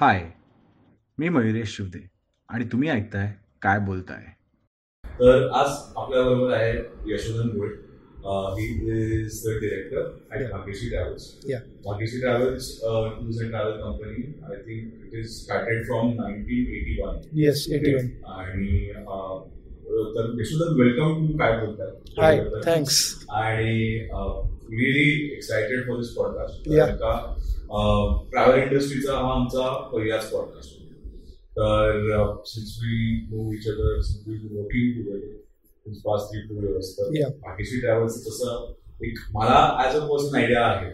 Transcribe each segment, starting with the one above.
हाय मी मयुरेश शिवदे आणि तुम्ही ऐकताय काय बोलताय? तर आज आपल्या बरोबर आहे Yashodhan Gode. He is the director at Yeah. Bhagyashree travels. Bhagyashree travels tours and travel company I think it is started from nineteen eighty one yes eighty one आणि तर यशोधन वेलकम टू काय बोलताय हाय थँक्स आणि really excited for this podcast Yeah. का travel इंडस्ट्रीचा हा आमचा पहिलाच पॉडकास्ट तर since we move each other since we working together since past three two years तर. भाग्यश्री ट्रॅव्हल्स तसं एक मला ऍज अ पर्सन आयडिया आहे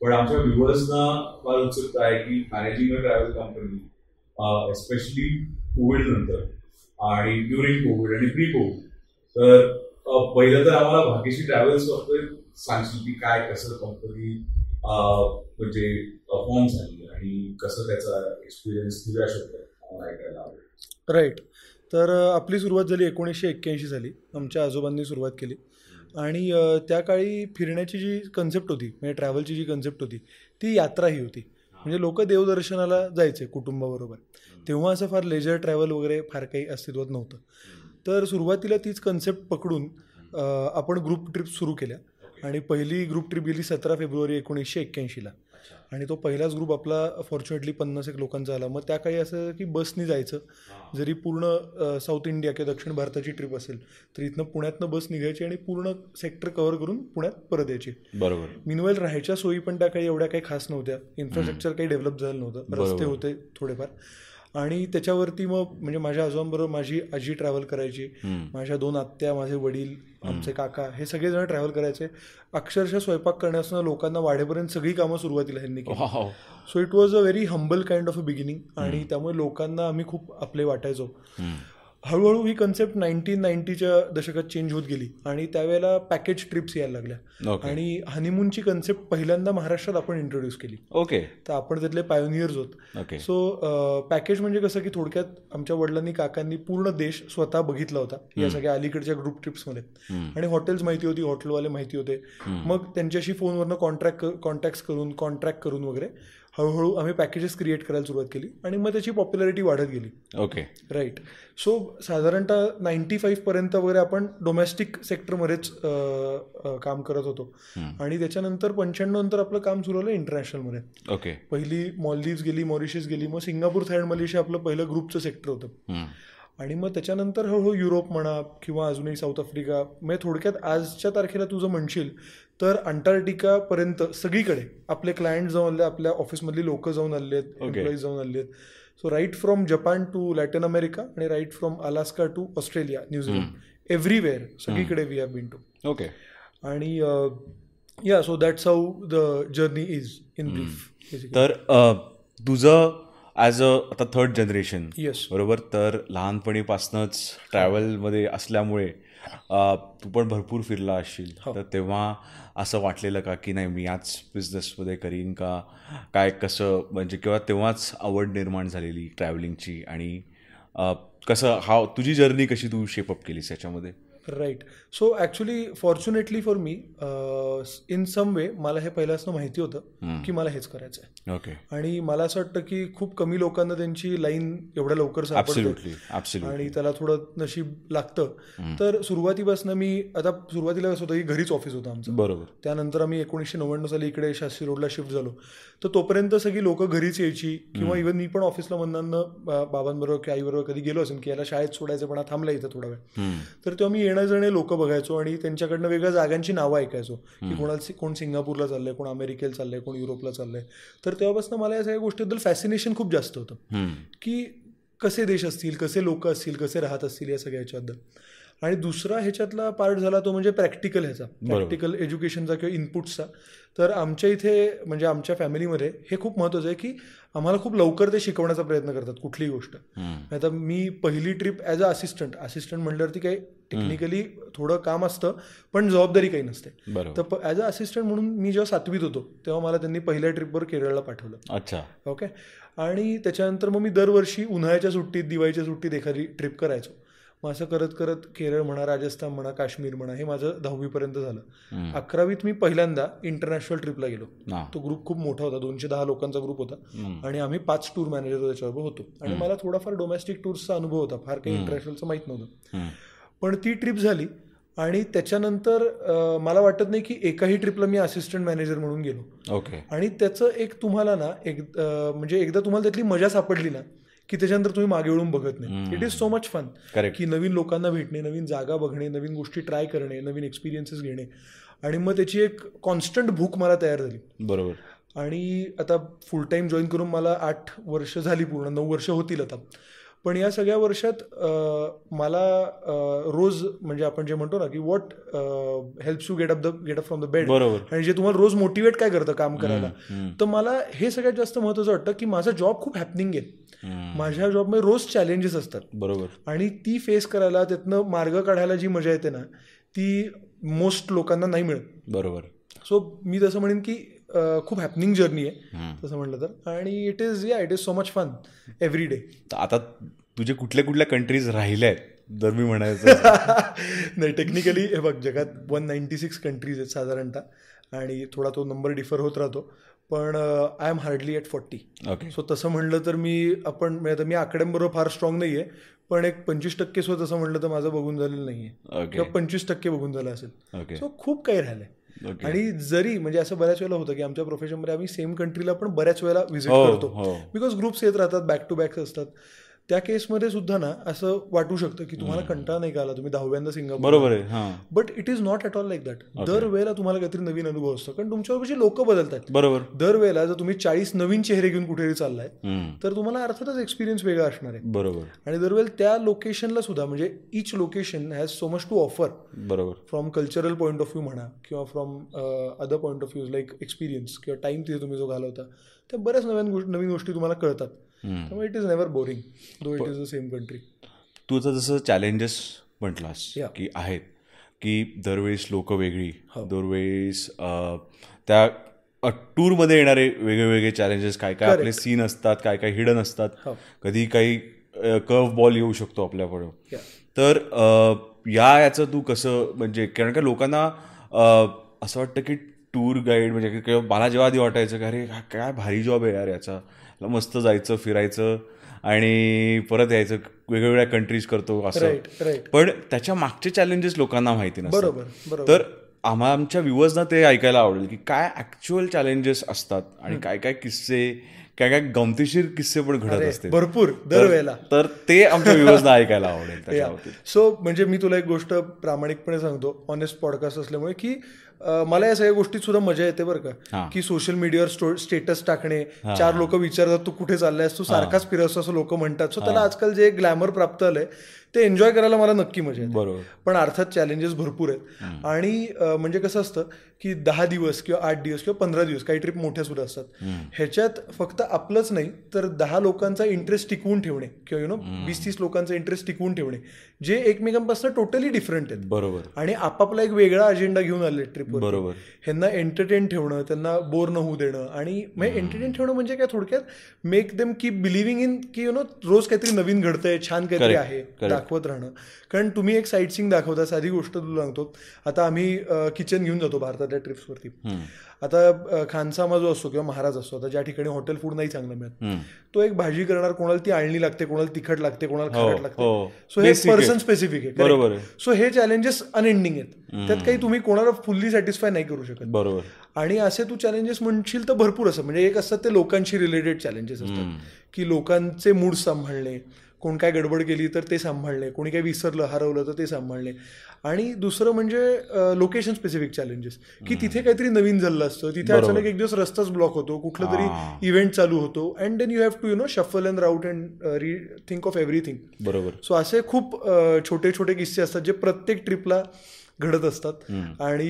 पण आमच्या व्ह्युअर्सना फार उत्सुकता आहे की managing a travel company especially Covid नंतर आणि ड्युरिंग कोविड आणि प्री कोविड तर अ, पहिलं तर आम्हाला भाग्यश्री ट्रॅव्हल्स बाबतीत सांगशील की काय कसं कंपनी म्हणजे फॉर्म झाली आणि कसं त्याचा एक्सपिरियन्स तुझ्या शब्दात ऐकायला आवडेल? राईट तर आपली सुरुवात झाली एकोणीसशे एक्क्याऐंशी झाली आमच्या आजोबांनी सुरुवात केली. आणि त्या काळी फिरण्याची जी कन्सेप्ट होती म्हणजे ट्रॅव्हलची जी कन्सेप्ट होती ती यात्रा ही होती. म्हणजे लोक देवदर्शनाला जायचे कुटुंबाबरोबर. तेव्हा असं फार लेजर ट्रॅव्हल वगैरे फार काही अस्तित्वात नव्हतं. तर सुरुवातीला तीच कन्सेप्ट पकडून आपण ग्रुप ट्रिप सुरू केल्या. आणि पहिली ग्रुप ट्रिप गेली सतरा फेब्रुवारी एकोणीसशे एक्क्याऐंशीला. आणि तो पहिलाच ग्रुप आपला फॉर्च्युनेटली पन्नास एक लोकांचा आला. मग त्या काही असं की बसनी जायचं. जरी पूर्ण साऊथ इंडिया किंवा दक्षिण भारताची ट्रिप असेल तर इथनं पुण्यातनं बस निघायची आणि पूर्ण सेक्टर कव्हर करून पुण्यात परत यायची. बरोबर. मिनवाईल राहायच्या सोयी पण त्या काही एवढ्या काही खास नव्हत्या. इन्फ्रास्ट्रक्चर काही डेव्हलप झालं नव्हतं. रस्ते. होते थोडेफार. आणि त्याच्यावरती मग म्हणजे माझ्या आजोबांबरोबर माझी आजी ट्रॅव्हल करायची. माझ्या दोन आत्या माझे वडील आमचे काका हे सगळेजण ट्रॅव्हल करायचे. अक्षरशः स्वयंपाक करण्यापासून लोकांना वाढेपर्यंत सगळी कामं सुरुवातीला ह्यांनी केली. So it was a very humble kind of a beginning आणि त्यामुळे लोकांना आम्ही खूप आपले वाटायचो. हळूहळू ही कन्सेप्ट नाईन्टीन नाईन्टीच्या दशकात चेंज होत गेली आणि त्यावेळेला पॅकेज ट्रिप्स यायला लागल्या. आणि हनीमूनची कन्सेप्ट पहिल्यांदा महाराष्ट्रात आपण इंट्रोड्यूस केली. ओके तर आपण त्यातले पायोनियर्स होत. ओके सो पॅकेज म्हणजे कसं की थोडक्यात आमच्या वडिलांनी काकांनी पूर्ण देश स्वतः बघितला होता. या सगळ्या अलीकडच्या ग्रुप ट्रिप्समध्ये आणि हॉटेल्स माहिती होती हॉटेलवाले माहिती होते. मग त्यांच्याशी फोनवरनं कॉन्ट्रॅक्ट कॉन्टॅक्ट करून कॉन्ट्रॅक्ट करून वगैरे हळूहळू आम्ही पॅकेजेस क्रिएट करायला सुरुवात केली आणि मग त्याची पॉप्युलॅरिटी वाढत गेली. ओके राईट सो साधारणतः नाईन्टी फाईव्हपर्यंत वगैरे आपण डोमेस्टिक सेक्टरमध्येच काम करत होतो. आणि त्याच्यानंतर पंच्याण्णव नंतर आपलं काम सुरू झालं इंटरनॅशनलमध्ये ओके पहिली मॉलदीव्स गेली मॉरिशस गेली मग सिंगापूर थायलंड मलेशिया आपलं पहिलं ग्रुपचं सेक्टर होतं. आणि मग त्याच्यानंतर हळूहळू युरोप म्हणा किंवा अजूनही साऊथ आफ्रिका म्हणजे थोडक्यात आजच्या तारखेला तुझं म्हणशील तर अंटार्क्टिकापर्यंत सगळीकडे आपले क्लायंट जाऊन आले आपल्या ऑफिसमधली लोक जाऊन आले आहेत. एम्प्लॉईज जाऊन आले आहेत so right from Japan to Latin America आणि right from Alaska to Australia New Zealand everywhere सगळीकडे we have been to okay आणि या so that's how the journey is in brief तर अ, तुझं ॲज अ आता third generation yes बरोबर? तर लहानपणीपासूनच ट्रॅव्हलमध्ये असल्यामुळे तू पण भरपूर फिरला असशील. हो. तर तेव्हा असं वाटलेलं का की नाही मी याच बिझनेसमध्ये करीन का? काय कसं? म्हणजे किंवा तेव्हाच आवड निर्माण झालेली ट्रॅव्हलिंगची आणि कसं हा तुझी जर्नी कशी तू शेपअप केलीस याच्यामध्ये? Right so actually fortunately for me in some way मला हे पहिल्यापासून माहिती होतं की मला हेच करायचं आहे ओके आणि मला असं वाटतं की खूप कमी लोकांना त्यांची लाईन एवढ्या लवकर सापडते. आणि त्याला थोडं नशीब लागतं. तर सुरुवातीपासून मी आता सुरुवातीला कसं होतं की घरीच ऑफिस होतं आमचं. बरोबर. त्यानंतर आम्ही एकोणीसशे नव्याण्णव साली इकडे शास्त्री रोडला शिफ्ट झालो. तर तोपर्यंत सगळी लोक घरीच यायची. किंवा इव्हन मी पण ऑफिसला म्हणणार बाबांबरोबर की आईबरोबर कधी गेलो असेल की याला शाळेत सोडायचं पण थांबला इथं थोडा वेळ. तर तेव्हा मी येणं जाणे लोक बघायचो आणि त्यांच्याकडनं वेगळ्या जागांची नावं ऐकायचो. की कोणाला कोण सिंगापूरला चाललंय कोण अमेरिकेला चाललंय कोण युरोपला चाललंय. तर तेव्हापासून मला या सगळ्या गोष्टीबद्दल फॅसिनेशन खूप जास्त होतं. की कसे देश असतील कसे लोक असतील कसे राहत असतील या सगळ्या ह्याच्याबद्दल आणि दुसरा ह्याच्यातला पार्ट झाला तो म्हणजे प्रॅक्टिकल ह्याचा. प्रॅक्टिकल एज्युकेशनचा किंवा इनपुट्सचा तर आमच्या इथे म्हणजे आमच्या फॅमिलीमध्ये हे खूप महत्त्वाचं आहे की आम्हाला खूप लवकर ते शिकवण्याचा प्रयत्न करतात कुठलीही गोष्ट. आता मी पहिली trip as a assistant assistant म्हटल्यावरती काही टेक्निकली थोडं काम असतं पण जबाबदारी काही नसते. तर ॲज अ असिस्टंट म्हणून मी जेव्हा सातवीत होतो तेव्हा मला त्यांनी पहिल्या ट्रिपवर केरळला पाठवलं. अच्छा. ओके आणि त्याच्यानंतर मग मी दरवर्षी उन्हाळ्याच्या सुट्टीत दिवाळीच्या सुट्टीत एखादी ट्रिप करायचो. मग असं करत करत केरळ म्हणा राजस्थान म्हणा काश्मीर म्हणा हे माझं दहावीपर्यंत झालं. अकरावीत मी पहिल्यांदा इंटरनॅशनल ट्रिपला गेलो. तो ग्रुप खूप मोठा होता दोनशे दहा लोकांचा ग्रुप होता. आणि आम्ही पाच टूर मॅनेजर त्याच्याबरोबर होतो. आणि मला थोडाफार डोमेस्टिक टूर्सचा अनुभव होता. फार काही इंटरनॅशनलचं माहीत नव्हतं. पण ती ट्रिप झाली आणि त्याच्यानंतर मला वाटत नाही की एकाही ट्रिपला मी असिस्टंट मॅनेजर म्हणून गेलो. ओके. आणि त्याचं एक तुम्हाला ना एक म्हणजे एकदा तुम्हाला त्यातली मजा सापडली ना की त्याच्यानंतर तुम्ही मागे वळून बघत नाही. It is so much fun. की नवीन लोकांना भेटणे नवीन जागा बघणे नवीन गोष्टी ट्राय करणे नवीन एक्सपिरियन्सेस घेणे. आणि मग त्याची एक कॉन्स्टंट भूक मला तयार झाली. बरोबर. आणि आता फुल टाईम जॉईन करून मला आठ वर्ष झाली पूर्ण नऊ वर्ष होतील आता. पण या सगळ्या वर्षात मला रोज म्हणजे आपण जे म्हणतो ना की what helps you get up the get up from the bed बरोबर. आणि जे तुम्हाला रोज मोटिवेट काय करतं काम करायला? तर मला हे सगळ्यात जास्त महत्वाचं वाटतं की माझा जॉब खूप हॅपनिंग आहे. माझ्या जॉबमध्ये रोज चॅलेंजेस असतात. बरोबर. आणि ती फेस करायला त्यातनं मार्ग काढायला जी मजा येते ना ती मोस्ट लोकांना नाही मिळत. बरोबर. सो मी तसं म्हणेन की खूप हॅपनिंग जर्नी आहे. तसं म्हटलं तर. आणि it is yeah it is so much fun every day आता तुझे कुठल्या कुठल्या कंट्रीज राहिल्या आहेत जर मी म्हणायचं नाही टेक्निकली हे बघ जगात वन नाईन्टी सिक्स कंट्रीज आहेत साधारणतः. आणि थोडा तो नंबर डिफर होत राहतो. पण I am hardly at forty okay so तसं म्हणलं तर मी आपण म्हणजे आता मी आकड्यांबरोबर फार स्ट्रॉंग नाही आहे पण एक पंचवीस टक्के सो तसं म्हणलं तर माझं बघून झालेलं नाही आहे किंवा पंचवीस टक्के बघून झालं असेल. सो खूप काही राहिलंय. ओके आणि जरी म्हणजे असं बऱ्याच वेळेला होतं की आमच्या प्रोफेशनमध्ये आम्ही सेम कंट्रीला पण बऱ्याच वेळेला व्हिजिट हो करतो. हो. बिकॉज ग्रुप्स येत राहतात बॅक टू बॅक असतात. त्या केसमध्ये सुद्धा ना असं वाटू शकतं की तुम्हाला कंटाळा नाही का आला? तुम्ही दहाव्यांदा सिंगापूर बरोबर आहे हां. But it is not at all like that दरवेळेला तुम्हाला काहीतरी नवीन अनुभव असतो. कारण तुमच्याबरोबर लोक बदलतात बरोबर. दरवेळेला जर तुम्ही चाळीस नवीन चेहरे घेऊन कुठेतरी चाललाय. तर तुम्हाला अर्थातच एक्सपिरियन्स वेगळा असणार आहे. बरोबर. आणि दरवेळेला त्या लोकेशनला सुद्धा म्हणजे each location has so much to offer बरोबर. From cultural point of view म्हणा किंवा from other point of view like experience किंवा टाईम तिथे तुम्ही जो घालवता त्या बऱ्याच गोष्टी नवीन गोष्टी तुम्हाला कळतात. त्यामुळे it is never boring though it is the same country तू आता जसं चॅलेंजेस म्हटलास. की आहेत की दरवेळेस लोक वेगळी हो. दरवेळेस त्या टूरमध्ये येणारे वेगळे वेगळे चॅलेंजेस काय काय आपले सीन असतात काय काय हिडन असतात हो. कधी काही कर्व बॉल येऊ शकतो आपल्याकडं. तर या याचं तू कसं म्हणजे कारण का लोकांना असं वाटतं की टूर गाईड म्हणजे किंवा मला जेव्हा आधी वाटायचं की अरे काय भारी जॉब आहे यार याचा मस्त जायचं फिरायचं आणि परत यायचं. वेगवेगळ्या कंट्रीज करतो असं. पण त्याच्या मागचे चॅलेंजेस लोकांना माहिती नसतात. तर आम्हा आमच्या व्ह्युअर्सना ते ऐकायला आवडेल की काय ऍक्च्युअल चॅलेंजेस असतात आणि काय काय किस्से काय काय गमतीशीर किस्से पण घडत असते भरपूर दरवेळेला. तर ते आमच्या व्ह्युअर्सना ऐकायला आवडेल सो म्हणजे मी तुला एक गोष्ट प्रामाणिकपणे सांगतो. ऑनेस्ट पॉडकास्ट असल्यामुळे की मला या सगळ्या गोष्टीत सुद्धा मजा येते बरं. का. की सोशल मीडियावर स्टेटस टाकणे चार लोक विचारतात तू कुठे चाललायस? तू सारखाच फिरवतो असं लोक म्हणतात. सो त्याला आजकाल जे ग्लॅमर प्राप्त आलंय ते एन्जॉय करायला मला नक्की मजा येते. बरोबर. पण अर्थात चॅलेंजेस भरपूर आहेत. आणि म्हणजे कसं असतं की दहा दिवस किंवा आठ दिवस किंवा पंधरा दिवस काही ट्रिप मोठ्या सुद्धा असतात. ह्याच्यात फक्त आपलंच नाही तर दहा लोकांचा इंटरेस्ट टिकवून ठेवणे किंवा यु नो वीस तीस लोकांचा इंटरेस्ट टिकवून ठेवणे जे एकमेकांपासून टोटली डिफरंट आहेत. बरोबर. आणि आपापला एक वेगळा अजेंडा घेऊन आले ट्रिपवर बरोबर. ह्यांना एंटरटेन ठेवणं त्यांना बोर न होऊ देणं आणि म्हणजे एंटरटेन ठेवणं म्हणजे काय थोडक्यात make them keep believing in की यु नो रोज काहीतरी नवीन घडतंय छान काहीतरी आहे. दाखवत राहणं. कारण तुम्ही एक साईट सीन दाखवता साधी गोष्ट तुला सांगतो. आता आम्ही किचन घेऊन जातो भारतातल्या ट्रिप्सवरती आता खानसामा जो असतो किंवा महाराज असतो आता ज्या ठिकाणी हॉटेल फूड नाही चांगलं मिळत. तो एक भाजी करणार कोणाला ती आळणी लागते कोणाला तिखट लागते कोणाला खारट हो. लागते सो हे आहे. पर्सन स्पेसिफिक आहे बरोबर. सो हे चॅलेंजेस अनएंडिंग आहेत. त्यात काही तुम्ही कोणाला फुल्ली सॅटिस्फाय नाही करू शकत. बरोबर. आणि असे तू चॅलेंजेस म्हणशील तर भरपूर असं म्हणजे एक असतात ते लोकांशी रिलेटेड चॅलेंजेस असतात. की लोकांचे मूड सांभाळणे कोण काय गडबड केली तर ते सांभाळणे कोणी काय विसरलं हरवलं तर ते सांभाळणे आणि दुसरं म्हणजे लोकेशन स्पेसिफिक चॅलेंजेस की तिथे काहीतरी नवीन झालं असतं तिथे अचानक एक दिवस रस्ताच ब्लॉक होतो कुठलं तरी इव्हेंट चालू होतो. And then you have to you know shuffle and route and rethink of everything बरोबर. सो असे खूप छोटे छोटे किस्से असतात जे प्रत्येक ट्रिपला घडत असतात. आणि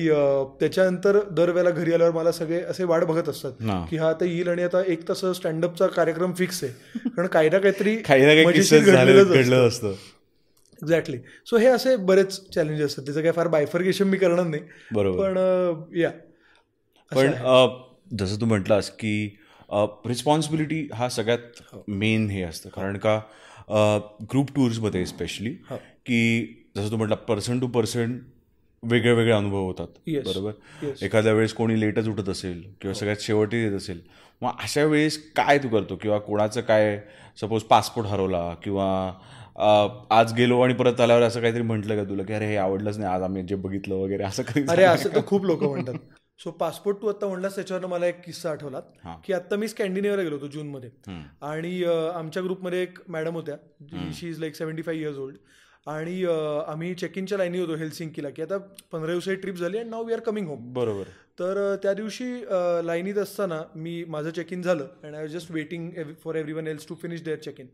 त्याच्यानंतर दरवेळेला घरी आल्यावर मला सगळे असे वाट बघत असतात हा. की हा आता येईल आणि आता एक तास स्टँडअपचा कार्यक्रम फिक्स आहे. कारण काही ना काहीतरी काही ना काही मजेशीर किस्से झाले घडलेलंच घडलं असतं. एक्झॅक्टली सो हे असे बरेच चॅलेंजेस असतात. त्याचं काय फार बायफर्गेशन मी करणार नाही. बरोबर. पण या पण जसं तू म्हटलास की रिस्पॉन्सिबिलिटी हा सगळ्यात मेन हे असतं. कारण का ग्रुप टूर्समध्ये स्पेशली की जसं तू म्हटलं पर्सन टू पर्सन वेगळे वेगळे अनुभव होतात. Yes. बरोबर? Yes. एखाद्या वेळेस कोणी लेटच उठत असेल किंवा सगळ्यात शेवटी येत असेल मग अशा वेळेस काय तू करतो? किंवा कोणाचं काय सपोज पासपोर्ट हरवला किंवा आज गेलो आणि परत आल्यावर असं काहीतरी म्हटलं का तुला की अरे हे आवडलंच नाही आज आम्ही जे बघितलं वगैरे असं काही अरे असं तर खूप लोक म्हणतात. सो पासपोर्ट तू आता म्हणलास त्याच्यावर मला एक किस्सा आठवला हां. की आता मी स्कॅन्डिनेव्हला गेलो होतो जूनमध्ये. आणि आमच्या ग्रुपमध्ये एक मॅडम होत्या. She is like seventy five years old आणि आम्ही चेक इनच्या लाईनी होतो हेल्सिंकीला की आता पंधरा दिवसाची ट्रिप झाली आणि now we are coming home बरोबर. तर त्या दिवशी लाईनीत असताना मी माझं चेक इन झालं and I just waiting for everyone else to finish their check in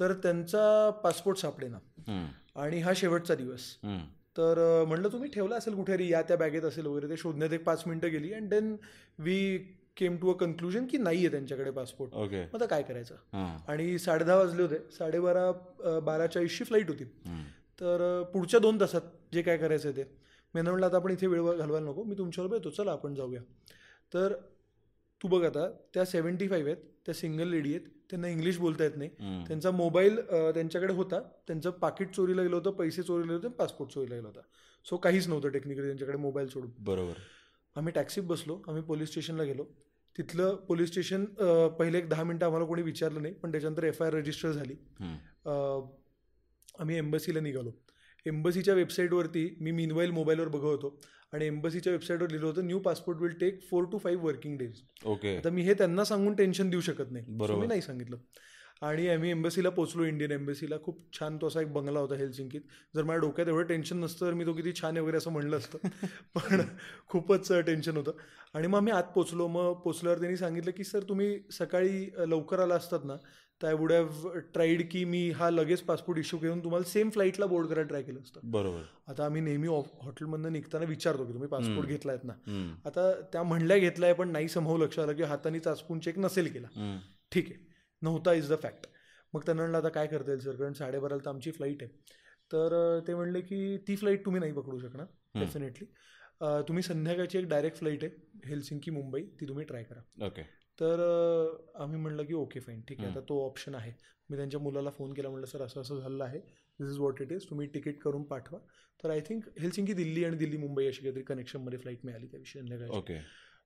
तर त्यांचा पासपोर्ट सापडेना. हम्म. आणि हा शेवटचा दिवस. तर म्हणलं तुम्ही ठेवला असेल कुठेतरी या त्या बॅगेत असेल वगैरे ते शोधण्यात एक पाच मिनिटं गेली and then we came to a conclusion की नाही आहे त्यांच्याकडे पासपोर्ट ओके मग आता काय करायचं. आणि साडेदहा वाजले होते. साडेबारा बारा चाळीसची फ्लाईट होती. तर पुढच्या दोन तासात जे काय करायचं ते. मी यांना म्हटलं आता आपण इथे वेळ घालवायला नको. मी तुमच्याबरोबर येतो. चला आपण जाऊया. तर तू बघ आता त्या सेवन्टी फाईव्ह आहेत त्या सिंगल लेडी आहेत. त्यांना इंग्लिश बोलता येत नाही. त्यांचा मोबाईल त्यांच्याकडे होता. त्यांचं पाकिट चोरीला गेलं होतं पैसे चोरीला गेले होते पासपोर्ट चोरीला गेला होता. सो काहीच नव्हतं टेक्निकली त्यांच्याकडे मोबाईल सोडून. बरोबर. आम्ही टॅक्सीत बसलो आम्ही पोलीस स्टेशनला गेलो. तिथलं पोलीस स्टेशन पहिले एक दहा मिनटं आम्हाला कोणी विचारलं नाही पण त्याच्यानंतर एफ आय आर रजिस्टर झाली. आम्ही एम्बसीला निघालो. एम्बसीच्या वेबसाईटवरती मी मिनवाईल मोबाईलवर बघत होतो आणि एम्बसीच्या वेबसाईटवर लिहिलं होतं new passport will take four to five working days okay आता मी हे त्यांना सांगून टेन्शन देऊ शकत नाही. बरोबर. मी नाही सांगितलं. आणि आम्ही एम्बसीला पोचलो इंडियन एम्बसीला. खूप छान तो असा एक बंगला होता हेल्सिंकीत. जर माझ्या डोक्यात एवढं टेन्शन नसतं तर मी तो किती छान आहे वगैरे असं म्हणलं असतं. पण खूपच टेन्शन होतं. आणि मग आम्ही आत पोचलो मग पोचल्यावर त्यांनी सांगितलं की सर तुम्ही सकाळी लवकर आला असतात ना तर आय वुड हॅव ट्राईड की मी हा लगेच पासपोर्ट इश्यू घेऊन तुम्हाला सेम फ्लाईटला बोर्ड करायला ट्राय केलं असतं. बरोबर. आता आम्ही नेहमी ऑफ- हॉटेलमधनं निघताना विचारतो की तुम्ही पासपोर्ट. घेतलायत ना. आता त्या म्हणल्या घेतलाय पण नाही समोर लक्ष आलं की हाताने चाचपून चेक नसेल केला. ठीक आहे. नव्हता इज द फॅक्ट मग त्यांना म्हणलं आता काय करता येईल सर कारण साडेबाराला तर आमची फ्लाईट आहे. तर ते म्हणले की ती फ्लाईट तुम्ही नाही पकडू शकणार. डेफिनेटली तुम्ही संध्याकाळची एक डायरेक्ट फ्लाईट आहे हेल्सिंकी मुंबई ती तुम्ही ट्राय करा. ओके तर आम्ही म्हणलं की ओके फाईन ठीक आहे. आता तो ऑप्शन आहे. मी त्यांच्या मुलाला फोन केला म्हणलं सर असं असं झालं आहे. This is what it is तुम्ही तिकीट करून पाठवा. तर आय थिंक हेल्सिंकी दिल्ली आणि दिल्ली मुंबई अशी काहीतरी कनेक्शनमध्ये फ्लाईट मिळाली त्या विषयी संध्याकाळची. ओके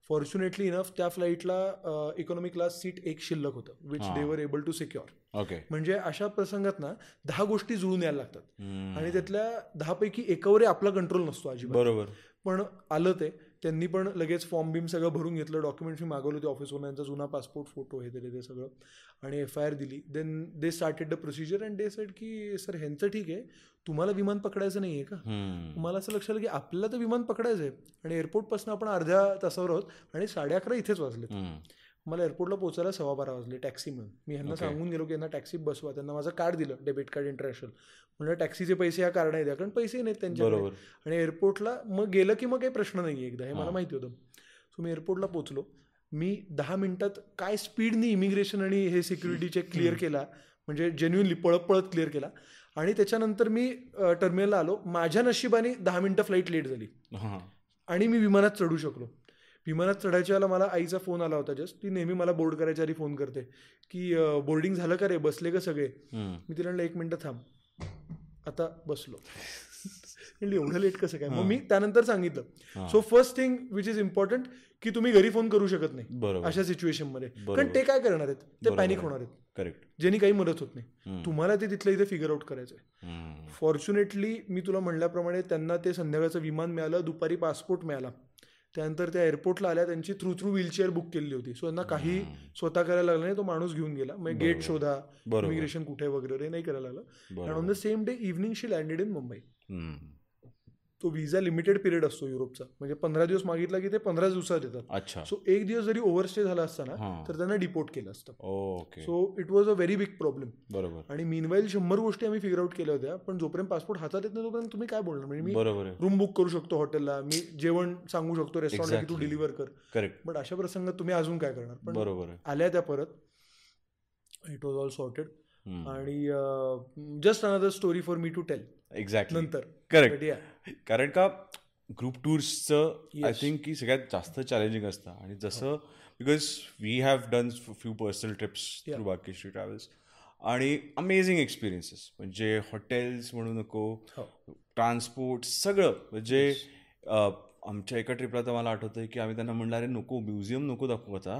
फॉर्च्युनेटली इनफ त्या फ्लाईटला इकॉनॉमी क्लास सीट एक शिल्लक होतं which. They were able to secure okay म्हणजे अशा प्रसंगात ना दहा गोष्टी जुळून यायला लागतात. आणि त्यातल्या दहापैकी एकावरही आपला कंट्रोल नसतो अजिबात. बरोबर. पण आलं ते. त्यांनी पण लगेच फॉर्म बिम सगळं भरून घेतलं. डॉक्युमेंट्स मी मागवले होते ऑफिसवरून यांचा जुना पासपोर्ट फोटो हे ते ते सगळं. आणि एफ आय आर दिली. Then they started the procedure and they said की सर ह्यांचं ठीक आहे. तुम्हाला विमान पकडायचं नाही आहे का. मला असं लक्षात आलं की आपल्याला तर विमान पकडायचं आहे आणि एअरपोर्टपासून आपण अर्ध्या तासावर आहोत. आणि साडे अकरा इथेच वाजले. मला एअरपोर्टला पोहोचायला सव्वा बारा वाजले टॅक्सी म्हणून. मी ह्यांना Okay. सांगून गेलो की यांना टॅक्सी बसवा त्यांना माझं कार्ड दिलं डेबिट कार्ड इंटरनॅशनल म्हणलं टॅक्सीचे पैसे या कार्ड द्या कारण पैसे नाहीत त्यांच्याकडे. बरोबर. आणि एअरपोर्टला मग गेलं की मग काही प्रश्न नाही एकदा हे मला. माहिती होतं. सो मी एअरपोर्टला पोचलो मी दहा मिनिटात काय स्पीडनी इमिग्रेशन आणि हे सिक्युरिटी चेक क्लिअर केला म्हणजे जेन्युनली पळत पळत क्लिअर केला. आणि त्याच्यानंतर मी टर्मिनलला आलो. माझ्या नशिबाने दहा मिनटं फ्लाईट लेट झाली. आणि मी विमानात चढू शकलो. विमानात चढायच्या वेळेला मला आईचा फोन आला होता जस्ट ती नेहमी मला बोर्ड करायच्या आधी फोन करते. की बोर्डिंग झालं का रे? बसले का सगळे. मी तिला म्हणलं एक मिनटं थांब. आता बसलो. एवढं लेट कसं काय? मग मी त्यानंतर सांगितलं. So first thing which is important की तुम्ही घरी फोन करू शकत नाही. अशा सिच्युएशनमध्ये बरोबर. कारण ते काय करणार आहेत? ते पॅनिक. होणार आहेत. करेक्ट ज्यांनी काही मदत होत नाही. तुम्हाला ते तिथलं इथे फिगर आउट करायचं आहे हम्म. फॉर्च्युनेटली मी तुला म्हणल्याप्रमाणे त्यांना ते संध्याकाळचं विमान मिळालं दुपारी पासपोर्ट मिळाला. त्यानंतर त्या एअरपोर्टला आल्या त्यांची थ्रू थ्रू व्हीलचेअर बुक केलेली होती. सो त्यांना काही स्वतः करायला लागलं नाही तो माणूस घेऊन गेला. मग गेट. शोधा इमिग्रेशन कुठे वगैरे नाही करायला लागलं. On the same day evening she landed in Mumbai. तो व्हिसा लिमिटेड पिरियड असतो युरोपचा. म्हणजे पंधरा दिवस मागितला की ते पंधरा दिवसात येतात. अच्छा. सो एक दिवस जरी ओव्हरस्टे झाला असता ना हां. तर त्यांना डिपोर्ट केलं असतं. Okay so it was a very big problem बरोबर. आणि मीनवाईल शंभर गोष्टी आम्ही फिगर आउट केल्या होत्या पण जोपर्यंत पासपोर्ट हातात येत नाही तोपर्यंत तुम्ही काय बोलणार? म्हणजे मी रूम बुक करू शकतो हॉटेलला मी जेवण सांगू शकतो रेस्टॉरंटला की तू. डिलिव्हर कर. करेक्ट बट अशा प्रसंगात तुम्ही अजून काय करणार? पण बरोबर आल्या त्या परत. It was all sorted. आणि just another story for me to tell exactly नंतर. करेक्ट yeah, कारण का ग्रुप टूर्सचं आय. थिंक की सगळ्यात जास्त चॅलेंजिंग असतं आणि जसं because we have done few personal trips. Through बाकीश्री travels आणि अमेझिंग एक्सपिरियन्सेस म्हणजे हॉटेल्स म्हणू नको हो. ट्रान्सपोर्ट सगळं म्हणजे आमच्या एका ट्रिपला तर मला आठवतंय की आम्ही त्यांना म्हणलं अरे नको म्युझियम नको दाखवू आता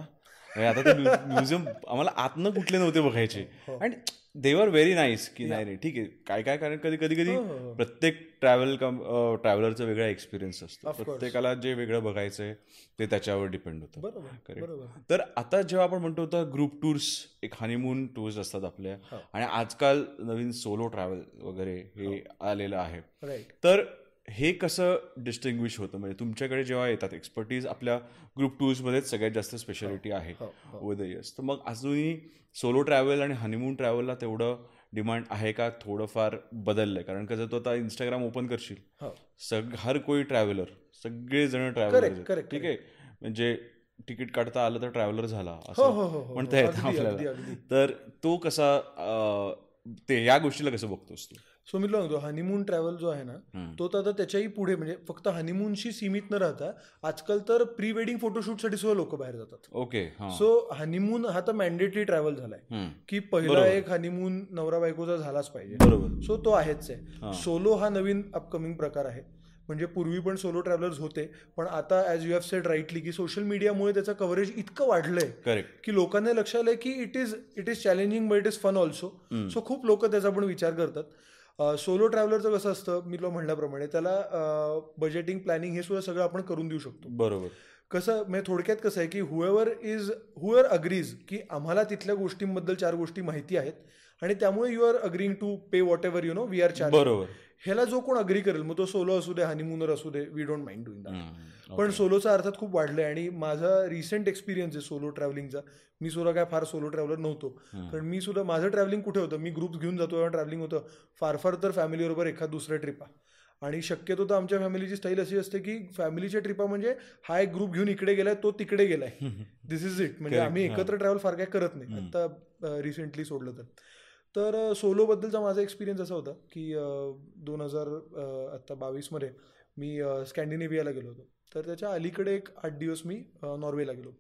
म्हणजे आता ते म्युझियम आम्हाला आतनं कुठले नव्हते बघायचे हो. आणि देवर व्हेरी नाईस की नाही रे ठीक आहे. काय काय कारण कधी कधी कधी प्रत्येक ट्रॅव्हल कम ट्रॅव्हलरचा वेगळा एक्सपिरियन्स असतो. प्रत्येकाला जे वेगळं बघायचं आहे ते त्याच्यावर डिपेंड होतं. बरोबर तर आता जेव्हा आपण म्हणतो होता ग्रुप टूर्स एक हनीमून टूर्स असतात आपल्या. हो. आणि आजकाल नवीन सोलो ट्रॅव्हल वगैरे हे आलेलं आहे. तर हे कसं डिस्टिंग्विश होतं? म्हणजे तुमच्याकडे जेव्हा येतात एक्सपर्टीज आपल्या ग्रुप टूर्समध्येच सगळ्यात जास्त स्पेशालिटी आहे हो, हो. ओव्हर द इयर्स तर मग अजूनही सोलो ट्रॅव्हल आणि हनीमून ट्रॅव्हलला तेवढं डिमांड आहे का? थोडंफार बदललंय. कारण कसं तो आता इंस्टाग्राम ओपन करशील. हो. सग हर कोई ट्रॅव्हलर सगळे जण Correct, ट्रॅव्हलर ठीक आहे? म्हणजे तिकीट काढता आलं तर ट्रॅव्हलर झाला असं हो. म्हणता येतं आपल्याला. तर तो कसा ते या गोष्टीला कसं बघतोस तू? सो मी सांगतो हनीमून ट्रॅव्हल जो आहे ना तो तर आता त्याच्याही पुढे म्हणजे फक्त हनीमूनशी सीमित न राहता आजकाल तर प्री वेडिंग फोटोशूटसाठी सुद्धा लोक बाहेर जातात. ओके सो हनीमून हा तर मॅन्डेटरी ट्रॅव्हल झालाय. की पहिला एक हनीमून नवरा बायकोचा झालाच पाहिजे. बरोबर. सो तो आहेच आहे. सोलो हा नवीन अपकमिंग प्रकार आहे. म्हणजे पूर्वी पण सोलो ट्रॅव्हलर्स होते पण आता as you have said rightly की सोशल मीडियामुळे त्याचं कव्हरेज इतकं वाढलंय की लोकांना लक्ष आलंय की it is it is challenging but it is fun also so खूप लोक त्याचा पण विचार करतात. सोलो ट्रॅव्हलरचं कसं असतं? मी तुला म्हणल्याप्रमाणे त्याला बजेटिंग प्लॅनिंग हे सुद्धा सगळं आपण करून देऊ शकतो. बरोबर. कसं म्हणजे थोडक्यात कसं आहे की हुएवर इज हुएवर अग्रीज की आम्हाला तिथल्या गोष्टींबद्दल चार गोष्टी माहिती आहेत आणि त्यामुळे you are agreeing to pay whatever you know we are charge बरोबर. ह्याला जो कोण अग्री करेल मग तो सोलो असू दे हनीमूनर असू दे we don't mind doing that. पण सोलोचा अर्थात खूप वाढलंय आणि माझा रिसेंट एक्सपिरियन्स आहे सोलो ट्रॅव्हलिंगचा मी सुद्धा काय फार सोलो ट्रॅव्हलर नव्हतो. कारण मी सुद्धा माझं ट्रॅव्हलिंग कुठे होतं? मी ग्रुप घेऊन जातो ट्रॅव्हलिंग होतं. फार फार तर फॅमिलीबरोबर एखाद दुसऱ्या ट्रिपा आणि शक्यतो तर आमच्या फॅमिलीची स्टाईल अशी असते की फॅमिलीच्या ट्रिपा म्हणजे हा एक ग्रुप घेऊन इकडे गेलाय तो तिकडे गेलाय. दिस इज इट म्हणजे आम्ही एकत्र ट्रॅव्हल फार काय करत नाही. आता रिसेंटली सोडलं तर. तर सोलोबद्दलचा माझा एक्सपिरियन्स असा होता की दोन हजार आत्ता बावीसमध्ये मी स्कॅन्डिनेव्हियाला गेलो होतो. तर त्याच्या अलीकडे एक आठ दिवस मी नॉर्वेला गेलो.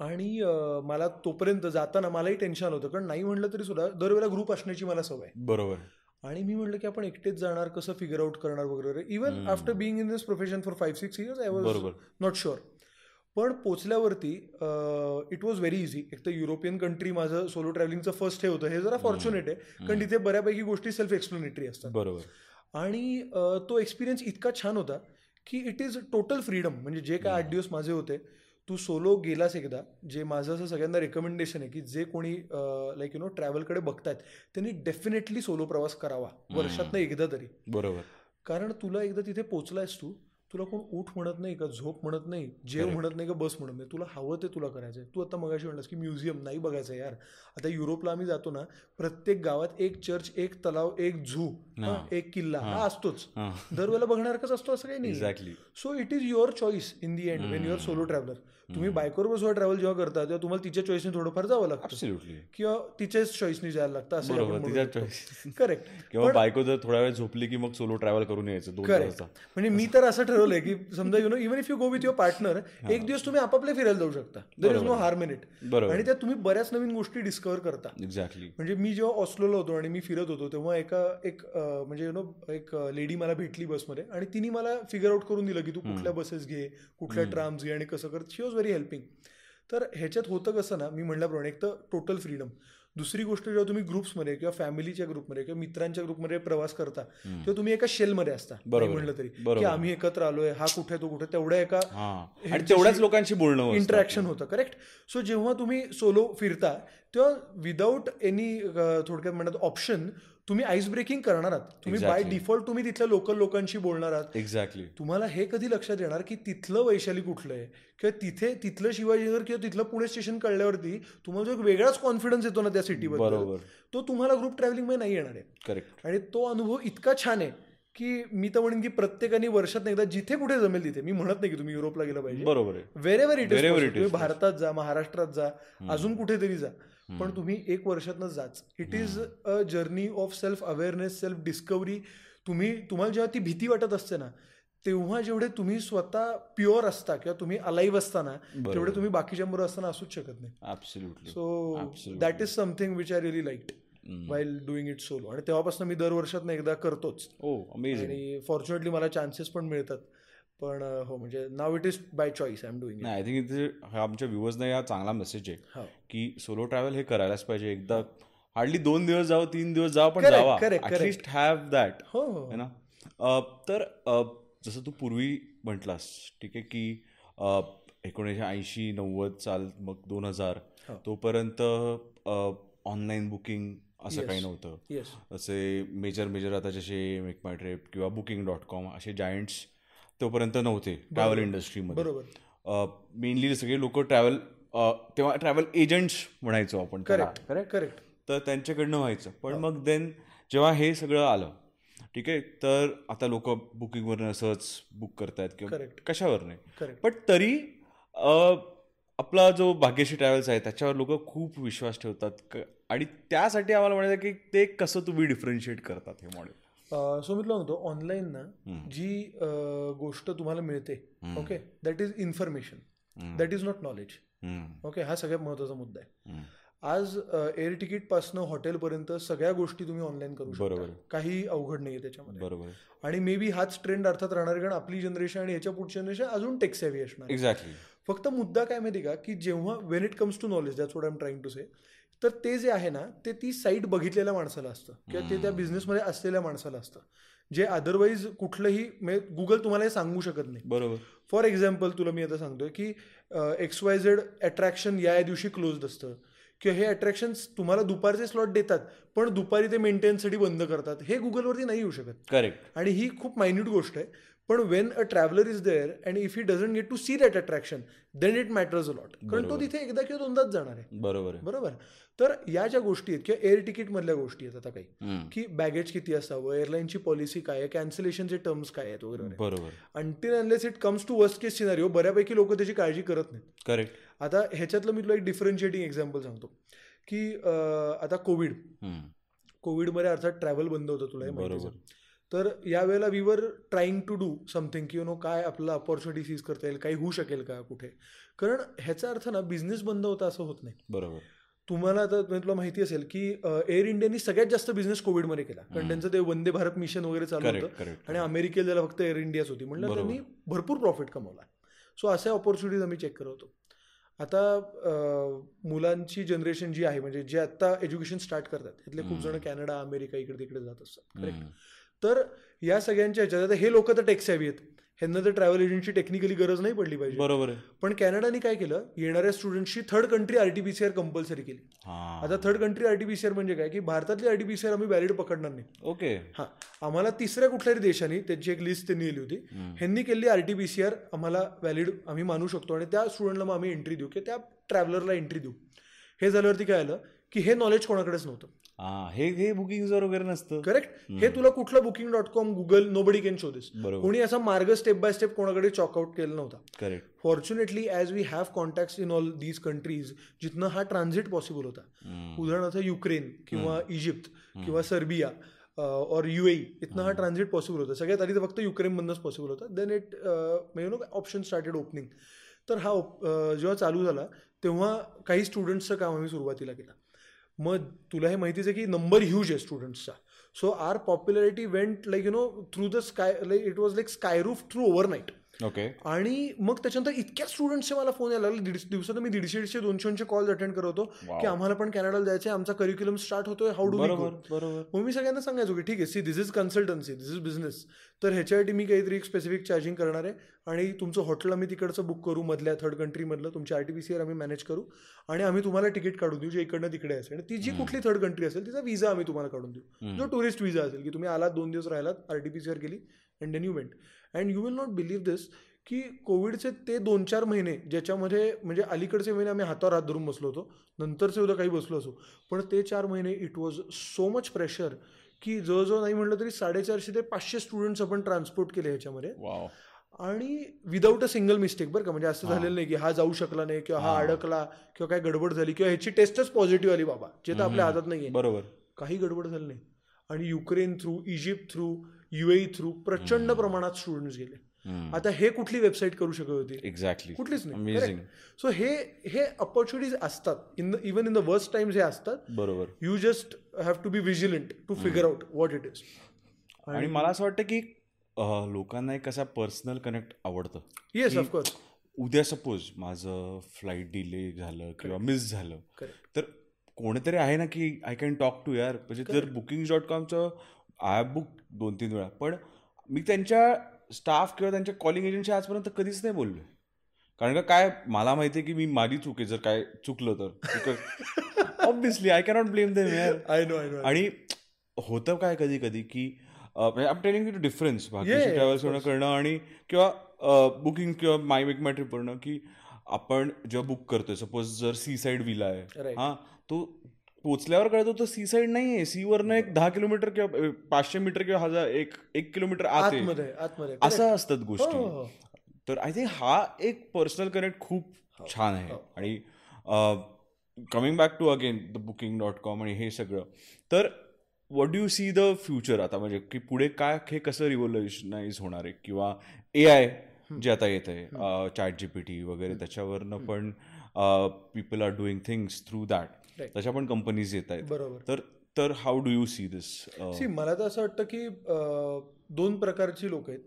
आणि मला तोपर्यंत जाताना मलाही टेन्शन होतं. कारण नाही म्हणलं तरी सुद्धा दरवेळेला ग्रुप असण्याची मला सवय बरोबर. आणि मी म्हणलं की आपण एकटेच जाणार कसं फिगर आउट करणार वगैरे. Even after being in this profession for five six years I was. Not sure पण पोचल्यावरती इट वॉज व्हेरी इझी एक तर युरोपियन कंट्री माझं सोलो ट्रॅव्हलिंगचं फर्स्ट हे होतं. हे जरा फॉर्च्युनेट आहे. कारण तिथे बऱ्यापैकी गोष्टी सेल्फ एक्सप्लेनेटरी असतात. बरोबर. आणि तो एक्सपिरियन्स इतका छान होता की इट इज टोटल फ्रीडम म्हणजे जे काय आठ दिवस माझे होते तू सोलो गेलास एकदा जे माझं असं सगळ्यांना रेकमेंडेशन आहे की जे कोणी लाईक यु नो ट्रॅव्हलकडे बघतायत त्यांनी डेफिनेटली सोलो प्रवास करावा. वर्षातनं एकदा तरी. बरोबर. कारण तुला एकदा तिथे पोचलायस तू तुला कोण उठ म्हणत नाही का झोप म्हणत नाही जेव म्हणत नाही का बस म्हणत नाही? तुला हवं ते तुला करायचं आहे तू आता मगाशी म्हणलास की म्युझियम नाही बघायचं यार. आता युरोपला आम्ही जातो ना प्रत्येक गावात एक चर्च एक तलाव एक झू एक किल्ला हा असतोच. दरवेळेला बघण्यासारखंच असतो असं काही नाही. Exactly so it is your choice in the end when your solo traveller तुम्ही बायकोवर बसवा ट्रॅव्हल जेव्हा करता तेव्हा तुम्हाला तिच्या चॉईसने थोडंफार जावं लागतं. किंवा तिच्याच चॉईसने जायला लागतं असं करेक्ट किंवा बायको जर थोडा वेळ झोपली की मग सोलो ट्रॅव्हल करून यायचं म्हणजे मी तर असं ठरवलंय की समजा you know even if you go with your partner एक दिवस तुम्ही आपापले फिरायला जाऊ शकता. There is no harm in it बरोबर. आणि त्यात तुम्ही बऱ्याच नवीन गोष्टी डिस्कवर करता. एक्झॅक्टली म्हणजे मी जेव्हा ऑस्लोला होतो आणि मी फिरत होतो तेव्हा एका एक म्हणजे यु नो एक लेडी मला भेटली बसमध्ये आणि तिने मला फिगर आउट करून दिलं की तू कुठल्या बसेस घे कुठल्या ट्राम्स घे आणि कसं कर. शी वॉज व्हेरी हेल्पिंग तर ह्याच्यात होतं कसं ना मी म्हटल्याप्रमाणे एक तर टोटल फ्रीडम दुसरी गोष्ट जेव्हा तुम्ही ग्रुप्समध्ये किंवा फॅमिलीच्या ग्रुपमध्ये किंवा मित्रांच्या ग्रुपमध्ये प्रवास करता तेव्हा तुम्ही एका शेलमध्ये असता. म्हणलं तरी. की आम्ही एकत्र आलोय हा कुठे तो कुठे तेवढ्या एका तेवढ्याच लोकांशी बोलणं. इंटरॅक्शन होतं करेक्ट सो जेव्हा तुम्ही सोलो फिरता तेव्हा विदाऊट एनी थोडक्यात म्हणतात ऑप्शन तुम्ही आईस ब्रेकिंग करणार आहात. तुम्ही बाय. डिफॉल्ट तुम्ही तिथल्या लोकल लोकांशी बोलणार आहात. एक्झॅक्टली तुम्हाला हे कधी लक्षात येणार की तिथलं वैशाली कुठलं आहे? किंवा तिथे तिथलं शिवाजीनगर किंवा तिथलं पुणे स्टेशन कळल्यावरती तुम्हाला जो एक वेगळाच कॉन्फिडन्स येतो ना त्या सिटीबद्दल बरोबर. तो तुम्हाला ग्रुप ट्रॅव्हलिंगमध्ये नाही येणार आहे. करेक्ट आणि तो अनुभव इतका छान आहे की मी तर म्हणेन की प्रत्येकाने वर्षात एकदा जिथे कुठे जमेल तिथे. मी म्हणत नाही की तुम्ही युरोपला गेलं पाहिजे. बरोबर आहे. वेरेवर इट तुम्ही भारतात जा महाराष्ट्रात जा अजून कुठेतरी जा. पण तुम्ही एक वर्षातनं जाच. It is a journey of self awareness self discovery तुम्ही तुम्हाला जेव्हा ती भीती वाटत असते ना तेव्हा जेवढे तुम्ही स्वतः प्युअर असता किंवा तुम्ही अलाईव्ह असताना तेवढे तुम्ही बाकीच्यांबरोबर असताना असूच शकत नाही. So that is something which I really light while doing it solo आणि तेव्हापासून मी दर वर्षात एकदा करतोच. अमेझिंग आणि फॉर्च्युनेटली मला चान्सेस पण मिळतात. पण हो म्हणजे now it is by choice I am doing नाही आय थिंक इथे आमच्या व्ह्युअर्सना या चांगला मेसेज आहे हो. की सोलो ट्रॅव्हल हे करायलाच पाहिजे एकदा हार्डली दोन दिवस जावं तीन दिवस जावं पण जावा. ऍटलिस्ट हॅव दॅट हो ना तर जसं तू पूर्वी म्हटलास ठीक आहे की एकोणीसशे ऐंशी नव्वद साल मग दोन हजार हो. तोपर्यंत ऑनलाईन बुकिंग असं. काही नव्हतं असे मेजर मेजर आता जसे मेक माय ट्रिप किंवा बुकिंग डॉट कॉम असे जायंट्स तोपर्यंत नव्हते ट्रॅव्हल इंडस्ट्रीमध्ये बरोबर. मेनली सगळे लोक ट्रॅव्हल तेव्हा ट्रॅव्हल एजंट्स म्हणायचो आपण करेक्ट करेक्ट करेक्ट तर त्यांच्याकडनं व्हायचं. पण मग देन जेव्हा हे सगळं आलं ठीक आहे तर आता लोक बुकिंगवरनं सहज बुक करतायत किंवा. कशावर नाही पण तरी आपला जो भाग्यश्री ट्रॅव्हल्स आहे त्याच्यावर लोक खूप विश्वास ठेवतात. आणि त्यासाठी आम्हाला म्हणायचं की ते कसं तुम्ही डिफरन्शिएट करतात हे मॉडेल सो मी तुला म्हणतो ऑनलाईन ना जी गोष्ट तुम्हाला मिळते okay that is information that is not knowledge okay हा सगळ्यात महत्त्वाचा मुद्दा आहे. आज एअर तिकीट पासनं हॉटेलपर्यंत सगळ्या गोष्टी तुम्ही ऑनलाईन करू शकता. काही अवघड नाहीये त्याच्यामध्ये. बरोबर. आणि मे बी हाच ट्रेंड अर्थात राहणार कारण आपली जनरेशन आणि याच्या पुढची जनरेशन अजून टेक्स हॅवी असणार. एक्झॅक्टली फक्त मुद्दा काय माहिती का? की जेव्हा when it comes to knowledge that's what I am trying to say तर ते जे आहे ना ते ती साईट बघितलेल्या माणसाला असतं. किंवा ते त्या बिझनेसमध्ये असलेल्या माणसाला असतं. जे अदरवाईज कुठलंही गुगल तुम्हाला हे सांगू शकत नाही. बरोबर. फॉर एक्झाम्पल तुला मी आता सांगतोय की एक्स वाय झेड अट्रॅक्शन या या दिवशी क्लोज्ड असतं. किंवा हे अट्रॅक्शन्स तुम्हाला दुपारचे स्लॉट देतात पण दुपारी ते मेंटेनसाठी बंद करतात. हे गुगलवरती नाही येऊ शकत. करेक्ट आणि ही खूप मायन्यूट गोष्ट आहे. पण when a traveller is there and if he doesn't get to see that attraction then it matters a lot कारण तो तिथे एकदा किंवा दोनदाच जाणार आहे. बरोबर आहे. बरोबर. तर या ज्या गोष्टी आहेत किंवा एअर तिकीट मधल्या गोष्टी आहेत आता काही. की बॅगेज किती असावं एअरलाईनची पॉलिसी काय आहे कॅन्सलेशनचे टर्म्स काय आहेत वगैरे. बरोबर. Until unless it comes to worst case scenario बऱ्यापैकी लोक त्याची काळजी करत नाहीत. करेक्ट आता ह्याच्यातलं मी तुला एक डिफरन्शिएटिंग एक्झाम्पल सांगतो की आता कोविड कोविडमध्ये अर्थात ट्रॅव्हल बंद होतं तुला हे. तर यावेळेला we were trying to do something की यु नो काय आपलं अपॉर्च्युनिटी सीज करता येईल काही होऊ शकेल का कुठे? कारण ह्याचा अर्थ ना बिझनेस बंद होता असं होत नाही. बरोबर. तुम्हाला आता म्हणजे तुला माहिती असेल की एअर इंडियानी सगळ्यात जास्त बिझनेस कोविडमध्ये केला. कारण त्यांचं ते वंदे भारत मिशन वगैरे चालू होतं. आणि अमेरिकेला त्याला फक्त एअर इंडियाच होती. म्हणलं त्यांनी भरपूर प्रॉफिट कमवला. सो अशा ऑपॉर्च्युनिटीज आम्ही चेक करत होतो. आता मुलांची जनरेशन जी आहे म्हणजे जे आता एज्युकेशन स्टार्ट करतात त्यातले खूप जण कॅनडा अमेरिका इकडे तिकडे जात असतात. करेक्ट तर या सगळ्यांच्या ह्याच्यात आता हे लोक तर टेक्स हॅवी आहेत. ह्यांना तर ट्रॅव्हल एजंटची टेक्निकली गरज नाही पडली पाहिजे. बरोबर आहे. पण कॅनडाने काय केलं येणाऱ्या स्टुडंट्सची थर्ड कंट्री आरटीपीसीआर कंपल्सरी केली. हा. आता थर्ड कंट्री आरटीपीसीआर म्हणजे काय की भारतातली आरटीपीसीआर आम्ही व्हॅलिड पकडणार नाही. ओके. हा. आम्हाला तिसऱ्या कुठल्याही देशांनी त्यांची एक लिस्ट त्यांनी लिहिली होती. ह्यांनी केली आरटीपीसीआर आम्हाला व्हॅलिड आम्ही मानू शकतो. आणि त्या स्टुडंटला मग आम्ही एंट्री देऊ की त्या ट्रॅव्हलरला एंट्री देऊ. हे झाल्यावरती काय आलं की हे नॉलेज कोणाकडेच नव्हतं. हा हे बुकिंग वगैरे नसतं. करेक्ट हे तुला कुठलं booking dot com Google nobody can show this कोणी असा मार्ग स्टेप बाय स्टेप कोणाकडे चॉकआउट केला नव्हता. Correct fortunately as we have contacts in all these countries जिथनं हा ट्रान्झिट पॉसिबल होता. उदाहरणार्थ युक्रेन किंवा इजिप्त किंवा सर्बिया और यू इथनं हा ट्रान्झिट पॉसिबल होता. सगळ्यात आधी तर फक्त युक्रेनमधनंच पॉसिबल होता. Then it you know option started opening तर हा जेव्हा चालू झाला तेव्हा काही स्टुडंट्सचं काम आम्ही सुरुवातीला केलं. मग तुला हे माहितीच आहे की नंबर ह्यूज आहे स्टुडंट्सचा so our popularity went like you know through the sky like it was like sky roof through overnight okay. आणि मग त्याच्यानंतर इतक्या स्टुडंट्सचे मला फोन यायला लागले. दीड दिवसात मी दीडशे दीडशे दोनशे दोनशे कॉल अटेंड करत होतो. की आम्हाला पण कॅनडाला जायचं आहे आमचा करिक्युलम स्टार्ट होतोय. हाऊ डू बरोबर बरोबर. मग मी सगळ्यांना सांगायचो की ठीक आहे. See this is consultancy this is business तर ह्याच्यासाठी मी काहीतरी एक स्पेसिफिक चार्जिंग करणार आहे. आणि तुमचं हॉटेल आम्ही तिकडचं बुक करू. मधल्या थर्ड कंट्रीमधलं तुमची आर टी पी आम्ही मॅनेज करू. आणि आम्ही तुम्हाला तिकीट काढून देऊ. जे इकडनं तिकडे असेल. आणि ती जी कुठली थर्ड कंट्री असेल तिचा विजा आम्ही तुम्हाला काढून देऊ. जो टुरिस्ट विजा असेल की तुम्ही आलात दोन दिवस राहिलात R T P C R केली and then you went and you will not believe this की कोविडचे ते दोन चार महिने ज्याच्यामध्ये म्हणजे अलीकडचे महिने आम्ही हातावर हात धरून बसलो होतो नंतरचे उद्या काही बसलो असो पण ते चार महिने it was so much pressure की जवळजवळ नाही म्हटलं तरी साडेचारशे ते पाचशे स्टुडंट्स आपण ट्रान्सपोर्ट केले ह्याच्यामध्ये. आणि विदाऊट अ सिंगल मिस्टेक बरं का म्हणजे असं झालेलं नाही की हा जाऊ शकला नाही किंवा हा अडकला किंवा काय गडबड झाली किंवा ह्याची टेस्टच पॉझिटिव्ह आली बाबा जे तर आपल्या हातात नाहीये. बरोबर. काही गडबड झाली नाही. आणि Ukraine through Egypt through UAE through प्रचंड प्रमाणात स्टुडंट्स गेले. आता हे कुठली वेबसाईट करू शकत होती? एक्झॅक्टली कुठलीच नाही. सो हे हे ऑपॉर्च्युनिटीज असतात. In the even in the worst times हे असतात. बरोबर. You just have to be vigilant to figure out what it is आणि मला असं वाटतं की लोकांना एक कसा पर्सनल कनेक्ट आवडतं. येस ऑफकोर्स उद्या सपोज माझं फ्लाईट डिले झालं किंवा मिस झालं. तर कोणीतरी आहे ना की आय कॅन टॉक टू यार. म्हणजे जर बुकिंग डॉट कॉमचं आय हॅव बुक दोन तीन वेळा. पण मी त्यांच्या स्टाफ किंवा त्यांच्या कॉलिंग एजंटशी आजपर्यंत कधीच नाही बोललो कारण का काय मला माहिती आहे की मी माझी चूक आहे जर काय चुकलं तर. Obviously I cannot blame them I know I know आणि होतं काय कधी कधी की I telling to difference travels करणं आणि किंवा बुकिंग किंवा माय मेक माय ट्रिप करणं की आपण जेव्हा बुक करतोय सपोज जर सी साईड विला आहे. हा तो पोचल्यावर कळतो तो सी साईड नाही आहे सी वरनं एक दहा किलोमीटर किंवा पाचशे मीटर किंवा हजार एक एक किलोमीटर आत आहे. आतमध्ये आतमध्ये असं असतात हो, हो, गोष्टी हो. तर आय थिंक हा एक पर्सनल कनेक्ट खूप छान आहे. आणि coming back to again the booking dot com आणि हे सगळं. तर what do see the future आता? म्हणजे की पुढे काय हे कसं रिव्होल्युशनाइज होणार आहे? किंवा ए आय जे आता येत आहे चॅट जी पी टी वगैरे त्याच्यावरनं पण people are doing things through that त्याच्या पण कंपनीज येत आहेत. बरोबर. तर तर how do you see this see मला तर असं वाटतं की दोन प्रकारची लोक आहेत.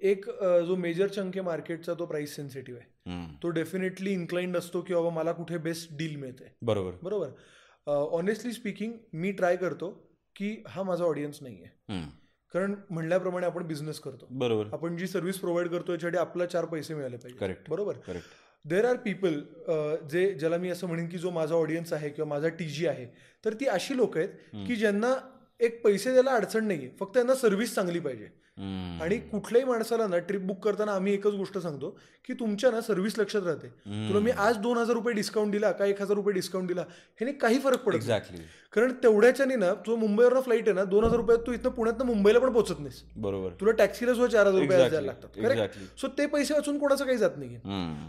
एक जो मेजर चंक आहे मार्केटचा तो प्राइस सेन्सिटिव्ह आहे. तो डेफिनेटली इन्क्लाइंड असतो की बाबा मला कुठे बेस्ट डील मिळते बरोबर. बरोबर. ऑनेस्टली स्पीकिंग मी ट्राय करतो की हा माझा ऑडियन्स नाही आहे. कारण म्हणल्याप्रमाणे आपण बिझनेस करतो. बरोबर. आपण जी सर्व्हिस प्रोव्हाइड करतो याच्यासाठी आपला चार पैसे मिळाले पाहिजे Correct. बरोबर. करेक्ट देर आर पीपल जे ज्याला मी असं म्हणेन की जो माझा ऑडियन्स आहे किंवा माझा टी जी आहे तर ती अशी लोक आहेत की ज्यांना एक पैसे द्यायला अडचण नाहीये फक्त त्यांना सर्व्हिस चांगली पाहिजे. आणि कुठल्याही माणसाला ना ट्रिप बुक करताना आम्ही एकच गोष्ट सांगतो की तुमच्या ना सर्व्हिस लक्षात राहते. तुला मी आज दोन हजार रुपये डिस्काउंट दिला का एक हजार रुपये डिस्काउंट दिला ह्याने काही फरक पडत. एक्झॅक्टली कारण तेवढ्याच्याने ना जो मुंबईवरनं फ्लाईट आहे ना दोन हजार रुपयात तू इथनं पुण्यात मुंबईला पण पोहोचत नाहीस. बरोबर. तुला टॅक्सीला सुद्धा चार हजार रुपये. द्यायला लागतात. सो ते पैसे वाचून कोणाचं काही जात नाही.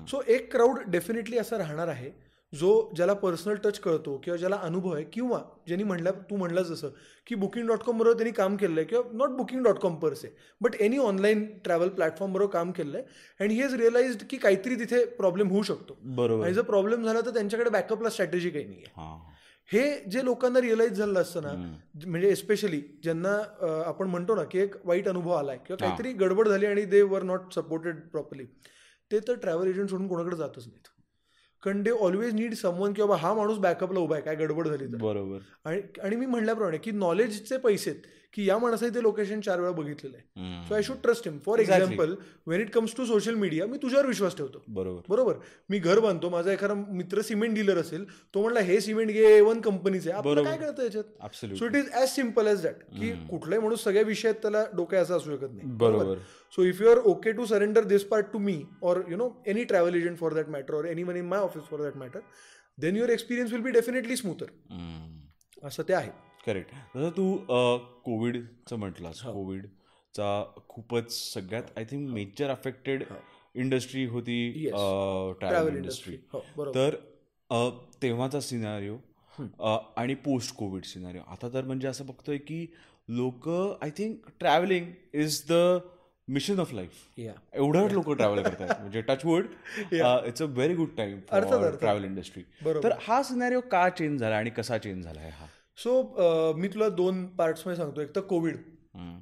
सो एक क्राऊड डेफिनेटली असा राहणार आहे जो ज्याला पर्सनल टच कळतो किंवा ज्याला अनुभव आहे किंवा ज्यांनी म्हणलं तू म्हणलं जसं की बुकिंग डॉट कॉम बरोबर त्यांनी काम केलं आहे किंवा not booking dot com per se but any online travel platform बरोबर काम केलं आहे. अँड ही हॅज रिअलाइज्ड की काहीतरी तिथे प्रॉब्लेम होऊ शकतो. बरोबर. आणि जर प्रॉब्लेम झाला तर त्यांच्याकडे बॅकअपला स्ट्रॅटेजी काही नाही आहे हा. हे जे लोकांना रिअलाइज झालं असतं ना म्हणजे एस्पेशली ज्यांना आपण म्हणतो ना की एक वाईट अनुभव आलाय किंवा काहीतरी गडबड झाली आणि दे वर नॉट सपोर्टेड प्रॉपरली ते तर ट्रॅव्हल एजंट सोडून कोणाकडे जातच नाहीत. कारण दे ऑलवेज नीड समवन की बाबा हा माणूस बॅकअपला उभा आहे काय गडबड झाली तर. बरोबर. आणि आणि मी म्हणल्याप्रमाणे की नॉलेजचे पैसे की या माणसाने ते लोकेशन चार वेळा बघितलेलं आहे. So I should trust him for. Example when it comes to social media मी तुझ्यावर विश्वास ठेवतो. बरोबर. बरोबर? मी घर बांधतो माझा एखादा मित्र सिमेंट डीलर असेल तो म्हणला हे सिमेंट घे वन कंपनीचे आपल्याला बरोबर. काय कळतं याच्यात. So it is as simple as that की कुठलाही माणूस सगळ्या विषयात त्याला डोक्या असं असू शकत नाही. बरोबर. So if you are okay to surrender this part to me or you know any travel agent for that matter or any one in my office for that matter then your experience will be definitely smoother असं ते आहे. Correct जसं तू कोविडचं म्हटलास. कोविडचा खूपच सगळ्यात I think major affected industry होती. Travel industry industry हो बरोबर. तर तेव्हाचा सिनारिओ आणि पोस्ट कोविड सिनारिओ आता तर म्हणजे असं बघतोय की लोक I think travelling is the mission of life एवढं लोक ट्रॅव्हल करतात. म्हणजे touchwood it's a very good time अर्थात, फॉर अर्थात. Travel industry. तर हा सिनारिओ का चेंज झाला आणि कसा चेंज झाला आहे हा? सो मी तुला दोन पार्ट्समध्ये सांगतो. एक तर कोविड.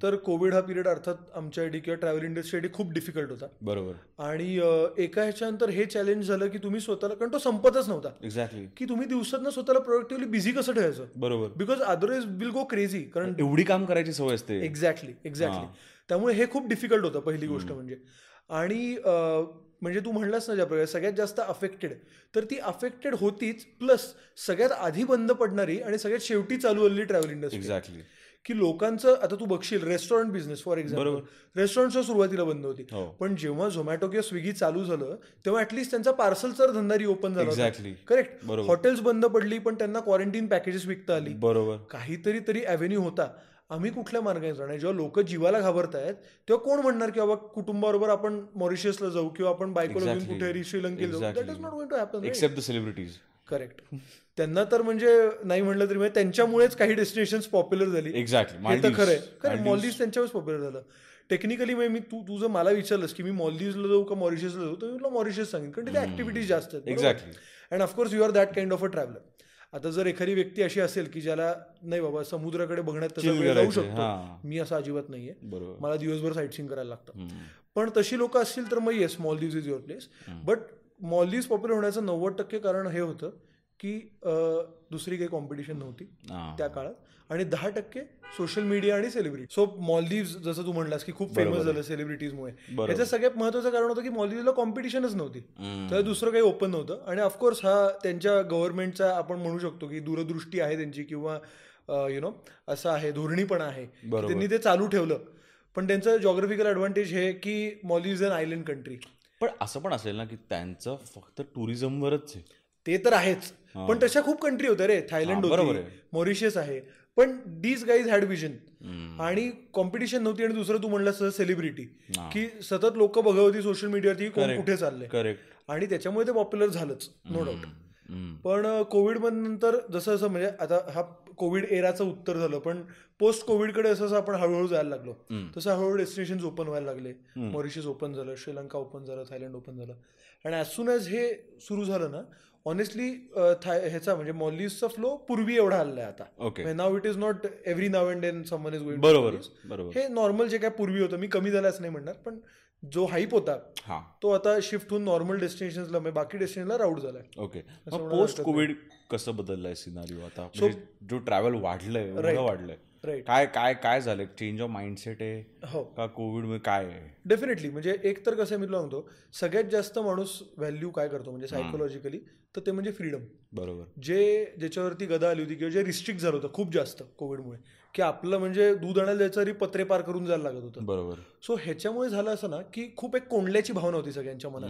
तर कोविड हा पिरियड अर्थात आमच्यासाठी किंवा ट्रॅव्हल इंडस्ट्रीसाठी खूप डिफिकल्ट होता. बरोबर. आणि एका ह्याच्यानंतर हे चॅलेंज झालं की तुम्ही स्वतःला कारण तो संपतच नव्हता. एक्झॅक्टली की तुम्ही दिवसातनं स्वतःला प्रोडक्टिव्हली बिझी कसं ठेवायचं? बरोबर. Because otherwise will go crazy कारण एवढी काम करायची सवय असते. एक्झॅक्टली एक्झॅक्टली त्यामुळे हे खूप डिफिकल्ट होतं पहिली गोष्ट म्हणजे. आणि म्हणजे तू म्हणलास ना ज्या प्रकारे सगळ्यात जास्त अफेक्टेड तर ती अफेक्टेड होतीच प्लस सगळ्यात आधी बंद पडणारी आणि सगळ्यात शेवटी चालू आलेली ट्रॅव्हल इंडस्ट्री एक्झॅक्टली की लोकांचं आता तू बघशील रेस्टॉरंट बिझनेस फॉर एक्झाम्पल रेस्टॉरंटच्या सुरुवातीला बंद होती. हो. पण जेव्हा झोमॅटो किंवा स्विगी चालू झालं तेव्हा ऍटलीस्ट त्यांचा पार्सलचा धंदा ओपन झाला Exactly. करेक्ट. हॉटेल्स बंद पडली पण त्यांना क्वारंटीन पॅकेजेस विकता आली. बरोबर. काहीतरी तरी अव्हेन्यू होता. आम्ही कुठल्या मार्गाने जाणार जेव्हा लोक जीवाला घाबरतायत तेव्हा कोण म्हणणार की बाबा कुटुंबाबरोबर आपण मॉरिशियसला जाऊ किंवा आपण बायकोला घेऊन. कुठे श्रीलंकेला जाऊ? That is not going to happen except the celebrities correct त्यांना तर म्हणजे नाही म्हणलं तरी म्हणजे त्यांच्यामुळेच काही डेस्टिनेशन पॉप्युलर झाली. एक्झॅक्टली तर खरं आहे. खरं मॉलिव्स त्यांच्यावरच पॉप्युलर झालं. टेक्निकली मी तू तू जर मला विचारलंस की मी मॉलदीव्सला जाऊ का मॉरिशसला जाऊ? तर मी तुला मॉरिशस सांगेन कारण तिथे ऍक्टिव्हिटीज जास्त आहेत Exactly. And of course you are that kind of a traveller आता जर एखादी व्यक्ती अशी असेल की ज्याला नाही बाबा समुद्राकडे बघण्यात त्याचा Chill वेळ जाऊ शकतो. मी असं अजिबात नाहीये. बरोबर. मला दिवसभर साईट करायला लागतं. पण तशी लोक असतील तर मग yes Maldives is your place but Maldives popular होण्याचं नव्वद टक्के कारण हे होतं की दुसरी काही कॉम्पिटिशन नव्हती. त्या काळात. आणि दहा टक्के सोशल मीडिया आणि सेलिब्रिटी सो मॉलदीव्स जसं तू म्हणलास की खूप फेमस झालं सेलिब्रिटीजमुळे. याचं सगळ्यात महत्वाचं कारण होतं की मॉलदीव्सला कॉम्पिटिशनच नव्हती. तर दुसरं काही ओपन नव्हतं. आणि ऑफकोर्स हा त्यांच्या गव्हर्नमेंटचा आपण म्हणू शकतो की दूरदृष्टी आहे त्यांची किंवा यु नो असं आहे धोरणीपणा आहे. की बरोबर. त्यांनी ते चालू ठेवलं. पण त्यांचं जॉग्राफिकल ॲडव्हान्टेज हे की मॉलिव्ज अन आयलंड कंट्री पण असं पण असेल ना की त्यांचं फक्त टुरिझमवरच आहे. ते तर आहेच. पण तशा खूप कंट्री होत्या रे. थायलंड होती. मॉरिशियस आहे. पण डीज गाईज हॅड विजन आणि कॉम्पिटिशन नव्हती आणि दुसरं तू म्हणलास सेलिब्रिटी. की सतत लोक बघत होती सोशल मीडियावरती कोण. कुठे करेक्ट आणि त्याच्यामुळे ते पॉप्युलर झालंच नो डाऊट पण कोविड नंतर जसं जसं म्हणजे आता हा कोविड एराचं उत्तर झालं पण पोस्ट कोविडकडे असं असं आपण हळूहळू जायला लागलो. तसं हळूहळू डेस्टिनेशन ओपन व्हायला लागले. मॉरिशस ओपन झालं श्रीलंका ओपन झालं थायलंड ओपन झालं. आणि ॲज सुन ॲज हे सुरू झालं ना ऑनेस्टली ह्याचा म्हणजे मॉलिसचा फ्लो पूर्वी एवढा Okay. आता now it is not every now and then someone is going बरोबर बरोबर. हे नॉर्मल जे काय पूर्वी होतं मी कमी झालं असं नाही म्हणणार पण जो हाईप होता हा. तो आता शिफ्ट होऊन नॉर्मल डेस्टिनेशनला म्हणजे बाकी डेस्टिनेशनला राऊट झालाय. ओके पोस्ट कोविड कसं बदललंय सिनारिओ आता? म्हणजे जो ट्रॅव्हल वाढलंय वाढलंय. काय काय काय झालंय चेंज ऑफ माइंडसेट आहे? हो. का कोविडमध्ये काय आहे? डेफिनेटली म्हणजे एक तर कसं मी तुला म्हणतो सगळ्यात जास्त माणूस व्हॅल्यू काय करतो? म्हणजे सायकोलॉजिकली तर ते म्हणजे फ्रीडम बरोबर. जे ज्याच्यावरती गदा आली होती किंवा जे रिस्ट्रिक्ट झालं होतं खूप जास्त कोविडमुळे की आपलं म्हणजे दूध आणायला जायचं तरी पत्रे पार करून जायला लागत होतं. बरोबर. सो ह्याच्यामुळे झालं असं ना की खूप एक कोंडल्याची भावना होती सगळ्यांच्या मनात.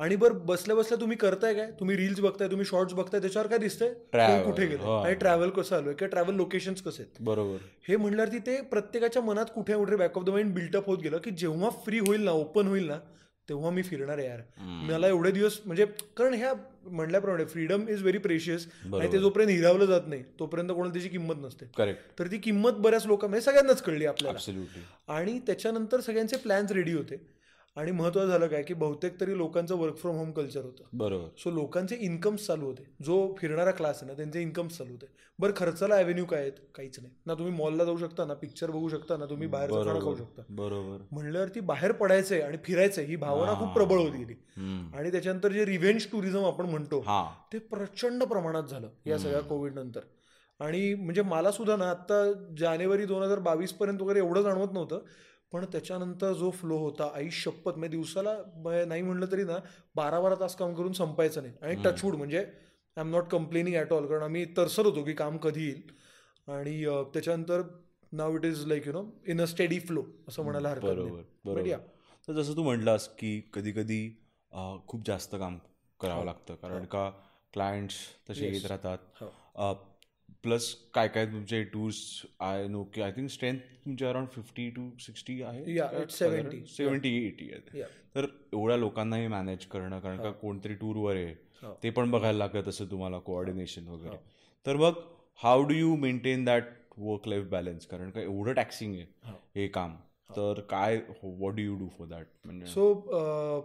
आणि बरं बसल्या बसल्या तुम्ही करताय काय? तुम्ही रील्स बघताय तुम्ही शॉर्ट्स बघताय त्याच्यावर काय दिसतंय? कोण कुठे गेलं हो. आणि ट्रॅव्हल कसं आलोय? किंवा ट्रॅव्हल लोकेशन्स कसे आहेत? बरोबर. हे म्हणल्यावरती ते प्रत्येकाच्या मनात कुठे कुठे back of the mind built up होत गेलं की जेव्हा फ्री होईल ना ओपन होईल ना तेव्हा मी फिरणार आहे यार. मला एवढे दिवस म्हणजे कारण ह्या म्हणल्याप्रमाणे फ्रीडम इज व्हेरी प्रेशियस आणि ते जोपर्यंत हिरावलं जात नाही तोपर्यंत कोणाला त्याची किंमत नसते. करेक्ट तर ती किंमत बऱ्याच लोकांना सगळ्यांनाच कळली आपल्याला. आणि त्याच्यानंतर सगळ्यांचे प्लॅन्स रेडी होते. आणि महत्वाचं झालं काय की बहुतेक तरी लोकांचं वर्क फ्रॉम होम कल्चर होतं. बरोबर. सो लोकांचे इन्कम्स चालू होते. जो फिरणारा क्लास आहे ना त्यांचे इन्कम्स चालू होते. बरं खर्चाला अव्हेन्यू काय आहेत? काहीच नाही. ना तुम्ही मॉलला जाऊ शकता ना पिक्चर बघू शकता ना तुम्ही बाहेर खाणं खाऊ शकता. बरोबर. म्हणल्यावरती बाहेर पडायचंय आणि फिरायचंय ही भावना खूप प्रबळ होती गेली. आणि त्याच्यानंतर जे रिव्हेंज टुरिझम आपण म्हणतो ते प्रचंड प्रमाणात झालं या सगळ्या कोविड नंतर. आणि म्हणजे मला सुद्धा ना आता जानेवारी दोन हजार बावीस पर्यंत वगैरे एवढं जाणवत नव्हतं. पण त्याच्यानंतर जो फ्लो होता आई शपथ म्हणजे दिवसाला नाही म्हणलं तरी ना बारा बारा तास काम करून संपायचं नाही. आणि टचवूड म्हणजे I am not complaining at all कारण आम्ही तरसत होतो की काम कधी येईल. आणि त्याच्यानंतर now it is like you know in a steady flow असं म्हणायला हरकत बरोबर yeah. तर जसं तू म्हटलास की कधी कधी खूप जास्त काम करावं लागतं कारण का क्लायंट्स तसे येत राहतात. हो. प्लस काय काय तुमचे टूर्स आय नो की आय थिंक स्ट्रेंथ तुमची अराउंड फिफ्टी टू सिक्स्टी आहे. Yeah, it's 70. सेवन्टी एटी आहे. तर एवढ्या लोकांनाही मॅनेज करणं कारण का कोणतरी टूरवर. आहे. ते पण बघायला लागत असं तुम्हाला कोऑर्डिनेशन वगैरे. तर मग how do you maintain that work life balance कारण का एवढं टॅक्सिंग आहे हे. काम. तर काय what do you do for that म्हणजे सो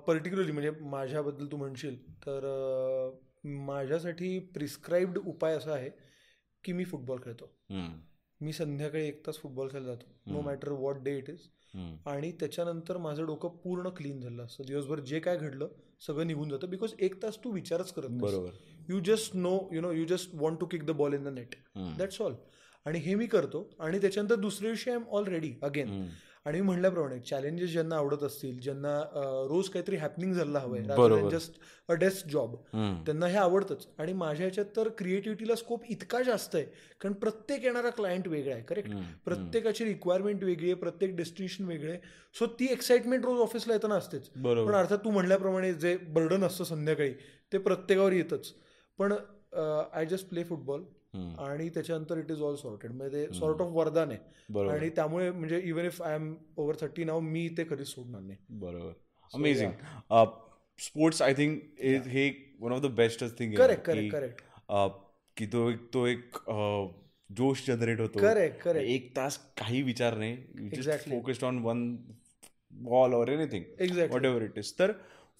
पर्टिक्युलरली म्हणजे माझ्याबद्दल तू म्हणशील तर अं, माझ्यासाठी प्रिस्क्राईब्ड उपाय असा आहे की मी फुटबॉल खेळतो. मी संध्याकाळी एक तास फुटबॉल खेळायला जातो. No matter what day it is. आणि त्याच्यानंतर माझं डोकं पूर्ण क्लीन झालं असतं. दिवसभर जे काय घडलं सगळं निघून जातं. बिकॉज एक तास तू विचारच करत बरोबर. You just no you know you just want to kick the ball in the net that's all आणि हे मी करतो. आणि त्याच्यानंतर दुसऱ्या दिवशी I am all ready again आणि मी म्हणल्याप्रमाणे चॅलेंजेस ज्यांना आवडत असतील ज्यांना रोज काहीतरी हॅपनिंग झालं हवंय जस्ट अ डेस्क जॉब त्यांना हे आवडतंच. आणि माझ्या ह्याच्यात तर क्रिएटिव्हिटीला स्कोप इतका जास्त आहे कारण प्रत्येक येणारा क्लायंट वेगळा आहे करेक्ट प्रत्येकाची रिक्वायरमेंट वेगळी आहे प्रत्येक डेस्टिनेशन वेगळे सो ती एक्साइटमेंट रोज ऑफिसला येताना असतेच. पण अर्थात तू म्हणल्याप्रमाणे जे बर्डन असतं संध्याकाळी ते प्रत्येकावर येतच. पण आय जस्ट प्ले फुटबॉल आणि त्याच्यानंतर इट इज ऑल सॉर्टेड म्हणजे ते सॉर्ट ऑफ वरदान आहे. आणि त्यामुळे म्हणजे even if I am over thirty now मी ते कधीच सोडणार नाही. बरोबर. अमेझिंग स्पोर्ट्स आय थिंक हे वन ऑफ द बेस्टच थिंग Correct, correct, correct. की तो एक तो एक जोश जनरेट होतो. Correct, correct. एक तास काही विचार नाही. Focused on one ball or anything Exactly. Whatever it is तर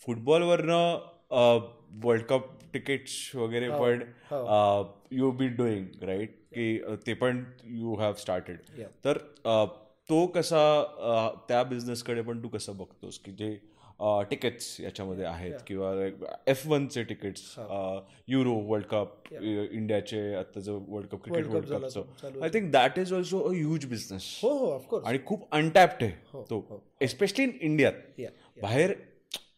फुटबॉलवरनं वर्ल्ड कप तिकीट्स वगैरे हो, पण यू बी डुईंग राईट की अ, ते पण यू हॅव स्टार्टेड. तर अ, तो कसा अ, त्या बिझनेसकडे पण तू कसं बघतोस? की जे तिकीट्स याच्यामध्ये आहेत किंवा एफ वनचे तिकीट्स युरो वर्ल्ड कप इंडियाचे आत्ताचं World cup cricket world कपचं I think that is also a huge business आणि खूप अनटॅप्ड आहे हो, तो. एस्पेशली इन इंडियात बाहेर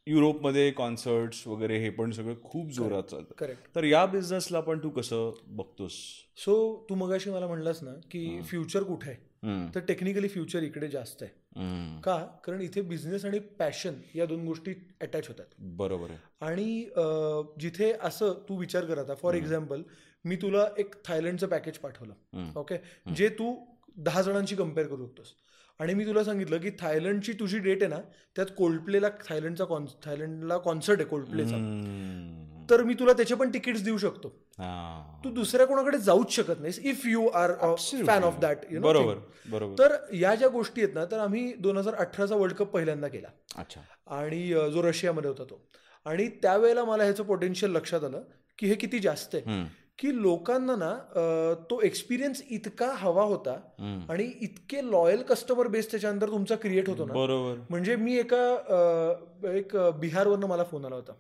युरोपमध्ये कॉन्सर्ट्स वगैरे हे पण सगळं खूप जोरात चालतं. करेक्ट तर या बिझनेसला पण तू कसं बघतोस? सो तू मगाशी मला म्हणलास ना की फ्युचर कुठे आहे? तर टेक्निकली फ्युचर इकडे जास्त आहे. का? कारण इथे बिझनेस आणि पॅशन या दोन गोष्टी अटॅच होतात. बरोबर आहे. आणि जिथे असं तू विचार कर आता फॉर एक्झाम्पल मी तुला एक थायलंडचं पॅकेज पाठवलं. ओके जे तू दहा जणांची कंपेअर करू शकतोस. आणि मी तुला सांगितलं की थायलंडची तुझी डेट आहे ना त्यात कोल्डप्लेला थायलंडचा कॉन थायलंडला कॉन्सर्ट आहे कोल्डप्लेचा. तर मी तुला त्याचे पण तिकीट्स देऊ शकतो. तू दुसऱ्या कोणाकडे जाऊच शकत नाहीस if you are fan of that you बरोबर बरोबर. तर या ज्या गोष्टी आहेत ना तर आम्ही दोन हजार अठराचा वर्ल्ड कप पहिल्यांदा केला. अच्छा. आणि जो रशियामध्ये होता तो. आणि त्यावेळेला मला ह्याचं पोटेन्शियल लक्षात आलं की हे किती जास्त आहे. की लोकांना ना तो एक्सपिरियन्स इतका हवा होता. आणि इतके लॉयल कस्टमर बेस त्याच्यानंतर तुमचा क्रिएट होतो ना. बरोबर. म्हणजे मी एका एक बिहारवरनं मला फोन आला होता.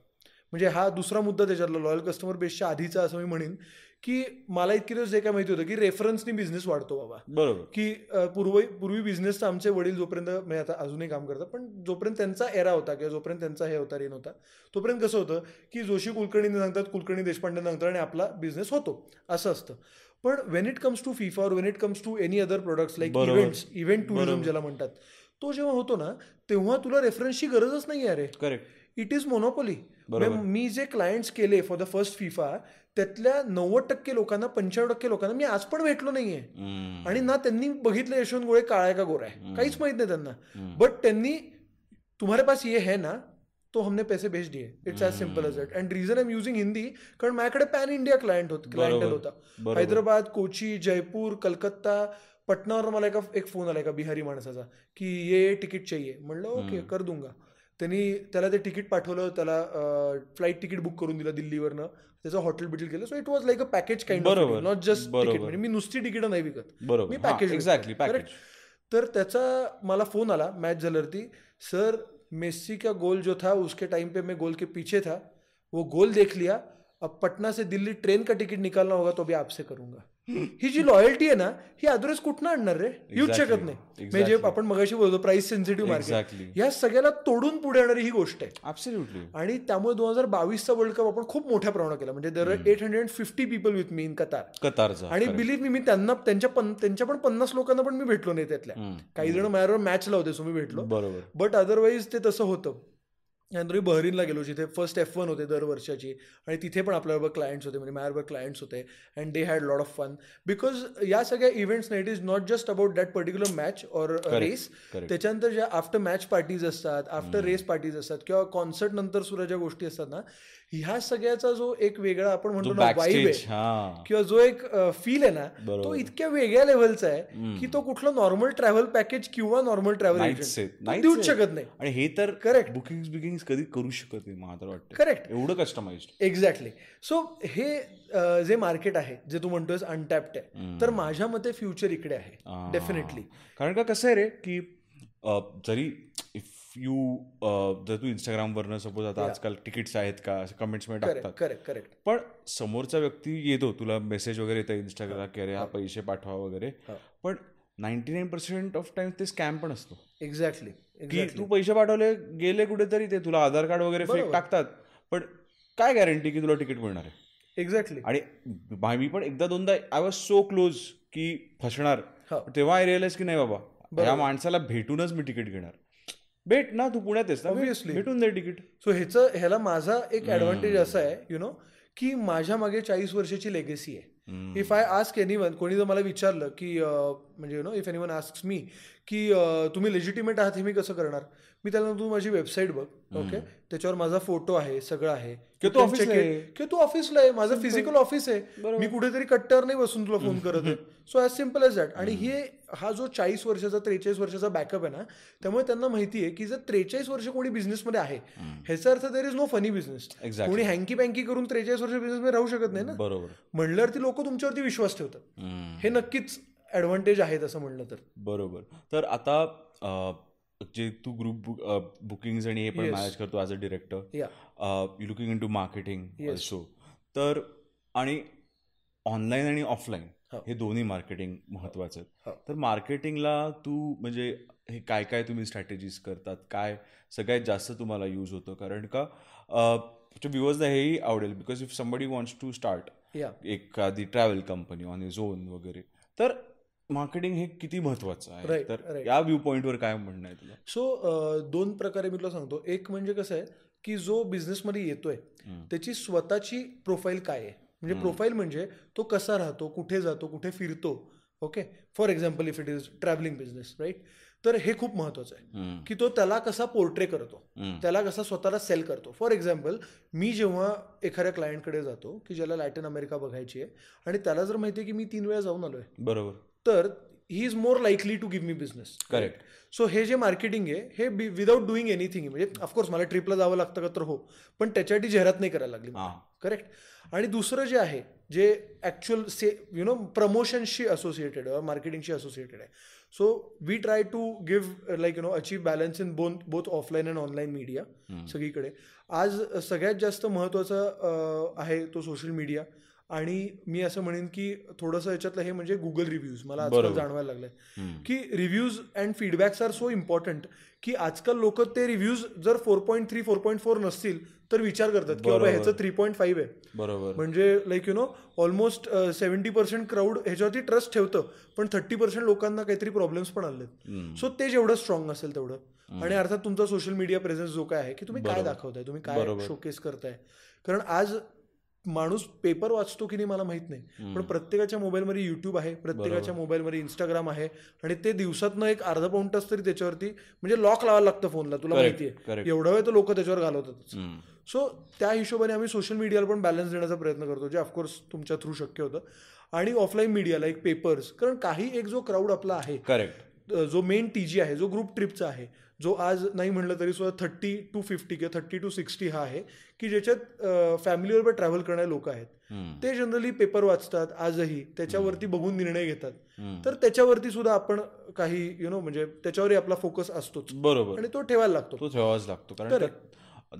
म्हणजे हा दुसरा मुद्दा त्याच्यातला लॉयल कस्टमर बेसच्या आधीचा असं मी म्हणेन. की मला इतके दिवस जे काय माहिती होतं की रेफरन्सनी बिझनेस वाढतो बाबा. बरोबर. की पूर्वी पूर्वी बिझनेसचं आमचे वडील जोपर्यंत म्हणजे आता अजूनही काम करतात पण जोपर्यंत त्यांचा एरा होता किंवा जोपर्यंत त्यांचा हे होता रेन होता तोपर्यंत कसं होतं की जोशी कुलकर्णीने सांगतात कुलकर्णी देशपांडे सांगतात आणि आपला बिझनेस होतो. असं असतं. पण when it comes to FIFA or when it comes to any other products like. Events event tourism ज्याला म्हणतात तो जेव्हा होतो ना तेव्हा तुला रेफरन्सची गरजच नाही आहे रे करेक्ट इट इज मोनोपॉली. मी जे क्लायंट्स केले फॉर द फर्स्ट फिफा त्यातल्या नव्वद टक्के लोकांना पंच्याण्णव टक्के लोकांना मी आज पण भेटलो नाहीये. आणि ना त्यांनी बघितलं यशवंत गोळे काळा आहे का गोरा आहे? काहीच माहीत नाही त्यांना. बट त्यांनी तुम्हारे पास ये है ना तो हमने पैसे भेज दिए. It's as simple as it and reason am using Hindi कारण माझ्याकडे पॅन इंडिया क्लायंट होत क्लायंटल होता. हैदराबाद कोची जयपूर कलकत्ता पटनावर मला एका एक फोन आला एका बिहारी माणसाचा की ये तिकीट चाहिए. म्हणलं ओके कर दूंगा. त्यांनी त्याला ते तिकीट पाठवलं त्याला फ्लाईट तिकीट बुक करून दिलं दिल्लीवरनं. त्याचं हॉटेल बिटेल केलं so it was like a package kind बरोबर. Not just. तिकीट म्हणजे मी नुसती तिकीट नाही विकत बरोबर. मी पॅकेज exactly, package. तर त्याचा मला फोन आला मॅच झाल्यावरती सर मेस्सी का गोल जो था उसके टाइम पे मैं गोल के पीछे था वो गोल देख लिया अब पटना से दिल्ली ट्रेन का तिकीट निकालना होगा तो भी आपसे करूंगा। ही जी लॉयल्टी आहे ना ही अदरवाईज कुठनं आणणार रे? येऊच. शकत नाही म्हणजे जे. आपण मगाशी बोलतो प्राइस सेन्सिटिव्ह. मार्केट या सगळ्याला तोडून पुढे येणारी ही गोष्ट आहे. आणि त्यामुळे दोन हजार बावीसचा वर्ल्ड कप आपण खूप मोठ्या प्रमाणात केला. म्हणजे दर eight hundred fifty people with me in Qatar कतारचा आणि. बिलीव्ह मी मी त्यांना त्यांच्या त्यांच्या पण पन्नास लोकांना पण मी भेटलो नाही त्यातल्या. काही जण माझ्याबरोबर मॅचला होते सो मी भेटलो. बरोबर. बट अदरवाईज ते तसं होतं. त्यानंतर मी बहरीनला गेलो जिथे फर्स्ट एफ वन होते दर वर्षाची. आणि तिथे पण आपल्याबरोबर क्लायंट्स होते म्हणजे माझ्याबरोबर क्लायंट्स होते. And they had lot of fun because या सगळ्या इव्हेंट्सना it is not just about that particular match or race. त्याच्यानंतर ज्या आफ्टर मॅच पार्टीज असतात आफ्टर रेस पार्टीज असतात किंवा कॉन्सर्ट नंतर सुद्धा ज्या गोष्टी असतात ना ह्या सगळ्याचा जो एक वेगळा आपण म्हणतो ना वाईब आहे किंवा जो एक फील आहे ना. तो इतक्या वेगळ्या लेव्हलचा आहे की तो कुठलं नॉर्मल ट्रॅव्हल पॅकेज किंवा नॉर्मल ट्रॅव्हल देऊच. शकत नाही. आणि हे तर Correct. बुकिंग बिकिंग कधी करू शकत नाही मला तर वाटतं. Correct. एवढं कस्टमाइज एक्झॅक्टली सो हे जे मार्केट आहे जे तू म्हणतोयस अनटॅप्ड आहे तर माझ्या मते फ्युचर इकडे आहे डेफिनेटली कारण का कसं आहे रे की जरी इफ यू जर तू इंस्टाग्रामवरनं सपोज आता आजकाल तिकीट्स आहेत का? असे कमेंट्समध्ये टाकतात. करेक्ट करेक्ट पण समोरचा व्यक्ती येतो तुला मेसेज वगैरे येतं इंस्टाग्राम की अरे हा पैसे पाठवा वगैरे. पण ninety nine percent of time ते स्कॅम पण असतो. एक्झॅक्टली की तू पैसे पाठवले गेले कुठेतरी ते तुला आधार कार्ड वगैरे फेक टाकतात. पण काय गॅरंटी की तुला तिकीट मिळणार आहे? एक्झॅक्टली आणि मा- मी पण एकदा दोनदा आय वॉज सो क्लोज की फसणार. तेव्हा आय रिअलाइज की नाही बाबा या माणसाला भेटूनच मी तिकीट घेणार. भेट ना तू पुण्यात आहेस ना? Obviously. भेटून दे तिकीट. सो ह्याचं ह्याला माझा एक ऍडव्हान्टेज असा आहे यु नो की माझ्या मागे चाळीस वर्षाची लेगेसी आहे. If I ask any one कोणी जर मला विचारलं की म्हणजे you know if any one ask me की तुम्ही लेजिटिमेट आहात हे मी कसं करणार? मी त्याला तू माझी वेबसाईट बघ ओके त्याच्यावर माझा फोटो आहे सगळं आहे. की तू. की तू ऑफिसला आहे. माझं फिजिकल ऑफिस आहे. मी कुठेतरी कट्टर नाही बसून तुला फोन करत आहे. So as simple as that आणि हे हा जो चाळीस वर्षाचा त्रेचाळीस वर्षाचा बॅकअप आहे ना त्यामुळे त्यांना माहिती आहे की जर त्रेचाळीस वर्ष कोणी बिझनेसमध्ये आहे ह्याचा अर्थ there is no funny business. कोणी हँकी बँकी करून त्रेचाळीस वर्ष बिझनेसमध्ये राहू शकत नाही ना. बरोबर. म्हणल्यावरती लोक तुमच्यावरती विश्वास ठेवतात. हे नक्कीच ऍडव्हान्टेज आहेत असं म्हणलं तर बरोबर तर आता जे तू ग्रुप बुकिंग आणि हे पण. मॅनेज करतो ॲज अ डिरेक्टर या looking into marketing. Also तर आणि ऑनलाईन आणि ऑफलाईन हो. हे दोन्ही मार्केटिंग महत्वाचं हो. आहे तर मार्केटिंगला तू म्हणजे हे काय काय तुम्ही स्ट्रॅटेजीज करतात काय सगळ्यात जास्त तुम्हाला यूज होतं कारण का व्ह्युअर्सला हेही आवडेल because if somebody wants to start एखादी travel company on his own वगैरे तर मार्केटिंग हे किती महत्वाचं आहे? Right, तर right. या व्ह्यू पॉईंटवर काय म्हणणं आहे तुला? सो दोन प्रकारे मी तुला सांगतो. एक म्हणजे कसं आहे की जो बिझनेसमध्ये येतोय. त्याची स्वतःची प्रोफाईल काय आहे? म्हणजे प्रोफाईल म्हणजे तो कसा राहतो कुठे जातो कुठे फिरतो okay for example if it is travelling business right तर हे खूप महत्वाचं आहे. की तो त्याला कसा पोर्ट्रे करतो. त्याला कसा स्वतःला सेल करतो. फॉर एक्झाम्पल मी जेव्हा एखाद्या क्लायंटकडे जातो की ज्याला लॅटिन अमेरिका बघायची आहे आणि त्याला जर माहिती आहे की मी तीन वेळा जाऊन आलोय बरोबर. तर he is more likely to give me business Correct. So हे जे मार्केटिंग आहे हे विदाऊट डुईंग एनिथिंग म्हणजे ऑफकोर्स मला ट्रिपला जावं लागतं का तर हो पण त्याच्यासाठी जाहिरात नाही करायला लागली. करेक्ट आणि दुसरं जे आहे जे ॲक्च्युअल से यु नो प्रमोशनशी असोसिएटेड मार्केटिंगशी असोसिएटेड आहे. So we try to give like you know achieve balance in bone both offline and online media सगळीकडे. आज सगळ्यात जास्त महत्त्वाचं आहे तो सोशल मीडिया आणि मी असं म्हणेन की थोडंसं याच्यातलं हे म्हणजे गुगल रिव्ह्यूज मला आजकाल. जाणवायला लागलंय. की reviews and feedbacks are so important की आजकाल लोक ते रिव्ह्यूज जर four point three four point four नसतील तर विचार करतात की बाबा. ह्याचं थ्री पॉईंट फाईव्ह आहे. बरोबर. म्हणजे like you know almost seventy percent crowd ह्याच्यावरती ट्रस्ट ठेवतं पण थर्टी पर्सेंट लोकांना काहीतरी प्रॉब्लेम्स पण आलेत. सो ते जेवढं स्ट्रॉंग असेल तेवढं. आणि अर्थात तुमचा सोशल मीडिया प्रेझेन्स जो काय आहे की तुम्ही काय दाखवताय तुम्ही काय. शोकेस करताय. कारण आज माणूस पेपर वाचतो की नाही मला माहीत नाही. पण प्रत्येकाच्या मोबाईलमध्ये युट्यूब आहे प्रत्येकाच्या मोबाईलमध्ये इंस्टाग्राम आहे आणि ते दिवसातनं एक अर्धा पाऊण तास तरी त्याच्यावरती म्हणजे लॉक लावायला लागतं फोनला तुला माहिती आहे. एवढा वेळ तर लोक त्याच्यावर घालवतात. सो त्या हिशोबाने आम्ही सोशल मीडियाला पण बॅलन्स देण्याचा प्रयत्न करतो जे ऑफकोर्स तुमच्या थ्रू शक्य होतं. आणि ऑफलाईन मीडिया लाईक पेपर्स कारण काही एक जो क्राऊड आपला आहे करेक्ट जो मेन टी जी आहे जो ग्रुप ट्रिपचा आहे जो आज नाही म्हणलं तरी सुद्धा थर्टी टू फिफ्टी किंवा थर्टी टू सिक्स्टी हा आहे की ज्याच्यात फॅमिलीबरोबर ट्रॅव्हल करणारे लोक आहेत. ते जनरली पेपर वाचतात आजही. त्याच्यावरती बघून निर्णय घेतात. तर त्याच्यावरती सुद्धा आपण काही यु नो म्हणजे त्याच्यावरही आपला फोकस असतोच. बरोबर. आणि तो ठेवायला लागतो. तो ठेवावाच लागतो. कारण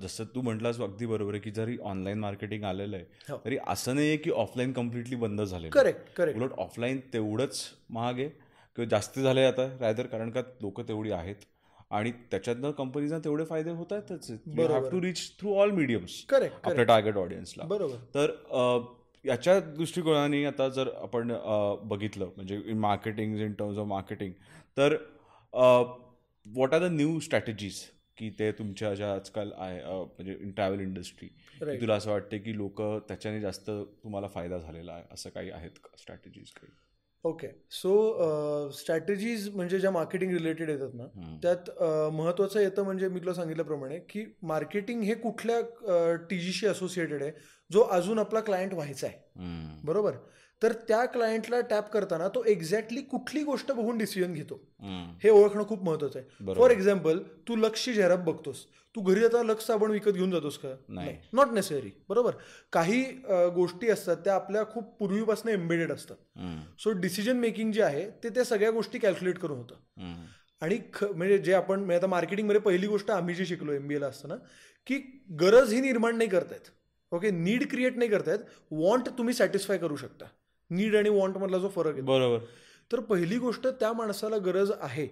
जसं तू म्हटलास अगदी बरोबर आहे की जरी ऑनलाईन मार्केटिंग आलेलं आहे हो. तरी असं नाही आहे की ऑफलाईन कम्प्लिटली बंद आहे. करेक्ट करेक्ट उलट ऑफलाईन तेवढंच महाग आहे. किंवा जास्त झाले आता रायदर कारण का लोक तेवढी आहेत. आणि त्याच्यातनं कंपनीजना तेवढे फायदे होत आहेतच. Have to reach through all mediums correct आपल्या टार्गेट ऑडियन्सला बरोबर. तर याच्या दृष्टिकोनाने आता जर आपण बघितलं म्हणजे in marketing in terms of marketing तर what are the new strategies की ते तुमच्या ज्या आजकाल आहे म्हणजे इन ट्रॅव्हल इंडस्ट्री. तुला असं वाटतं की लोक त्याच्याने जास्त तुम्हाला फायदा झालेला आहे असं काही आहेत का स्ट्रॅटेजीज काही? ओके सो स्ट्रॅटेजीज म्हणजे ज्या मार्केटिंग रिलेटेड येतात ना त्यात अ, महत्त्वाचं येतं म्हणजे मी तुला सांगितल्याप्रमाणे की मार्केटिंग हे कुठल्या टी जीशी असोसिएटेड आहे जो अजून आपला क्लायंट व्हायचा आहे. बरोबर? तर त्या क्लायंटला टॅप करताना तो एक्झॅक्टली कुठली गोष्ट बघून डिसिजन घेतो. हे ओळखणं खूप महत्वाचं आहे. फॉर एक्झाम्पल तू लक्सची जाहिरात बघतोस. तू घरी आता लक्स साबण विकत घेऊन जातोस का? नाही. नॉट नेसेसरी बरोबर? काही गोष्टी असतात त्या आपल्या खूप पूर्वीपासून एम्बेडेड असतात. सो डिसिजन मेकिंग जे आहे ते त्या सगळ्या गोष्टी कॅल्क्युलेट करून होतं. आणि ख म्हणजे जे आपण म्हणजे आता मार्केटिंगमध्ये पहिली गोष्ट आम्ही जी शिकलो एम बी एला असताना की गरज ही निर्माण नाही करतायत. ओके नीड क्रिएट नाही करतायत. वॉन्ट तुम्ही सॅटिस्फाय करू शकता. नीड आणि वॉन्ट मधला जो फरक आहे. बरोबर. तर पहिली गोष्ट त्या माणसाला गरज आहे.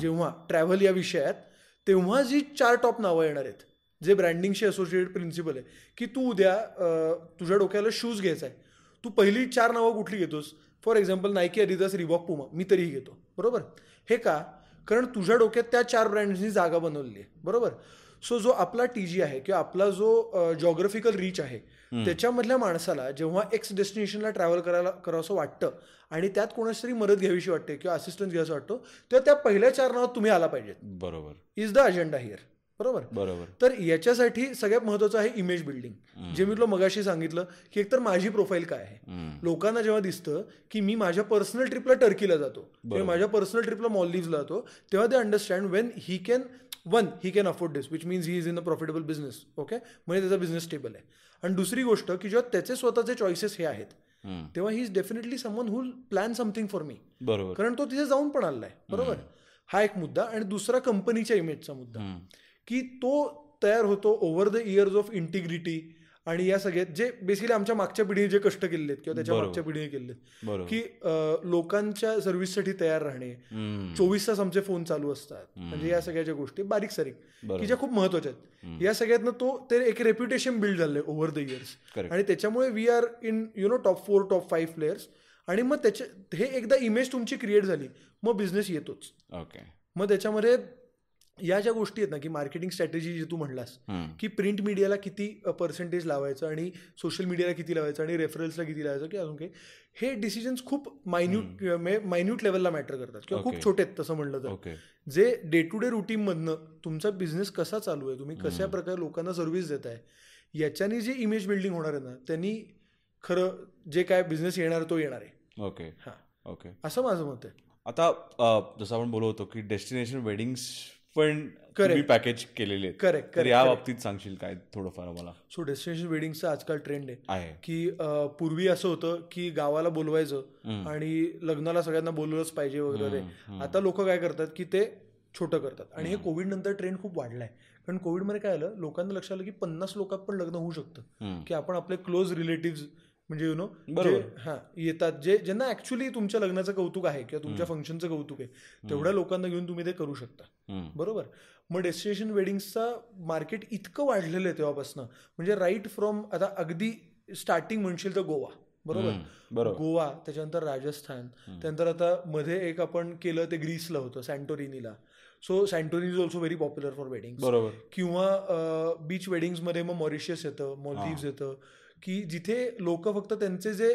जेव्हा ट्रॅव्हल या विषयात तेव्हा जी चार टॉप नावं येणार आहेत जे ब्रँडिंगशी असोसिएटेड प्रिन्सिपल आहे की तू उद्या तुझ्या डोक्याला शूज घ्यायचा आहे तू पहिली चार नावं कुठली घेतोस? For example Nike Adidas Reebok Puma मी तरीही घेतो. बरोबर? हे का? कारण तुझ्या डोक्यात त्या चार ब्रँड्सनी जागा बनवलेली आहे. बरोबर? सो जो आपला टी जी आहे किंवा आपला जो जॉग्राफिकल रीच आहे त्याच्यामधल्या माणसाला जेव्हा एक्स डेस्टिनेशनला ट्रॅव्हल करायला करावंसं वाटतं आणि त्यात कोणाची तरी मदत घ्यावीशी वाटते किंवा असिस्टन्स घ्यायचं वाटतो तेव्हा त्या पहिल्या चार नावात तुम्ही आला पाहिजेत. बरोबर. इज द अजेंडा हिअर बरोबर? बरोबर. तर याच्यासाठी सगळ्यात महत्वाचं आहे इमेज बिल्डिंग जे मी तुला मगाशी सांगितलं की एकतर माझी प्रोफाईल काय आहे. लोकांना जेव्हा दिसतं की मी माझ्या पर्सनल ट्रिपला टर्कीला जातो किंवा माझ्या पर्सनल ट्रिपला मॉलदीव्सला जातो तेव्हा ते understand when he can one he can afford this which means he is in a profitable business okay म्हणजे त्याचा बिझनेस स्टेबल आहे. आणि दुसरी गोष्ट की जेव्हा त्याचे स्वतःचे चॉईसेस हे आहेत तेव्हा he is definitely someone who plan something for me बरोबर. कारण तो तिथे जाऊन पण आलाय बरोबर? हा एक मुद्दा. आणि दुसरा कंपनीच्या इमेजचा मुद्दा की तो तयार होतो over the years of integrity आणि या सगळ्यात जे बेसिकली आमच्या मागच्या पिढीने जे कष्ट केलेले आहेत किंवा त्याच्या मागच्या पिढीने केलेले बरोबर. की लोकांच्या सर्व्हिससाठी तयार राहणे. चोवीस तास आमचे फोन चालू असतात. म्हणजे या सगळ्या ज्या गोष्टी बारीक सारीक की ज्या खूप महत्त्वाच्या आहेत. या सगळ्यातनं तो ते एक रेप्युटेशन बिल्ड झालंय ओव्हर द इयर्स. आणि त्याच्यामुळे we are in you know top four top five players आणि मग त्याच्या हे एकदा इमेज तुमची क्रिएट झाली मग बिझनेस येतोच. ओके मग त्याच्यामध्ये या ज्या गोष्टी आहेत ना की मार्केटिंग स्ट्रॅटेजी जी तू म्हणलास. की प्रिंट मीडियाला किती पर्सेंटेज लावायचं आणि सोशल मीडियाला किती लावायचं आणि रेफरन्सला किती लावायचं की अजून काही हे डिसिजन्स खूप मायन्यूट मायन्यूट लेवलला मॅटर करतात किंवा खूप. छोटे आहेत तसं म्हणलं तर. ओके जे डे टू डे रुटीनमधनं तुमचा बिझनेस कसा चालू आहे तुम्ही कशा प्रकारे लोकांना सर्व्हिस देत आहे याच्याने जे इमेज बिल्डिंग होणार आहे ना त्यांनी खरं जे काय बिझनेस येणार तो येणार आहे. ओके हां. ओके असं माझं मत आहे. आता जसं आपण बोलत होतो की डेस्टिनेशन वेडिंग्स पण पॅकेज केलेले Correct, तर या बाबतीत सांगशील काय थोडंफार मला सो डेस्टिनेशन वेडिंगचा आजकाल ट्रेंड आहे की पूर्वी असं होतं की गावाला बोलवायचं आणि लग्नाला सगळ्यांना बोलवलंच पाहिजे वगैरे. आता लोक काय करतात की ते छोटं करतात. आणि हे कोविड नंतर ट्रेंड खूप वाढलाय. कारण कोविडमध्ये काय आलं लोकांना लक्षात आलं की पन्नास लोकात पण लग्न होऊ शकतं. की आपण आपले क्लोज रिलेटिव्ह म्हणजे यु नो बरोबर. हा येतात जे ज्यांना ऍक्च्युली तुमच्या लग्नाचं कौतुक आहे किंवा तुमच्या फंक्शनचं कौतुक आहे तेवढ्या लोकांना घेऊन तुम्ही ते करू शकता. बरोबर? मग डेस्टिनेशन वेडिंग्सचा मार्केट इतकं वाढलेलं आहे तेव्हापासून म्हणजे राईट फ्रॉम आता अगदी स्टार्टिंग म्हणशील तर गोवा बरोबर? गोवा त्याच्यानंतर राजस्थान त्यानंतर आता मध्ये एक आपण केलं ते ग्रीसला होतं सँटोरिनीला so Santorini is also very popular for wedding बरोबर. किंवा बीच वेडिंग्समध्ये मग मॉरिशियस येतं मॉलदीव्स येतं. की जिथे लोक फक्त त्यांचे जे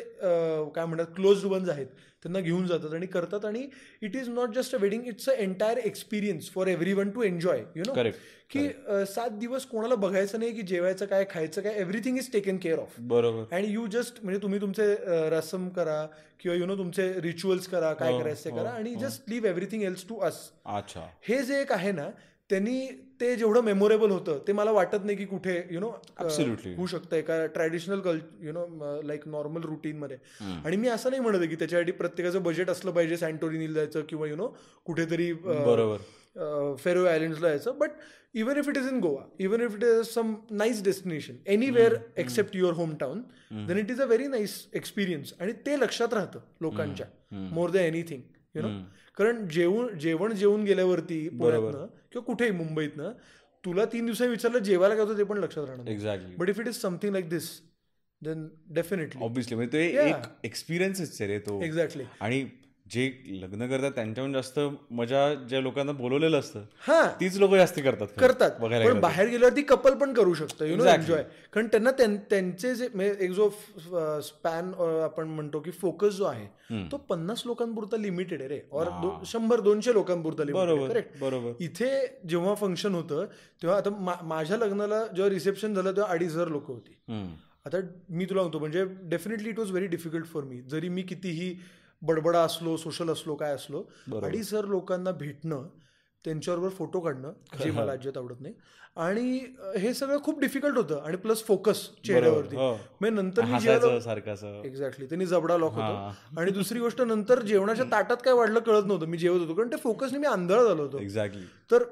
काय म्हणतात क्लोज वन्स आहेत त्यांना घेऊन जातात आणि करतात आणि it is not just a wedding it's a entire experience for everyone to enjoy you know की सात दिवस कोणाला बघायचं नाही की जेवायचं काय खायचं काय everything is taken care of बरोबर. अँड यू जस्ट म्हणजे तुम्ही तुमचे रसम करा किंवा यु नो तुमचे रिच्युअल्स करा काय हो, करायचं ते करा आणि just leave everything else to us अच्छा. हे जे एक आहे ना त्यांनी ते जेवढं मेमोरेबल होतं ते मला वाटत नाही की कुठे यु नो. होऊ शकतं. एका ट्रॅडिशनल कल यु नो लाईक नॉर्मल रुटीनमध्ये आणि मी असं नाही म्हणत की त्याच्यासाठी प्रत्येकाचं बजेट असलं पाहिजे सँटोरिनीला जायचं किंवा यु नो कुठेतरी बरोबर. फेरो आयलंड्सला जायचं. But even if it is in Goa even if it is some nice destination anywhere except your home town then it is a very nice experience आणि ते लक्षात राहतं लोकांच्या more than anything you know कारण जेवण जेवण जेवून गेल्यावरती पुण्यातनं किंवा कुठेही मुंबईतनं तुला तीन दिवसांनी विचारलं जेवायला काय होतं ते पण लक्षात राहणार exactly but if it is something like this then definitely obviously म्हणजे ते. एक एक्सपिरियन्सच रे तो. एक्झॅक्टली आणि जे लग्न करतात त्यांच्याहून जास्त मजा ज्या लोकांना बोलवलेलं असतं हा. तीच लोक जास्त करतात. करतात. बघायला. बाहेर गेल्यावरती कपल पण करू शकतं यु नो. एन्जॉय कारण त्यांना त्यां- त्यांचे जे म्हणजे एक जो स्पॅन आपण म्हणतो की फोकस जो आहे तो पन्नास लोकांपुरता लिमिटेड आहे रे. और शंभर दोनशे लोकांपुरता लिमिटेड बरोबर करेक्ट बरोबर. इथे जेव्हा फंक्शन होतं तेव्हा आता माझ्या लग्नाला जेव्हा रिसेप्शन झालं तेव्हा अडीच हजार लोक होती. आता मी तुला म्हणतो म्हणजे definitely it was very difficult for me जरी मी कितीही बडबडा असलो सोशल असलो काय असलो अडीच हजार लोकांना भेटणं त्यांच्याबरोबर फोटो काढणं जे मला अजिबात आवडत नाही. आणि हे सगळं खूप डिफिकल्ट होतं आणि प्लस फोकस चेहऱ्यावरती. हो. मग नंतर मी असं एक्झॅक्टली त्यांनी जबडा लॉक होतो. आणि दुसरी गोष्ट नंतर जेवणाच्या ताटात काय वाढलं कळत नव्हतं. मी जेवत होतो. कारण ते फोकसने मी आंधळ झालो होतो. एक्झॅक्टली तर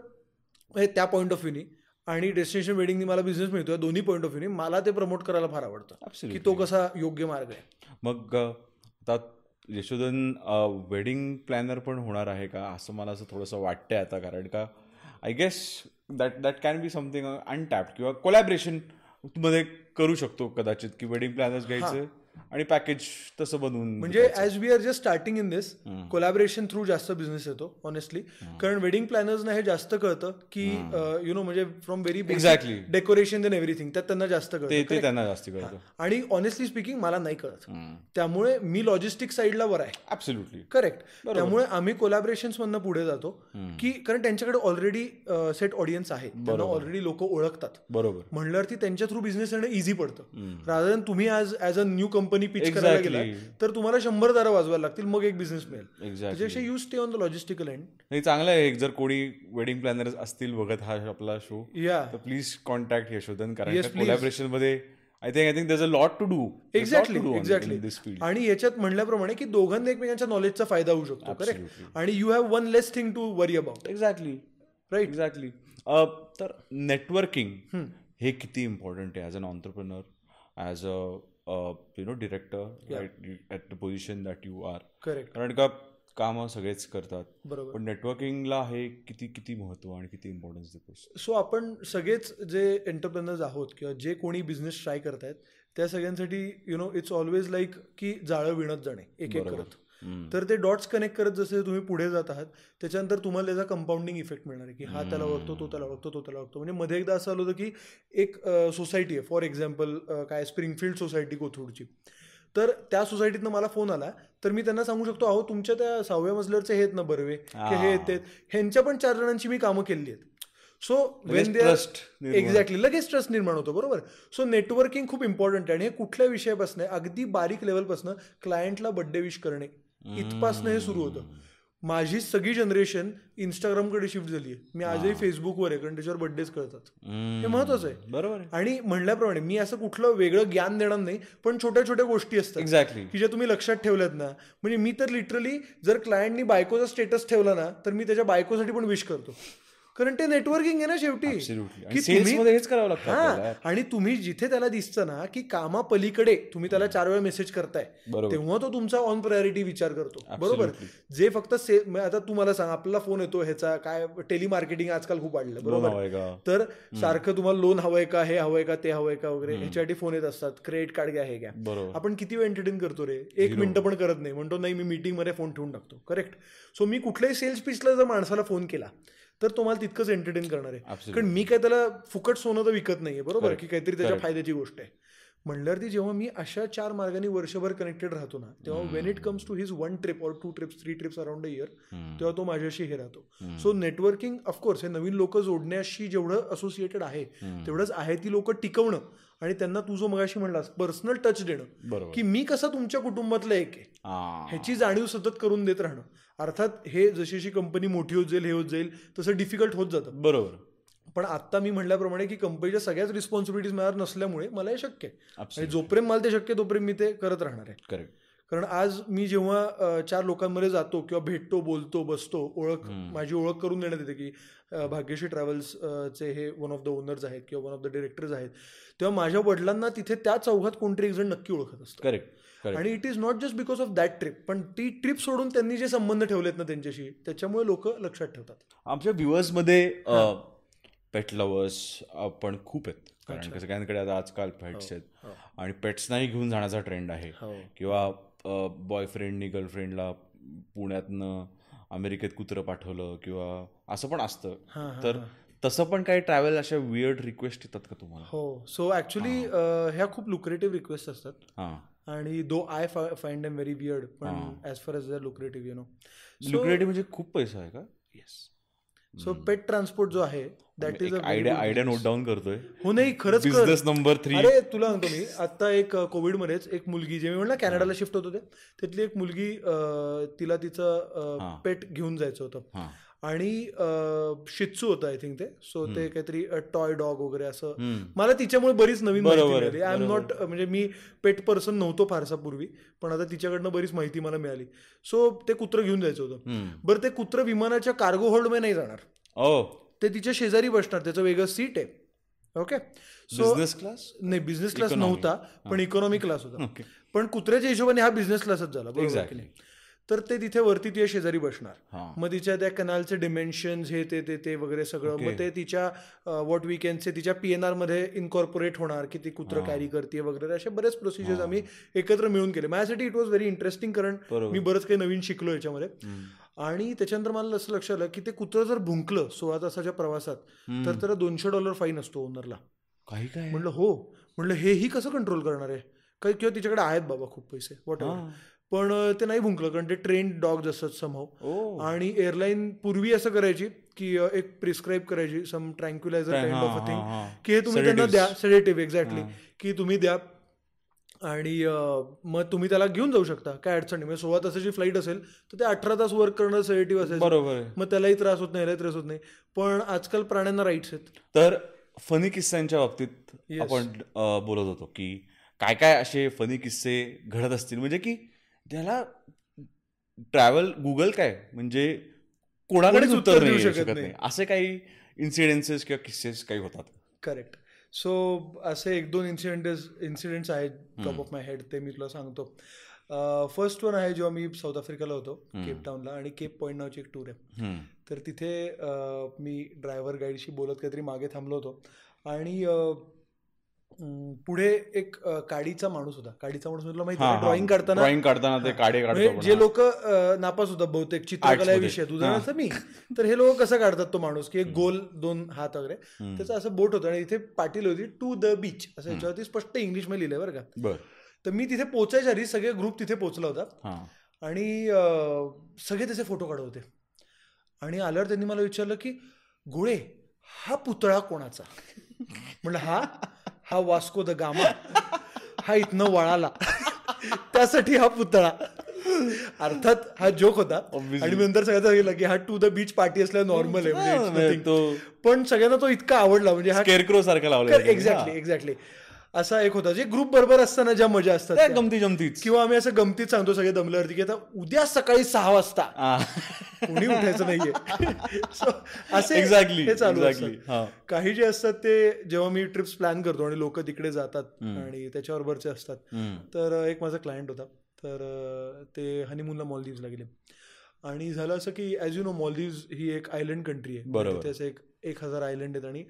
हे त्या पॉईंट ऑफ व्ह्यूनी आणि डेस्टिनेशन वेडिंगनी मला बिझनेस मिळतो. या दोन्ही पॉईंट ऑफ व्ह्यूनी मला ते प्रमोट करायला फार आवडतं. की तो कसा योग्य मार्ग आहे. मग आता यशोधन वेडिंग प्लॅनर पण होणार आहे का? असं मला असं थोडंसं वाटतंय आता कारण का I guess that that can be something untapped किंवा कोलॅबरेशनमध्ये करू शकतो कदाचित की वेडिंग प्लॅनर्स घ्यायचे आणि पॅकेज तसं बनवून म्हणजे as we are just starting in this collaboration through जास्त बिझनेस येतो ऑनेस्टली कारण वेडिंग प्लॅनर्सना हे जास्त कळतं की यु नो म्हणजे from very Exactly. Decoration then everything त्यात त्यांना जास्त ते कळतं ते त्यांना जास्ती कळतं. आणि ऑनेस्टली स्पीकिंग मला नाही कळत. त्यामुळे मी लॉजिस्टिक साईडला वर आहे. ऍब्सोल्युटली करेक्ट त्यामुळे आम्ही कोलॅबरेशन मधनं पुढे जातो की कारण त्यांच्याकडे ऑलरेडी सेट ऑडियन्स आहे. त्यांना ऑलरेडी लोक ओळखतात. बरोबर. म्हणल्यावरती त्यांच्या थ्रू बिझनेस येणं इझी पडतं. रादर तुम्ही as as a new company pitch करायला गेला तर तुम्हाला शंभर दारं वाजवायला लागतील मग एक बिझनेस मिळेल. Exactly you stay on the logistical end नाही चांगलं आहे एक जर कोणी वेडिंग प्लॅनर्स असतील बघत हा आपला शो या तर प्लीज कॉन्टॅक्ट यशोधन कारण. कोलॅबरेशनमध्ये I think I think there a lot to do exactly exactly this field आणि याच्यात म्हणल्याप्रमाणे की दोघांना एकमेकांच्या नॉलेजचा फायदा होऊ शकतो करेक्ट आणि you have one less thing to worry about exactly right exactly तर नेटवर्किंग हे किती इम्पॉर्टंट आहे as an entrepreneur as a you know director at the position that you are correct कारण का कामं सगळेच करतात. बरोबर. पण नेटवर्किंगला हे किती किती महत्त्व आणि किती इम्पॉर्टन्स देतोस सो आपण सगळेच जे एंटरप्रेनर्स आहोत किंवा जे कोणी बिझनेस ट्राय करतायत त्या सगळ्यांसाठी you know it's always like की जाळं विणत जाणे एक एक करत. तर ते डॉट्स कनेक्ट करत जसे तुम्ही पुढे जात आहात त्याच्यानंतर तुम्हाला त्याचा कंपाऊंडिंग इफेक्ट मिळणार आहे की हा त्याला ओळखतो तो त्याला ओळखतो तो त्याला ओळखतो. म्हणजे मध्ये एकदा असं आलं होतं की एक सोसायटी आहे. फॉर एक्झाम्पल काय स्प्रिंगफील्ड सोसायटी कोथरूडची. तर त्या सोसायटीतनं मला फोन आला. तर मी त्यांना सांगू शकतो अहो तुमच्या त्या सहाव्या मजल्यावरचे आहेत ना बर्वे की हे आहेत ते आहेत. ह्यांच्या पण चार जणांची मी कामं केली आहेत. So when they. एक्झॅक्टली लगेच ट्रस्ट निर्माण होतो बरोबर? सो नेटवर्किंग खूप इम्पॉर्टंट आहे. आणि हे कुठल्या विषयापासून अगदी बारीक लेवलपासून क्लायंटला बड्डे विश करणे. इथपासनं हे सुरू होतं. माझी सगळी जनरेशन इंस्टाग्रामकडे शिफ्ट झाली आहे. मी आजही फेसबुकवर आहे कारण त्याच्यावर बड्डेच कळतात. हे महत्वाचं आहे. बरोबर आणि म्हणल्याप्रमाणे मी असं कुठलं वेगळं ज्ञान देणार नाही पण छोट्या छोट्या गोष्टी असतात. एक्झॅक्टली की ज्या तुम्ही लक्षात ठेवल्यात ना. म्हणजे मी तर लिटरली जर क्लायंटनी बायकोचा स्टेटस ठेवला ना तर मी त्याच्या बायकोसाठी पण विश करतो. कारण ते नेटवर्किंग आहे ना शेवटी. हेच करावं लागतं आणि तुम्ही जिथे त्याला दिसतं ना की कामापलीकडे तुम्ही त्याला चार वेळा मेसेज करताय. तेव्हा तो तुमचा ऑन प्रायोरिटी विचार करतो. बरोबर? जे फक्त से आता तुम्हाला सांग आपला फोन येतो ह्याचा काय टेलिमार्केटिंग आजकाल खूप वाढलं बरोबर? तर सारखं तुम्हाला लोन हवंय का हे हवंय का ते हवंय का वगैरे ह्याच्यासाठी फोन येत असतात क्रेडिट कार्ड घ्या हे घ्या. आपण किती वेळ एंटरटेन करतो रे? एक मिनिटं पण करत नाही. म्हणतो नाही मी मीटिंगमध्ये फोन ठेवून टाकतो. करेक्ट सो मी कुठल्याही सेल्स पिचला जर माणसाला फोन केला तर तो मला तितकंच एंटरटेन करणार आहे. कारण मी काय त्याला फुकट सोनं तर विकत नाहीये बरोबर. की काहीतरी त्याच्या. फायद्याची गोष्ट आहे म्हणल्यावरती जेव्हा मी अशा चार मार्गाने वर्षभर कनेक्टेड राहतो ना तेव्हा when it comes to his one trip or two trips three trips around a year तेव्हा तो माझ्याशी हे राहतो. सो नेटवर्किंग ऑफकोर्स हे नवीन लोक जोडण्याशी जेवढं असोसिएटेड आहे तेवढंच आहे ती लोक टिकवणं आणि त्यांना तू जो मगाशी म्हणलास पर्सनल टच देणं. की मी कसा तुमच्या कुटुंबातला एक आहे. ह्याची जाणीव सतत करून देत राहणं. अर्थात हे जशी जशी कंपनी मोठी होत जाईल हे होत जाईल तसं डिफिकल्ट होत जातं. बरोबर. पण आता मी म्हटल्याप्रमाणे की कंपनीच्या सगळ्याच रिस्पॉन्सिबिलिटीज माझ्यावर नसल्यामुळे मला हे शक्य आहे. आणि जोपर्यंत मला ते शक्य तोपर्यंत मी ते करत राहणार आहे. करेक्ट कारण आज मी जेव्हा चार लोकांमध्ये जातो किंवा भेटतो बोलतो बसतो ओळख माझी ओळख करून देण्यात येते की भाग्यश्री ट्रॅव्हल्स अ, चे हे वन ऑफ द ओनर्स आहेत किंवा वन ऑफ द डिरेक्टर्स आहेत. तेव्हा माझ्या वडिलांना तिथे त्या चौघात कोणतरी एक जण नक्की ओळखत असतं. करेक्ट करेक्ट आणि it is not just because of that trip पण ती ट्रिप सोडून त्यांनी जे संबंध ठेवलेत ना त्यांच्याशी त्याच्यामुळे लोक लक्षात ठेवतात. आमच्या व्ह्युअर्समध्ये पेट लवर्स पण खूप आहेत. कारण कसं सगळ्यांकडे आता आजकाल पेट्स आहेत. आणि पेट्सनाही घेऊन जाण्याचा ट्रेंड आहे. हो. किंवा बॉयफ्रेंडनी गर्लफ्रेंडला पुण्यातनं अमेरिकेत कुत्रं पाठवलं किंवा असं पण असतं. तर तसं पण काही ट्रॅव्हल अशा वियर्ड रिक्वेस्ट येतात का तुम्हाला? हो. सो ऍक्च्युली ह्या खूप लुक्रेटिव्ह रिक्वेस्ट असतात. हां. आणि though I find am very weird पण as far as lucrative you know lucrative म्हणजे खूप पैसा आहे का? येस सो पेट ट्रान्सपोर्ट जो आहे that is a idea idea note down करतोय. हो नाही खरंच. बिझनेस नंबर थ्री अरे तुला सांगतो मी आता एक कोविडमध्येच एक मुलगी जे मी म्हणलं कॅनडाला शिफ्ट होत होते त्यातली एक मुलगी तिला तिचं पेट घेऊन जायचं होतं. आणि शित्सू होतं आय थिंक ते. सो ते काहीतरी टॉय डॉग वगैरे असं. मला तिच्यामुळे बरीच नवीन माहिती मिळाली. आय एम नॉट म्हणजे मी पेट पर्सन नव्हतो फारसा पूर्वी पण आता तिच्याकडनं बरीच माहिती मला मिळाली. सो ते कुत्रं घेऊन जायचं होतं. बरं ते कुत्रं विमानाच्या कार्गो होल्डमध्ये नाही जाणार. ते तिच्या शेजारी बसणार. त्याचं वेगळं सीट आहे. ओके सो बिझनेस क्लास नाही बिझनेस क्लास नव्हता पण इकॉनॉमी क्लास होता. पण कुत्र्याच्या हिशोबाने हा बिझनेस क्लासच झाला. बरोबर नाही? तर ते तिथे वरती तिच्या शेजारी बसणार. मग तिच्या त्या कॅनालचे डिमेन्शन्स हे ते ते ते वगैरे सगळं. मग ते तिच्या वॉट वी कॅन से तिच्या पी एन आरमध्ये इन्कॉर्पोरेट होणार की ती कुत्र कॅरी करते वगैरे. असे बरेच प्रोसिजर्स आम्ही एकत्र मिळून केले. माझ्यासाठी इट वॉज व्हेरी इंटरेस्टिंग कारण. मी बरंच काही नवीन शिकलो याच्यामध्ये. आणि त्याच्यानंतर मला असं लक्षात आलं की ते कुत्रं जर भुंकलं सोळा तासाच्या प्रवासात तर त्याला दोनशे डॉलर फाईन असतो ओनरला काही काय? म्हणलं हो. म्हणलं हेही कसं कंट्रोल करणार आहे? काही किंवा तिच्याकडे आहेत बाबा खूप पैसे वॉट पण ते नाही भुंकलं कारण ते ट्रेन डॉग असतात समहाव ओ. आणि एअरलाईन पूर्वी असं करायची की एक प्रिस्क्राईब करायची some tranquilliser kind of a thing. की हे तुम्ही त्यांना द्या सेडेटिव्ह एक्झॅक्टली. की तुम्ही द्या. आणि मग तुम्ही त्याला घेऊन जाऊ शकता काय अडचण नाही. म्हणजे सोळा तासाची फ्लाईट असेल तर ते अठरा तास वर्क करणं सेडेटिव्ह असेल बरोबर. मग त्यालाही त्रास होत नाही यालाही त्रास होत नाही. पण आजकाल प्राण्यांना राईट्स आहेत. तर फनी किस्स्यांच्या बाबतीत. आपण बोलत होतो की काय काय असे फनी किस्से घडत असतील? म्हणजे की त्याला ट्रॅव्हल गुगल काय? म्हणजे कोणाकडेच उत्तर देऊ शकत नाही. असे काही इन्सिडेन्सेस किंवा किस्सेस काही होतात. करेक्ट सो असे एक दोन इन्सिडेंटेस इन्सिडेंट्स आहेत टॉप ऑफ माय हेड ते मी तुला सांगतो. फर्स्ट वन आहे जेव्हा मी साऊथ आफ्रिकाला होतो केप टाऊनला आणि केप पॉईंट नावची एक टूर आहे. तर तिथे मी ड्रायव्हर गाईडशी बोलत काहीतरी मागे थांबलो होतो. आणि पुढे एक काडीचा माणूस होता. काडीचा माणूस माहिती हा, आहे हा. ड्रॉइंग काढताना? ड्रॉइंग काढताना ते काढे काढतो म्हणजे जे. लोक नापास होतात बहुतेक चित्रकला. विषयात उदाहरणार्थ मी. तर हे लोक कसं काढतात तो माणूस? की एक गोल दोन हात वगैरे. त्याचं असं बोट होतं आणि इथे पाटील होती टू द बीच असं याच्यावरती स्पष्ट इंग्लिशमध्ये लिहिलंय बरं का. तर मी तिथे पोचायच्या आधी सगळे ग्रुप तिथे पोहोचला होता. आणि सगळे त्याचे फोटो काढत होते. आणि आल्यावर त्यांनी मला विचारलं की गोळे हा पुतळा कोणाचा? म्हणलं हा? हा वास्को द गामा. हा इथनं वळाला. त्यासाठी हा पुतळा. अर्थात हा जोक होता. आणि मी नंतर सगळ्यांना सांगितलं की हा टू द बीच पार्टी असल्या नॉर्मल आहे म्हणजे म्हणजे पण सगळ्यांना तो इतका आवडला म्हणजे हा सारखा लावला एक्झॅक्टली एक्झॅक्टली असा एक होता जे ग्रुप बरोबर असताना ज्या मजा असतात त्या. गमती जमतीच किंवा आम्ही असं गमतीत सांगतो सगळे दमल्यावरती की आता उद्या सकाळी सहा वाजता. कोणी उठायचं नाहीये असे Exactly, हे चालू. हा. काही जे असतात ते जेव्हा मी ट्रिप्स प्लॅन करतो आणि लोक तिकडे जातात आणि त्याच्याबरोबरचे असतात. तर एक माझा क्लायंट होता तर ते हनीमूनला मॉलदीव्सला गेले आणि झालं असं की ॲज यू नो मॉलदीव्स ही एक आयलंड कंट्री आहे. बरोबर. तिथे असं एक एक हजार आयलंड आहेत आणि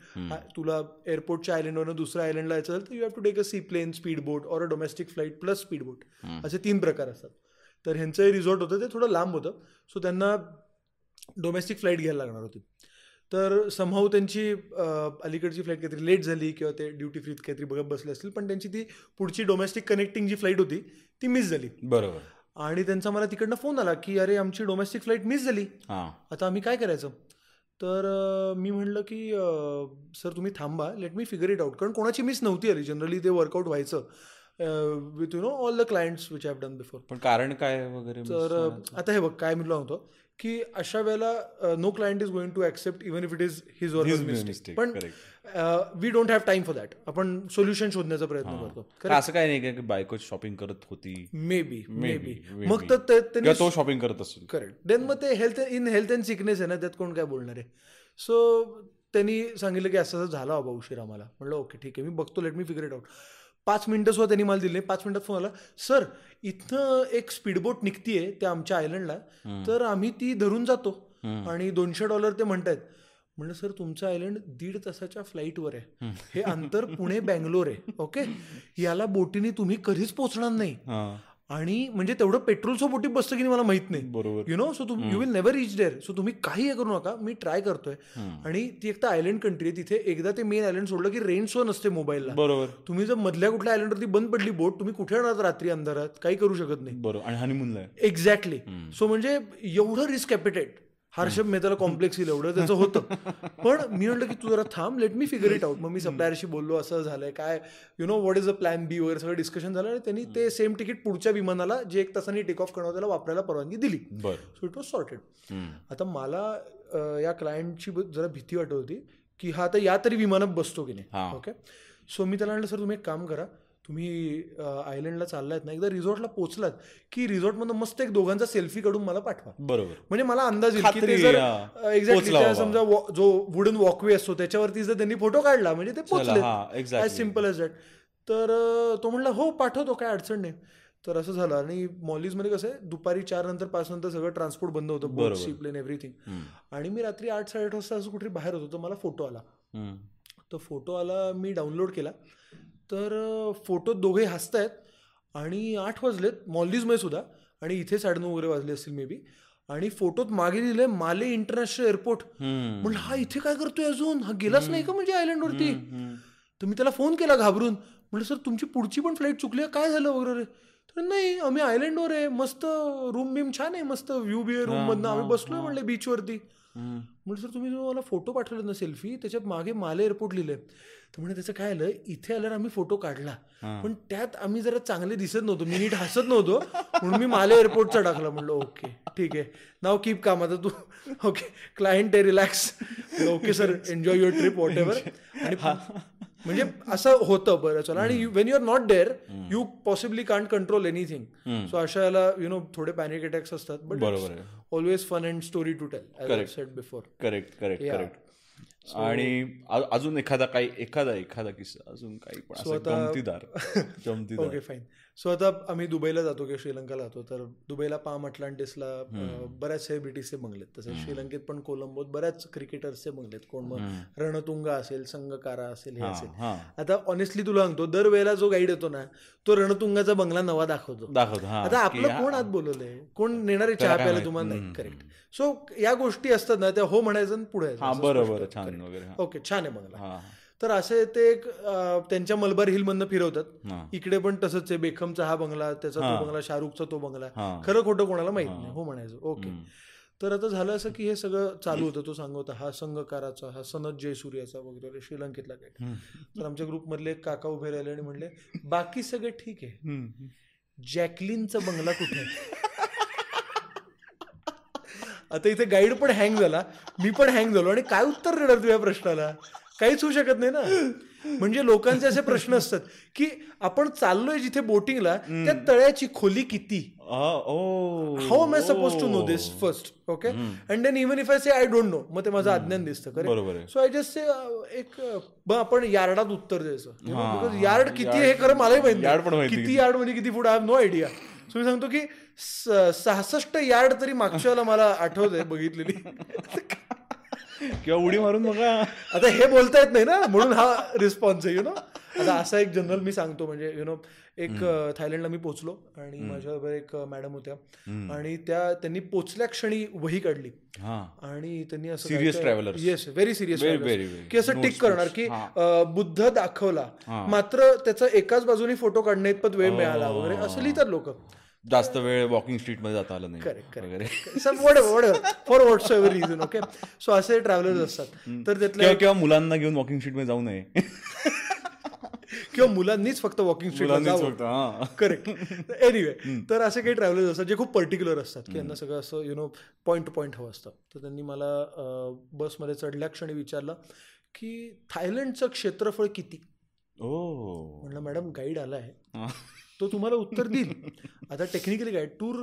तुला एअरपोर्टच्या आयलंडवरून दुसऱ्या आयलंडला यायचं असेल तर you have to take a seaplane speed boat or a domestic flight plus speed boat असे तीन प्रकार असतात. तर ह्यांचं रिसॉर्ट होतं ते थोडं लांब होतं. सो त्यांना डोमेस्टिक फ्लाईट घ्यायला लागणार होती. तर समहाऊ त्यांची अलीकडची फ्लाईट काहीतरी लेट झाली किंवा ते ड्युटी फ्रीत काहीतरी बघत बसले असतील पण त्यांची ती पुढची डोमेस्टिक कनेक्टिंग जी फ्लाईट होती ती मिस झाली. बरोबर. आणि त्यांचा मला तिकडनं फोन आला की अरे आमची डोमेस्टिक फ्लाईट मिस झाली. आता आम्ही काय करायचं? तर मी म्हणलं की सर तुम्ही थांबा. Let me figure it out कारण कोणाची मिस नव्हती आली. जनरली ते वर्कआउट व्हायचं with you know all the clients which have done before पण कारण काय वगैरे तर आता हे बघ काय म्हणलं होतो? की अशा वेळेला no client is going to accept even if it is his or mistake पण we don't have time for that आपण सोल्युशन शोधण्याचा प्रयत्न करतो. असं काय नाही का बायको शॉपिंग करत होती? May be may be. मग तर ते- शॉपिंग करत असेल. करेक्ट देन मग ते health in health and sickness आहे ना त्यात कोण काय बोलणार आहे? सो त्यांनी सांगितलं की असं असं झालं बाबा उशीर आम्हाला म्हणलं ओके ठीक आहे. मी बघतो. Let me figure it out पाच मिनिटं सुद्धा त्यांनी मला दिले पाच मिनिटात फोन आला सर इथनं एक स्पीडबोट निघतीये त्या आमच्या आयलंडला. तर आम्ही ती धरून जातो. आणि दोनशे डॉलर ते म्हणतायत म्हणलं सर तुमचं आयलंड दीड तासाच्या फ्लाईटवर आहे. हे अंतर पुणे बँगलोर आहे. ओके? याला बोटीने तुम्ही कधीच पोहोचणार नाही. आणि म्हणजे तेवढं पेट्रोल सोबत बसतं की नाही मला माहीत नाही. बरोबर. यु नो सो तुम you will never reach there so तुम्ही काही हे करू नका मी ट्राय करतोय. आणि ती एक तर आयलंड कंट्री आहे तिथे एकदा ते मेन आयलंड सोडलं की रेंज सो नसते मोबाईलला बरोबर. तुम्ही जर मधल्या कुठल्या आयलंडवरती बंद पडली बोट तुम्ही कुठे येणार रात्री अंधारात? काही करू शकत नाही. बरोबर. आणि हनीमूनला एक्झॅक्टली सो म्हणजे एवढं रिस्क ॲपिटेट हर्षभ मेहताला कॉम्प्लेक्स येईल एवढं त्याचं होतं. पण मी म्हटलं की तू जरा थांब let me figure it out मग मी सप्लायरशी बोललो असं झालंय काय you know what is a plan B वगैरे सगळं डिस्कशन झालं आणि त्यांनी ते सेम तिकीट पुढच्या विमानाला जे एक तासाने टेक ऑफ करणार त्याला वापरायला परवानगी दिली. सो इट वॉज सॉर्टेड आता मला या क्लायंटची जरा भीती वाटत होती की हा आता या तरी विमानात बसतो की. नाही. ओके सो मी त्याला म्हटलं सर तुम्ही एक काम करा. तुम्ही आयलंडला चाललायत ना एकदा रिसॉर्टला पोहोचलात की रिसॉर्टमधून मस्त एक दोघांचा सेल्फी काढून मला पाठवा. बरोबर. म्हणजे मला अंदाज येईल की ते. एक्झॅक्टली. समजा जो वुडन वॉकवे असतो त्याच्यावरती जर त्यांनी फोटो काढला म्हणजे ते पोचले exactly. As simple as that तर तो म्हणला हो पाठवतो काय अडचण नाही. तर असं झालं आणि मॉलीजमध्ये कसं आहे दुपारी चार नंतर पाच नंतर सगळं ट्रान्सपोर्ट बंद होतं बोट सी प्लेन एव्हरीथिंग आणि मी रात्री आठ साडेआठ वाजता असं कुठे बाहेर होतो तर मला फोटो आला. तर फोटो आला मी डाउनलोड केला. तर फोटो दोघे हसतायत आणि आठ वाजलेत मॉल्लीजमध्ये सुद्धा. आणि इथे साडेनऊ वगैरे वाजले असतील मे बी आणि फोटोत मागे लिहिलंय माले इंटरनॅशनल एअरपोर्ट. म्हणलं हा इथे काय करतोय अजून? हा गेलाच नाही का म्हणजे आयलंडवरती. तर मी त्याला फोन केला घाबरून. म्हटलं सर तुमची पुढची पण फ्लाईट चुकली आहे? काय झालं वगैरे? तर नाही आम्ही आयलंडवर आहे. मस्त रूम बिम छान आहे. मस्त व्ह्यू बी आहे रूम मधनं. आम्ही बसलोय म्हणले बीचवरती. म्हणजे सर तुम्ही जो मला फोटो पाठवले ना सेल्फी त्याच्यात मागे माले एअरपोर्ट लिहिलंय तर म्हणजे त्याचं काय आलं? इथे आल्यावर आम्ही फोटो काढला. पण त्यात आम्ही जरा चांगले दिसत नव्हतो. मी नीट हसत नव्हतो. म्हणून मी माले एअरपोर्टचा टाकला म्हणलं ओके ठीक आहे. नाव कीप काम आता तू ओके क्लायंट आहे relax okay sir enjoy your trip whatever आणि म्हणजे असं होतं बरंच. आणि when you are not there you possibly can't control anything so अशा याला यु नो थोडे पॅनिक अटॅक्स असतात but always fun and story to tell set before correct correct correct आणि अजून एखादा काही एखादा एखादा किस्सा अजून काही पण असं गमतीदार गमतीदार. ओके फाईन सो आता आम्ही दुबईला जातो किंवा श्रीलंकाला जातो तर दुबईला पाम अटलांटिसला बऱ्याच सेलिब्रिटीजचे बंगलेत. तसे श्रीलंकेत पण कोलंबोत बऱ्याच क्रिकेटर्सचे बंगलेत. कोण मग रणतुंगा असेल संगकारा असेल हे असेल. आता ऑनेस्टली तुला सांगतो दरवेळेला जो गाईड येतो ना तो रणतुंगाचा बंगला नवा दाखवतो. दाखवतो आता आपलं कोण आत बोलवलंय? कोण नेणारे चहा प्यायला तुम्हाला नाही. करेक्ट सो या गोष्टी असतात ना त्या हो म्हणायचं पुढे बरं बरं छान वगैरे हा. ओके छान आहे बंगला. तर असे ते एक त्यांच्या मलबार हिल मधनं फिरवतात. इकडे पण तसंच आहे बेखमचा हा बंगला त्याचा तो बंगला शाहरुखचा तो बंगला. खरं खोटं कोणाला माहीत नाही हो. म्हणायचं. ओके. तर आता झालं असं की हे सगळं चालू होतं तो सांगत होता हा संघकाराचा हा सनद जयसूर्याचा वगैरे श्रीलंकेतला काय तर आमच्या ग्रुपमधले एक काका उभे राहिले आणि म्हणले बाकी सगळं ठीक आहे. जॅकलिनचा बंगला कुठे आता इथे गाईड पण हँग झाला. मी पण हँग झालो. आणि काय उत्तर देणार तुझ्या प्रश्नाला? काहीच होऊ शकत नाही ना. म्हणजे लोकांचे असे प्रश्न असतात की आपण चाललोय जिथे बोटिंगला त्या तळ्याची खोली किती? How am I suppose to know this first okay and then even if I say I don't know मग ते माझं अज्ञान दिसतं बरोबर. सो आय जस्ट से एक आपण यार्डात उत्तर द्यायचं. बिकॉज यार्ड किती हे खरं मलाही माहिती किती यार्डमध्ये किती फूट? I have no idea so मी सांगतो की सहासष्ट यार्ड तरी मागच्या मला आठवत आहे बघितलेली. किंवा उडी मारून बघा. आता हे बोलता येत नाही ना म्हणून हा रिस्पॉन्स आहे यु नो आता असा एक जनरल मी सांगतो म्हणजे यु नो एक थायलंडला मी पोचलो आणि माझ्याबरोबर एक मॅडम होत्या. आणि त्या त्यांनी पोचल्या क्षणी वही काढली. हा. आणि त्यांनी असं Serious travellers. Yes very serious. की असं टिक करणार की बुद्ध दाखवला. मात्र त्याचा एकाच बाजूने फोटो काढण्या इतपत वेळ मिळाला वगैरे. असं लिहितात लोक. जास्त वेळ वॉकिंग स्ट्रीटमध्ये जाता आलं नाही. Somewhat for what's ever reason okay so असे ट्रॅव्हलर्स असतात. तर त्यातल्या किंवा मुलांना घेऊन वॉकिंग स्ट्रीटमध्ये जाऊ नये. किंवा मुलांनीच फक्त वॉकिंग स्ट्रीट हा. करेक्ट एनिवे तर असे काही ट्रॅव्हलर्स असतात जे खूप पर्टिक्युलर असतात की यांना सगळं असं you know point to point हवं असतं. तर त्यांनी मला बसमध्ये चढल्या क्षणी विचारलं की थायलंडचं क्षेत्रफळ किती? ओ. म्हणलं मॅडम गाईड आला आहे हा. तो तुम्हाला उत्तर देईल. आता टेक्निकली काय टूर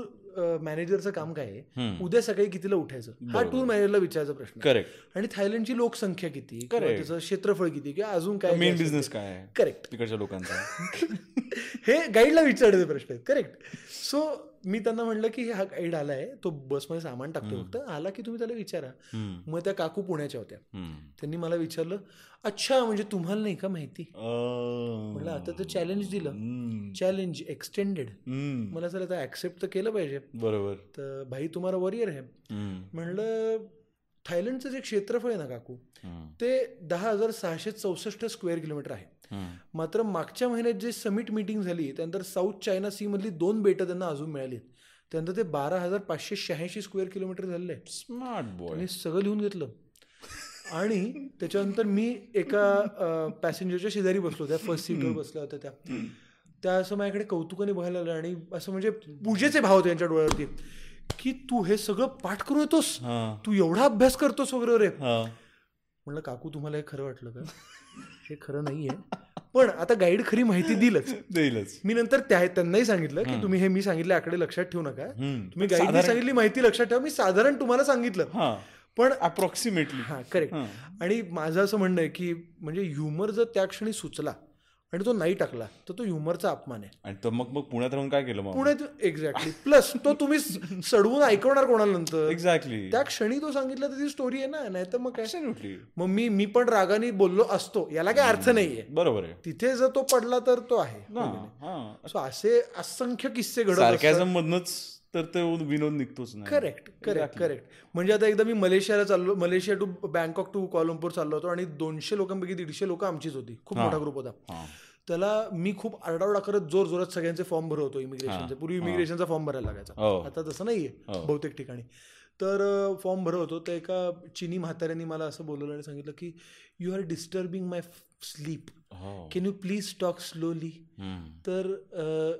मॅनेजरचं काम काय आहे. उद्या सकाळी कितीला उठायचं? हा टूर मॅनेजरला विचारायचा प्रश्न. करेक्ट आणि थायलंडची लोकसंख्या किती. त्याचं क्षेत्रफळ किती? किंवा अजून काय मेन बिझनेस काय करेक्ट तिकडच्या लोकांचा. हे गाईडला विचारण्याचे प्रश्न आहेत करेक्ट सो मी त्यांना म्हणलं की हा गाईड आलाय तो बसमध्ये सामान टाकतो फक्त आला की तुम्ही त्याला विचारा. मग त्या काकू पुण्याच्या होत्या. त्यांनी मला विचारलं अच्छा म्हणजे तुम्हाला नाही का माहिती अं. म्हणलं आता तर चॅलेंज दिलं. Challenge extended. मला सर आता ऍक्सेप्ट तर केलं पाहिजे बरोबर तर भाई तुम्हाला वरियर आहे. म्हणलं थायलंडचं जे क्षेत्रफळ आहे ना काकू. ते दहा हजार सहाशे चौसष्ट स्क्वेअर किलोमीटर आहे. मात्र मागच्या महिन्यात जे समिट मीटिंग झाली त्यानंतर साऊथ चायना सी मधली दोन बेटं त्यांना अजून मिळाली त्यानंतर ते बारा हजार पाचशे शहाऐंशी स्क्वेअर किलोमीटर झालेलं आहे स्मार्ट बॉय. सगळं लिहून घेतलं. आणि त्याच्यानंतर मी एका पॅसेंजरच्या शेजारी बसलो त्या फर्स्ट सीटवर बसल्या होत्या त्या. त्या असं माझ्याकडे कौतुकाने बघायला लागलं आणि असं म्हणजे पूजेचे भाव होते त्यांच्या डोळ्यावरती. की तू हे सगळं पाठ करून येतोस? तू एवढा अभ्यास करतोस वगैरे म्हणलं काकू तुम्हाला हे खरं वाटलं का? हे खरं नाहीये. पण आता गाईड खरी माहिती दिलंच. देईलच मी नंतर त्या त्यांनाही सांगितलं की तुम्ही हे मी सांगितलं आकडे लक्षात ठेवू नका. तुम्ही गाईडने सांगितली माहिती लक्षात ठेवा. मी साधारण तुम्हाला सांगितलं. पण अप्रॉक्सिमेटली हा करेक्ट आणि माझं असं म्हणणं आहे की म्हणजे ह्युमर जर त्या क्षणी सुचला आणि तो नाही टाकला तर तो ह्युमरचा अपमान आहे. आणि तर मग मग पुण्यात राहून काय केलं मग? पुण्यात एक्झॅक्टली प्लस तो तुम्ही सडवून ऐकवणार कोणाला नंतर एक्झॅक्टली त्या क्षणी तो सांगितलं तर ती स्टोरी आहे ना नाही तर मग काय. मग मी मी पण रागाने बोललो असतो याला काय अर्थ नाहीये. बरोबर आहे. तिथे जर तो पडला तर तो आहे. सो असे असंख्य किस्से घडत मधनच तर ते विनोद निघतोच नाही. करेक्ट करेक्ट करेक्ट म्हणजे आता एकदा मी मलेशियाला चाललो Malaysia to Bangkok to Kuala Lumpur चाललो होतो आणि दोनशे लोकांपैकी दीडशे लोक आमचीच होती. खूप मोठा ग्रुप होता. हा. त्याला मी खूप आरडाओरडा करत जोर जोरात सगळ्यांचे फॉर्म भरवतो इमिग्रेशनचे पूर्वी इमिग्रेशनचा फॉर्म भरायला लागायचा. हो. आता तसं नाहीये बहुतेक ठिकाणी. तर फॉर्म भरवतो. तर एका चिनी म्हाताऱ्यांनी मला असं बोलवलं आणि सांगितलं की you are disturbing my sleep. Can you please talk slowly. तर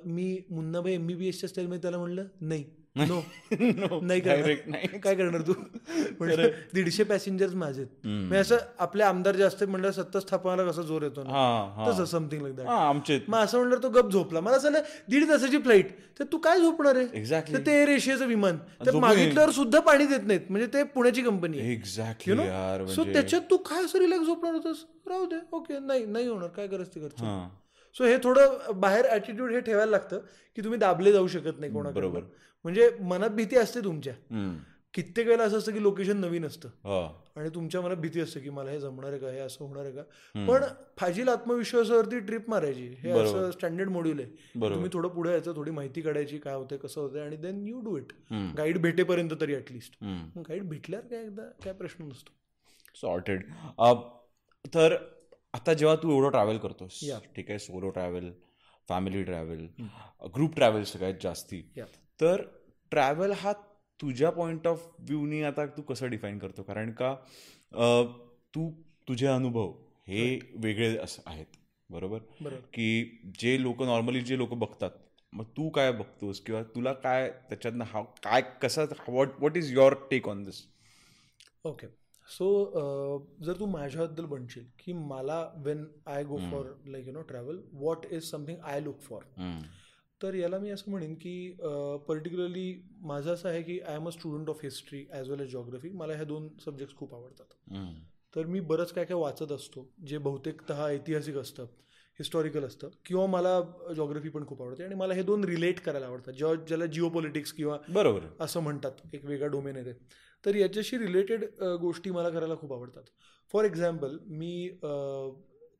मी मुन्नाभाई एमबीबीएसच्या स्टाईलमध्ये त्याला म्हणलं नाही नो नाही करणार. काय करणार तू? म्हणजे दीडशे पॅसेंजर्स माझेत मी असं आपले आमदार जास्त म्हणलं सत्ता स्थापनाला कसा जोर येतो तसं समथिंग लाईक दॅट हा आमचे मग असं म्हणलं तो गप झोपला. मला असं दीड तासाची फ्लाईट तर तू काय झोपणार आहे. तर ते एअर एशियाचं विमान. तर मागितल्यावर सुद्धा पाणी देत नाहीत. म्हणजे ते पुण्याची कंपनी आहे. एक्झॅक्टली यार सो म्हणजे त्याच्यात तू काय असं रिलॅक्स झोपणार होतस? राहू दे. ओके नाही नाही होणार. काय करत ते करतो. सो हे थोडं बाहेर ऍटिट्यूड हे ठेवायला लागतं की तुम्ही दाबले जाऊ शकत नाही कोणाकडे म्हणजे मनात भीती असते तुमच्या. कित्येक वेळेला असं असतं की लोकेशन नवीन असतं. हा. आणि तुमच्या मनात भीती असते की मला हे जमणार आहे का? हे असं होणार आहे का? पण फाजील आत्मविश्वासावरती ट्रिप मारायची. हे असं स्टँडर्ड मॉड्यूल आहे. तुम्ही थोडं पुढे यायचं थोडी माहिती काढायची काय होते कसं होतं आणि then you do it guide भेटेपर्यंत तरी ऍटलिस्ट. गाईड भेटल्यावर काय एकदा काय प्रश्न नसतो. सॉर्टेड तर आता जेव्हा तू एवढं ट्रॅव्हल करतोस. ठीक आहे? Solo travel family travel group travel सगळ्यात जास्ती. तर ट्रॅव्हल हा तुझ्या पॉइंट ऑफ व्ह्यूनी आता तू कसं डिफाईन करतो? कारण का तू तुझे अनुभव हे वेगळे अस आहेत. बरोबर? की जे लोक नॉर्मली जे लोक बघतात मग तू काय बघतोस? किंवा तुला काय त्याच्यातनं हा काय कसं what what is your take on this okay so जर तू माझ्याबद्दल म्हणशील की मला when I go for like you know travel what is something I look for तर याला मी असं म्हणेन की पर्टिक्युलरली माझं असं आहे की I am a student of history as well as geography मला ह्या दोन सब्जेक्ट्स खूप आवडतात. तर मी बरंच काय काय वाचत असतो जे बहुतेकतः ऐतिहासिक असतं हिस्टॉरिकल असतं किंवा मला जॉग्रफी पण खूप आवडते आणि मला हे दोन रिलेट करायला आवडतात. जेव्हा ज्याला जिओ पॉलिटिक्स किंवा बरोबर. असं म्हणतात एक वेगळा डोमेन आहे ते. तर याच्याशी रिलेटेड गोष्टी मला करायला खूप आवडतात. फॉर एक्झाम्पल मी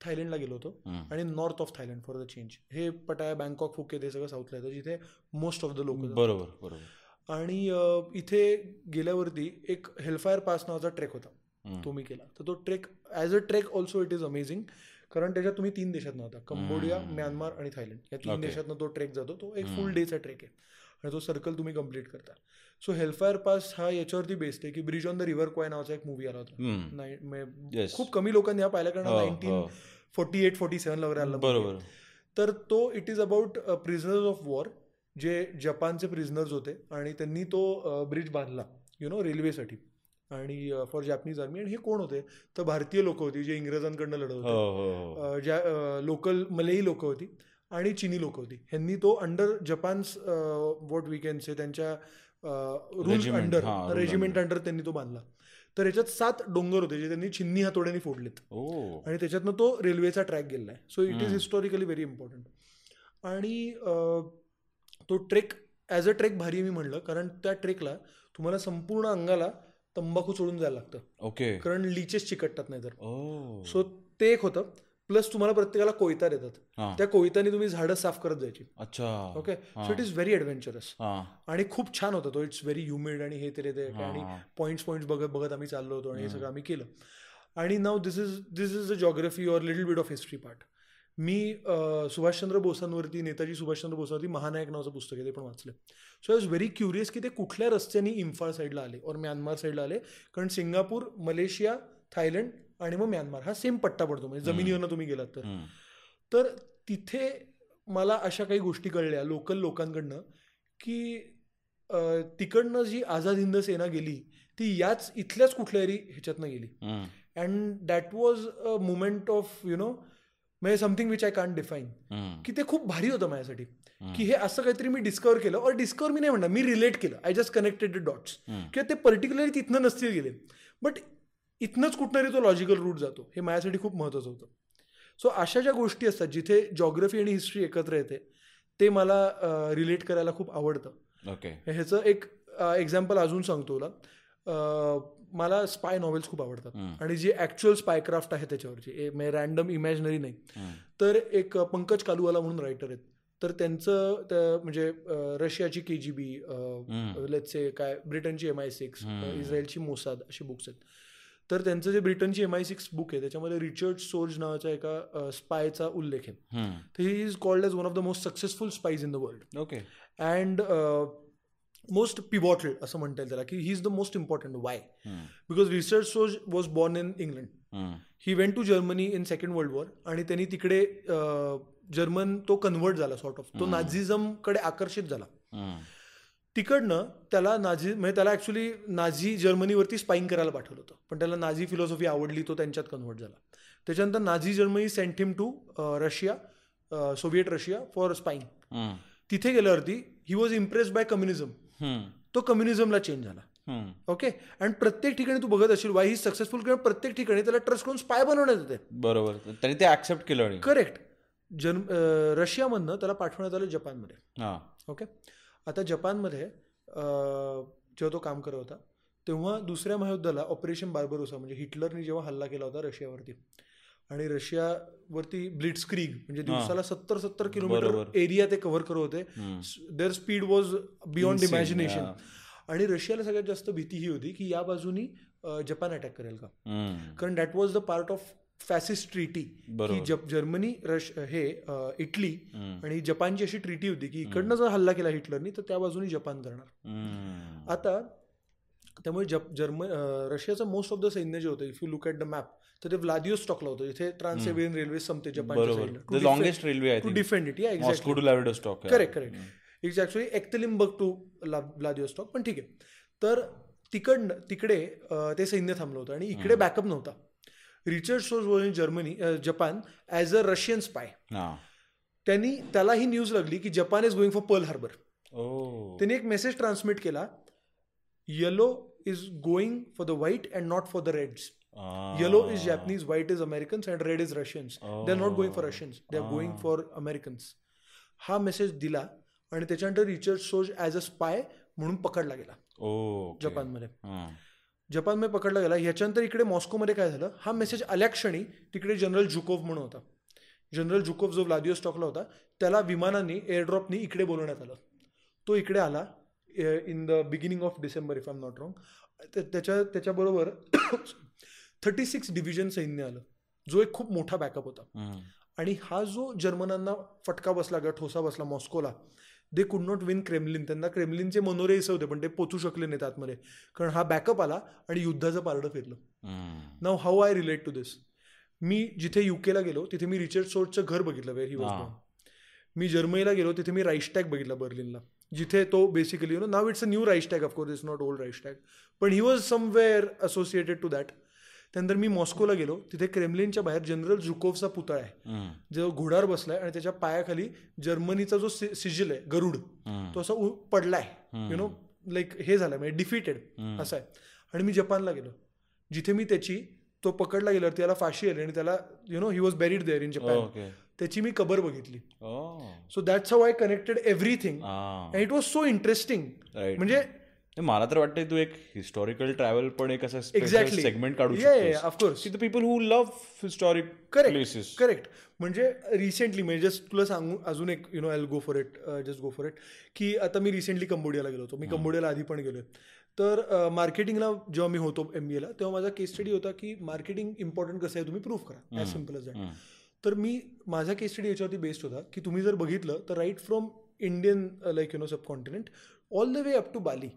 थायलंडला गेलो होतो. आणि north of Thailand for the change हे पटाया बँकॉक फुकेत हे सगळं साऊथला येतं. जिथे मोस्ट ऑफ द लोक बरोबर बरोबर. आणि इथे गेल्यावरती एक हेल्फायर पास नावाचा ट्रेक होता. तो मी केला. तर तो trek as a trek also it is amazing कारण त्याच्यात तुम्ही तीन देशात नव्हता. कंबोडिया म्यानमार आणि थायलंड. या तीन देशातनं तो ट्रेक जातो. तो एक फुल डेचा ट्रेक आहे. आणि तो सर्कल तुम्ही कंप्लीट करता. सो हेल्फायर पास हा याच्यावरती बेस्ड आहे की bridge on the river Kwai नावाचा एक मूवी आला होता. खूप कमी लोकांनी हा पाहिला कारण हो, नाईन्टीन हो. फोर्टी एट फोर्टी सेव्हनला वगैरे आला. बरोबर. तर तो it is about prisoners of war जे जपानचे प्रिझनर्स होते आणि त्यांनी तो ब्रिज बांधला यु नो रेल्वेसाठी आणि फॉर जॅपनीज आर्मी आणि हे कोण होते? तर भारतीय लोक होती जे इंग्रजांकडनं लढत हो होते. हो हो अ, ज्या लोकल मलेई लोक होती आणि चिनी लोक होती. ह्यांनी तो अंडर जपान्स वॉट वीकेंडचे त्यांच्या रूल Regiment, अंडर हा, रेजिमेंट अंडर त्यांनी तो बांधला. तर याच्यात सात डोंगर होते जे त्यांनी छिन्नी हातोड्याने फोडलेत. आणि त्याच्यातनं तो रेल्वेचा ट्रॅक गेला आहे so it is historically very important आणि तो ट्रेक ॲज अ ट्रेक भारी मी म्हणलं कारण त्या ट्रेकला तुम्हाला संपूर्ण अंगाला तंबाखू सोडून जायला लागतं. ओके. कारण लिचेस चिकटतात नाही तर सो ते एक होतं. प्लस तुम्हाला प्रत्येकाला कोयता देतात. त्या कोयताने तुम्ही झाडं साफ करत जायची. अच्छा. Okay? So it is very adventurous हा. आणि खूप छान होता तो. इट्स व्हेरी ह्युमिड आणि हे ते ते आणि पॉईंट्स पॉईंट्स बघत बघत आम्ही चाललो होतो आणि हे सगळं आम्ही केलं. आणि now this is this is a geography or little bit of history part मी सुभाषचंद्र बोसांवरती नेताजी सुभाषचंद्र बोसांवरती महानायक नावाचं पुस्तक आहे ते पण वाचलं. So I was very curious की ते कुठल्या रस्त्याने इम्फाळ साईडला आले और म्यानमार साईडला आले. कारण सिंगापूर मलेशिया थायलंड आणि मग म्यानमार. हा सेम पट्टा पडतो. म्हणजे जमिनीवरनं तुम्ही गेलात तर. तर तिथे मला अशा काही गोष्टी कळल्या लोकल लोकांकडनं की तिकडनं जी आझाद हिंद सेना गेली ती याच इथल्याच कुठल्या तरी ह्याच्यातनं गेली. And that was a moment of you know म्हणजे something which I can't define. की ते खूप भारी होतं माझ्यासाठी. की हे असं काहीतरी मी डिस्कवर केलं. और डिस्कवर मी नाही म्हणणार मी रिलेट केलं. आय जस्ट कनेक्टेड डॉट्स किंवा ते पर्टिक्युलरली तिथनं नसतील गेले. बट इथनंच कुठनंतरी तो लॉजिकल रूट जातो. हे माझ्यासाठी खूप महत्त्वाचं होतं. सो अशा ज्या गोष्टी असतात जिथे जॉग्रफी आणि हिस्ट्री एकत्र येते ते मला रिलेट करायला खूप आवडतं. ओके ह्याचं एक एक्झाम्पल अजून सांगतो तुला. मला स्पाय नॉवेल्स खूप आवडतात. आणि जी ॲक्च्युअल स्पाय क्राफ्ट आहे त्याच्यावरची रॅन्डम इमॅजिनरी नाही. तर एक पंकज कालुवाला म्हणून रायटर आहेत. तर त्यांचं त्या- म्हणजे रशियाची के जी बी लेट्से काय ब्रिटनची एम आय सिक्स इस्रायलची मोसाद अशी बुक्स आहेत. तर त्यांचं जे ब्रिटनची एम आय सिक्स बुक आहे त्याच्यामध्ये रिचर्ड सोर्ज नावाच्या एका स्पायचा उल्लेख आहे. तर he is called as one of the most successful spies in the world okay and most pivotal असं म्हणता येईल त्याला की he is the most important why because Richard shows was born in England he went to Germany in second world war आणि त्यांनी तिकडे German तो convert झाला सॉर्ट ऑफ तो नाझिझमकडे आकर्षित झाला. तिकडनं त्याला नाझी म्हणजे त्याला ॲक्च्युली नाझी जर्मनीवरती स्पाईंग करायला पाठवलं होतं. पण त्याला नाझी फिलॉसॉफी आवडली तो त्यांच्यात कन्वर्ट झाला. त्याच्यानंतर Nazi Germany sent him to Russia Soviet Russia for spying तिथे गेल्यावरती he was impressed by communism तो कम्युनिझमला चेंज झाला. ओके आणि प्रत्येक ठिकाणी तू बघत असेल वाय ही सक्सेसफुल किंवा प्रत्येक ठिकाणी त्याला ट्रस्ट करून स्पाय बनवण्यात येते. बरोबर. त्यांनी ते ऍक्सेप्ट केलं करेक्ट अं, रशियामधनं त्याला पाठवण्यात आलं जपानमध्ये. ओके आता जपानमध्ये जेव्हा तो काम करत होता तेव्हा दुसऱ्या महायुद्धाला ऑपरेशन बार्बरोसा म्हणजे हिटलरने जेव्हा हल्ला केला होता रशियावरती आणि रशियावरती ब्लिट्स क्रीग म्हणजे दिवसाला सत्तर सत्तर किलोमीटर. एरिया ते कव्हर करत होते their speed was beyond imagination. आणि रशियाला सगळ्यात जास्त भीती ही होती की या बाजूनी जपान अटॅक करेल का. कारण that was the part of fascist treaty. की जप- जर्मनी रश हे इटली. आणि जपानची अशी ट्रीटी होती की इकडनं जर हल्ला केला हिटलरनी तर त्या बाजूनी जपान करणार हम्म. आता त्यामुळे जप जर्मन अं, रशियाचं मोस्ट ऑफ द सैन्य जे होतं if you look at the map तर ते व्लादिओस्टॉकला होतं इथे ट्रान्सेबियन रेल्वे संपते the longest railway to defend it yeah exactly Vladivostok correct correct it's actually Yekaterinburg to Vladivostok पण ठीक आहे. तर तिकडनं तिकडे ते सैन्य थांबलं होतं आणि इकडे बॅकअप नव्हता. Richard Sorge was in Germany Japan as a Russian spy त्यांनी त्याला ही न्यूज लागली की Japan is going for Pearl Harbour त्यांनी एक मेसेज ट्रान्समिट केला yellow is going for the white and not for the reds yellow is Japanese white is Americans and red is Russians they are not going for Russians they are going for Americans हा message दिला आणि त्याच्यानंतर Richard shows as a spy म्हणून पकडला गेला. ओ जपानमध्ये जपानमध्ये पकडला गेला. ह्याच्यानंतर इकडे मॉस्कोमध्ये काय झालं? हा मेसेज आल्या क्षणी तिकडे जनरल जुकोव म्हणून होता. जनरल जुकोव जो व्लादिओस्टॉकला होता त्याला विमानाने एअरड्रॉपनी इकडे बोलवण्यात आलं. तो इकडे आला in the beginning of December if I am not wrong त्याच्या त्याच्याबरोबर थर्टी सिक्स डिव्हिजन सैन्य आलं. जो एक खूप मोठा बॅकअप होता. आणि हा जो जर्मनांना फटका बसला किंवा ठोसा बसला मॉस्कोला they could not win Kremlin त्यांना क्रेमलिनचे मनोरे इसे होते पण ते पोचू शकले नाहीत आतमध्ये. कारण हा बॅकअप आला आणि युद्धाचं पारडं फिरलं now how I relate to this मी जिथे युकेला गेलो तिथे मी रिचर्ड सोर्टचं घर बघितलं वेर ही. वॉज. मी जर्मनीला गेलो तिथे मी राईस्टॅग बघितला बर्लिनला जिथे तो basically you know now it's a new Reichstag of course it's not old Reichstag पण he was somewhere associated to that त्यानंतर मी मॉस्कोला गेलो. तिथे क्रेमलिनच्या बाहेर जनरल जुकोवचा पुतळा आहे. जो घोडावर बसलाय आणि त्याच्या पायाखाली जर्मनीचा जो सिजिल आहे गरुड तो असा पडलाय. यु नो लाईक हे झालं म्हणजे डिफिटेड असं आहे. आणि मी जपानला गेलो. जिथे मी त्याची तो पकडला गेला त्याला फाशी आली आणि त्याला you know he was buried there in Japan त्याची मी कबर बघितली. So that's how I connected everything it was so interesting. म्हणजे मला तर वाटतं तू एक हिस्टॉरिकल ट्रॅव्हल पण एक असं एक्झॅक्टली सेगमेंट काढू of course the people who love historic correct places correct म्हणजे रिसेंटली म्हणजे जस्ट तुला सांगू अजून एक you know I go for it just go for it की आता मी रिसेंटली कंबोडियाला गेलो होतो. मी कंबोडियाला आधी पण गेलो तर मार्केटिंगला जेव्हा मी होतो एम बी एला तेव्हा माझा केस स्टडी होता की मार्केटिंग इम्पॉर्टंट कसं आहे तुम्ही प्रूव्ह करा. ॲज सिंपल एज दॅट तर मी माझा केस स्टडी याच्यावरती बेस्ड होता की तुम्ही जर बघितलं तर right from Indian like you know subcontinent all the way up to Bali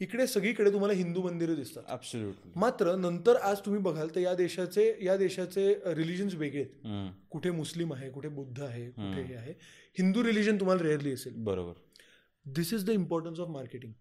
इकडे सगळीकडे तुम्हाला हिंदू मंदिरं दिसतात. ॲब्सोल्युटली मात्र नंतर आज तुम्ही बघाल तर या देशाचे या देशाचे रिलिजन्स वेगळे आहेत. कुठे मुस्लिम आहे कुठे बुद्ध आहे कुठे हे आहे. हिंदू रिलिजन तुम्हाला रेअरली असेल. बरोबर. This is the importance of marketing.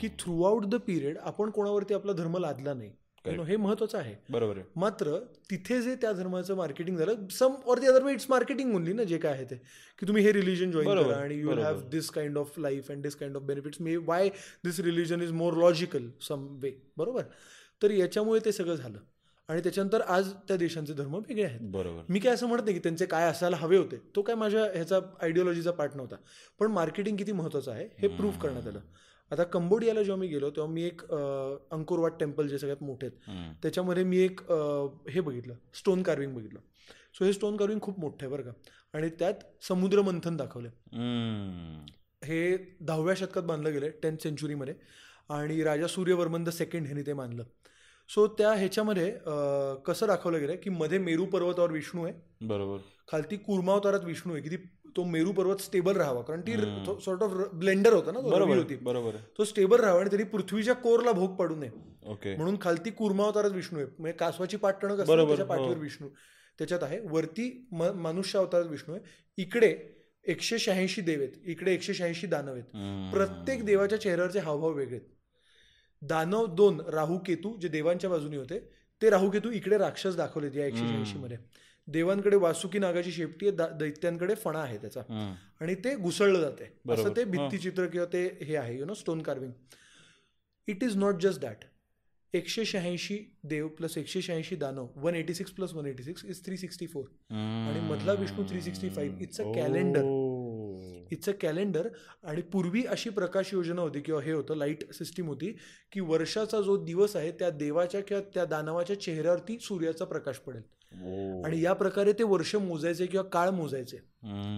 की थ्रू आउट द पिरियड आपण कोणावरती आपला धर्म लादला नाही हे महत्वाचं आहे. बरोबर आहे. मात्र तिथे जे त्या धर्माचं मार्केटिंग झालं some or the other way it's marketing only ना जे काय आहे ते. की तुम्ही हे रिलिजन जॉईन करा आणि you. Have this kind of life and this kind of benefits may why this religion is more logical some way बरोबर? तर याच्यामुळे ते सगळं झालं. आणि त्याच्यानंतर आज त्या देशांचे धर्म वेगळे आहेत. बरोबर. मी काय असं म्हणत नाही की त्यांचे काय असायला हवे होते तो काय माझ्या ह्याचा आयडिओलॉजीचा पार्ट नव्हता. पण मार्केटिंग किती महत्त्वाचं आहे हे प्रूव्ह करण्यात आलं. आता कंबोडियाला जेव्हा मी गेलो तेव्हा मी एक अंकोरवाट टेम्पल जे सगळ्यात मोठे आहेत. त्याच्यामध्ये मी एक हे बघितलं स्टोन कार्विंग बघितलं. सो हे स्टोन कार्विंग खूप मोठं आहे बरं का. आणि त्यात समुद्र मंथन दाखवलं. हे दहाव्या शतकात बांधलं गेलं टेन्थ सेंचुरीमध्ये आणि राजा सूर्यवर्मन द सेकंड ह्याने ते बांधलं. सो त्या ह्याच्यामध्ये कसं दाखवलं गेलं की मध्ये मेरू पर्वतावर विष्णू आहे. बरोबर. खालती कुर्मावतारात विष्णू आहे की ती तो मेरू पर्वत स्टेबल राहावा. कारण ती सॉर्ट ऑफ ब्लेंडर होता ना बरोबर होती. बरोबर. तो स्टेबल राहावा आणि तरी पृथ्वीच्या कोरला भोग पाडू नये. ओके. म्हणून खालती कुर्मावतारात विष्णू आहे. म्हणजे कासवाची असते त्याच्या पाठीवर हो. विष्णू. त्याच्यात आहे वरती मनुष्य अवतारात विष्णू आहे. इकडे एकशे शहाऐंशी देव आहेत. इकडे एकशे शहाऐंशी दानव आहेत. प्रत्येक देवाच्या चेहऱ्यावरचे हावभाव वेगळे आहेत. दानव दोन राहू केतू जे देवांच्या बाजूने होते ते राहू केतू इकडे राक्षस दाखवलेत या एकशे शहाऐंशी मध्ये. देवांकडे वासुकी नागाची शेपटी आहे दैत्यांकडे फणा आहे त्याचा. आणि ते घुसळलं जाते. असं ते भित्तीचित्र किंवा ते हे आहे you know stone carving it is not just that एकशे शहाऐंशी देव प्लस एकशे शहाऐंशी दानव one eighty six plus one eighty six is three sixty four आणि मधला Vishnu three sixty five it's a calendar. It's a calendar आणि पूर्वी अशी प्रकाश योजना होती किंवा हे होतं लाइट सिस्टीम होती की वर्षाचा जो दिवस आहे त्या देवाच्या किंवा त्या दानवाच्या चेहऱ्यावरती सूर्याचा प्रकाश पडेल. आणि या प्रकारे ते वर्ष मोजायचे किंवा काळ मोजायचे.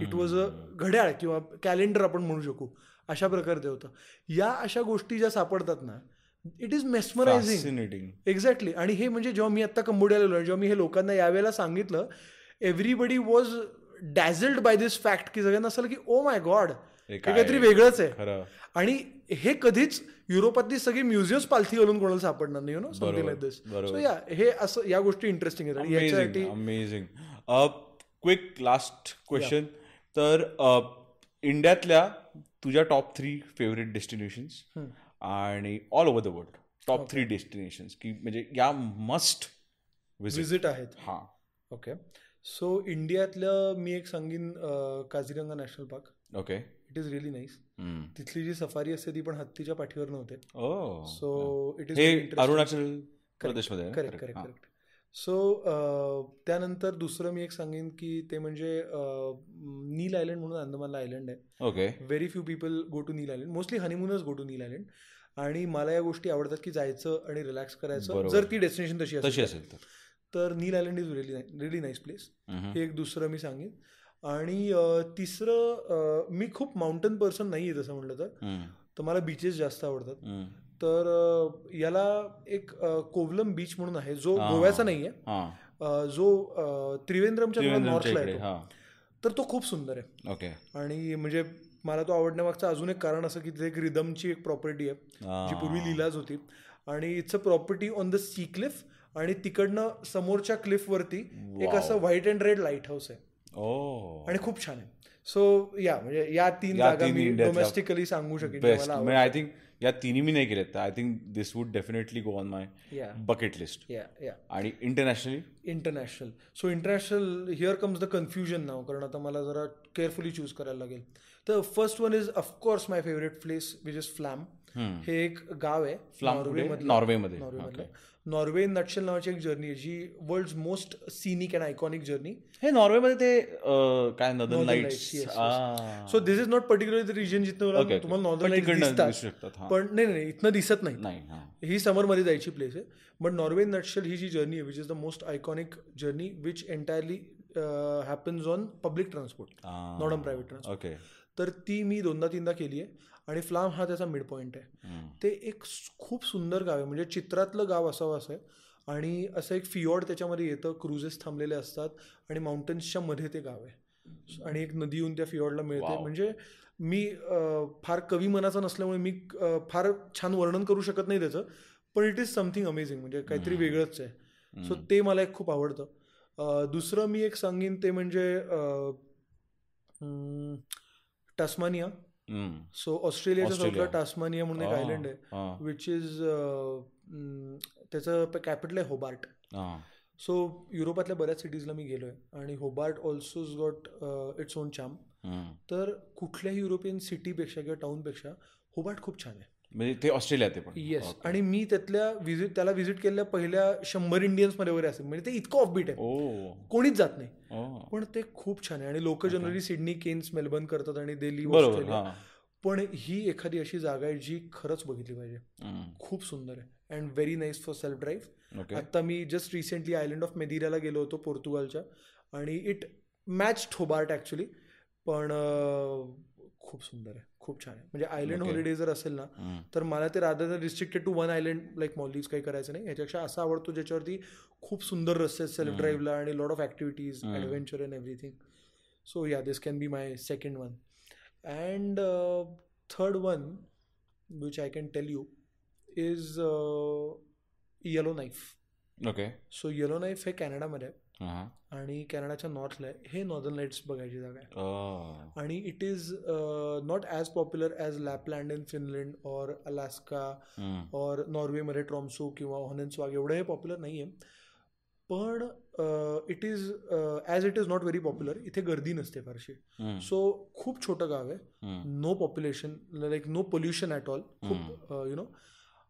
इट वॉज अ घड्याळ किंवा कॅलेंडर आपण म्हणू शकू. अशा प्रकारे ते होतं. या अशा गोष्टी ज्या सापडतात ना इट इज मेस्मरायझिंग. एक्झॅक्टली आणि हे म्हणजे जेव्हा मी आता कंबोडियाला आलो जेव्हा मी हे लोकांना यावेळेला सांगितलं everybody was dazzled by this fact की सगळ्यांना असं की ओ माय गॉड हे हे काहीतरी वेगळंच आहे. आणि हे कधीच युरोपातली सगळी म्युझियम्स पालथी घालून कोणाला सापडणार नाही you know something like this. So yeah हे असं या गोष्टी इंटरेस्टिंग आहेत. याच्यासाठी अमेझिंग क्विक लास्ट क्वेश्चन तर अ, इंडियातल्या तुझ्या टॉप थ्री फेवरेट डेस्टिनेशन्स आणि all over the world top three destinations की म्हणजे या मस्ट विजिट आहेत. हा. ओके सो इंडियातलं मी एक सांगीन अं, Kaziranga national park. Okay it is really nice तिथली जी सफारी असते ती पण हत्तीच्या पाठीवर नव्हते. सो इट इज अरुणाचल प्रदेशमध्ये? करेक्ट. करेक्ट. करेक्ट सो त्यानंतर दुसरं मी एक सांगेन की ते म्हणजे नील आयलंड म्हणून अंदमानला आयलंड आहे. Okay. Very few people go to Neil island mostly हनीमूनच go to Neel island आणि मला या गोष्टी आवडतात की जायचं आणि रिलॅक्स करायचं. जर ती डेस्टिनेशन तशी तशी असेल तर. Neil island is really really nice place. हे एक दुसरं मी सांगेन. आणि तिसरं मी खूप माउंटन पर्सन नाही आहे तसं म्हटलं तर. तर मला बीचेस जास्त आवडतात. तर याला एक कोवलम बीच म्हणून आहे. जो. गोव्याचा नाही आहे हा जो त्रिवेंद्रमच्या नॉर्थला येतो. हा. तर तो खूप सुंदर आहे. ओके. आणि म्हणजे मला तो आवडण्यामागचं अजून एक कारण असं की तिथे एक रिदमची एक प्रॉपर्टी आहे जी पूर्वी लिलाज होती. आणि it's a property on the sea cliff आणि तिकडनं समोरच्या क्लिफवरती एक. असं white and red lighthouse आहे. आणि खूप छान आहे. सो या म्हणजे या तीन जागा मी डोमेस्टिकली सांगू शकेन म्हणजे आय थिंक या तिन्ही मी नाही केलेत. I think this would definitely go on my bucket list yeah yeah आणि internationally international so international here comes the confusion now कारण आता मला जरा केअरफुली चूज करायला लागेल. तर first one is of course my favourite place which is Flam हे एक गाव आहे. नॉर्वेमध्ये. नॉर्वेमधलं. नॉर्वे नटशेल नावाची एक जर्नी आहे जी world most scenic and iconic journey हे नॉर्वेमध्ये ते काय lights yes, yes. So this is not particular region जिथं. तुम्हाला नॉर्दर्न इकडनं दिसतात. पण नाही नाही इथनं दिसत नाही. हा. समरमध्ये जायची प्लेस आहे. बट नॉर्वे नटशेल ही जी जर्नी आहे which is the most iconic journey which entirely happens on public transport not on private transport okay तर ती मी दोनदा तीनदा केली आहे. आणि फ्लाम हा त्याचा मिड पॉईंट आहे ते एक खूप सुंदर गाव आहे. म्हणजे चित्रातलं गाव असावं असं आहे. आणि असं एक फियॉर्ड त्याच्यामध्ये येतं. क्रुझेस थांबलेले असतात. आणि माउंटन्सच्या मध्ये ते गाव आहे. आणि एक नदी येऊन त्या फियॉर्डला मिळते. म्हणजे मी फार कवी मनाचा नसल्यामुळे मी फार छान वर्णन करू शकत नाही त्याचं. पण इट इज समथिंग अमेझिंग म्हणजे काहीतरी वेगळंच आहे. सो ते मला एक खूप आवडतं. दुसरं मी एक सांगेन ते म्हणजे टास्मानिया. सो ऑस्ट्रेलियाच्या. साऊथला टास्मानिया म्हणून एक आयलंड आहे विच इज त्याचं कॅपिटल आहे होबार्ट सो युरोपातल्या बऱ्याच सिटीजला मी गेलो आहे आणि Hobart also's got its own charm तर कुठल्याही युरोपियन सिटीपेक्षा किंवा टाऊनपेक्षा होबार्ट खूप छान आहे. म्हणजे ते ऑस्ट्रेलियात आहे पण. येस आणि मी त्यातल्या विजिट त्याला व्हिजिट केलेल्या पहिल्या शंभर इंडियन्समध्ये वगैरे असेल म्हणजे ते इतकं ऑफबीट आहे. ओ कोणीच जात नाही. ओ पण ते खूप छान आहे. आणि लोक जनरली सिडनी केन्स मेलबर्न करतात आणि दिल्ली ऑस्ट्रेलिया पण ही एखादी अशी जागा आहे जी खरंच बघितली पाहिजे. हम्म. खूप सुंदर आहे. And very nice for self drive आता मी जस्ट रिसेंटली आयलंड ऑफ मेदिराला गेलो होतो पोर्तुगालच्या. आणि इट मॅच ठोबार्ट ॲक्च्युली पण खूप सुंदर आहे. खूप छान आहे. म्हणजे आयलंड. हॉलिडे जर असेल ना. तर मला ते rather restricted to one island like Maldives काही करायचं नाही. याच्यापेक्षा असा आवडतो ज्याच्यावरती खूप सुंदर रस्ते आहेत सेल्फ ड्राईव्हला आणि lot of activities adventure and everything so yeah this can be my second one and third one which I can tell you is Yellowknife okay so Yellowknife हे कॅनडामध्ये आहे. आणि कॅनडाच्या नॉर्थला आहे. हे नॉर्दर्न लाईट्स बघायची जागा आहे. आणि it is not as popular as Lapland in Finland और अलास्का. और नॉर्वेमध्ये ट्रॉम्सो किंवा हॉनेन्सवाग एवढं हे पॉप्युलर नाही आहे पण it is as it is not very popular इथे गर्दी नसते फारशी. सो खूप छोटं गाव आहे. No population like no pollution at all खूप यु नो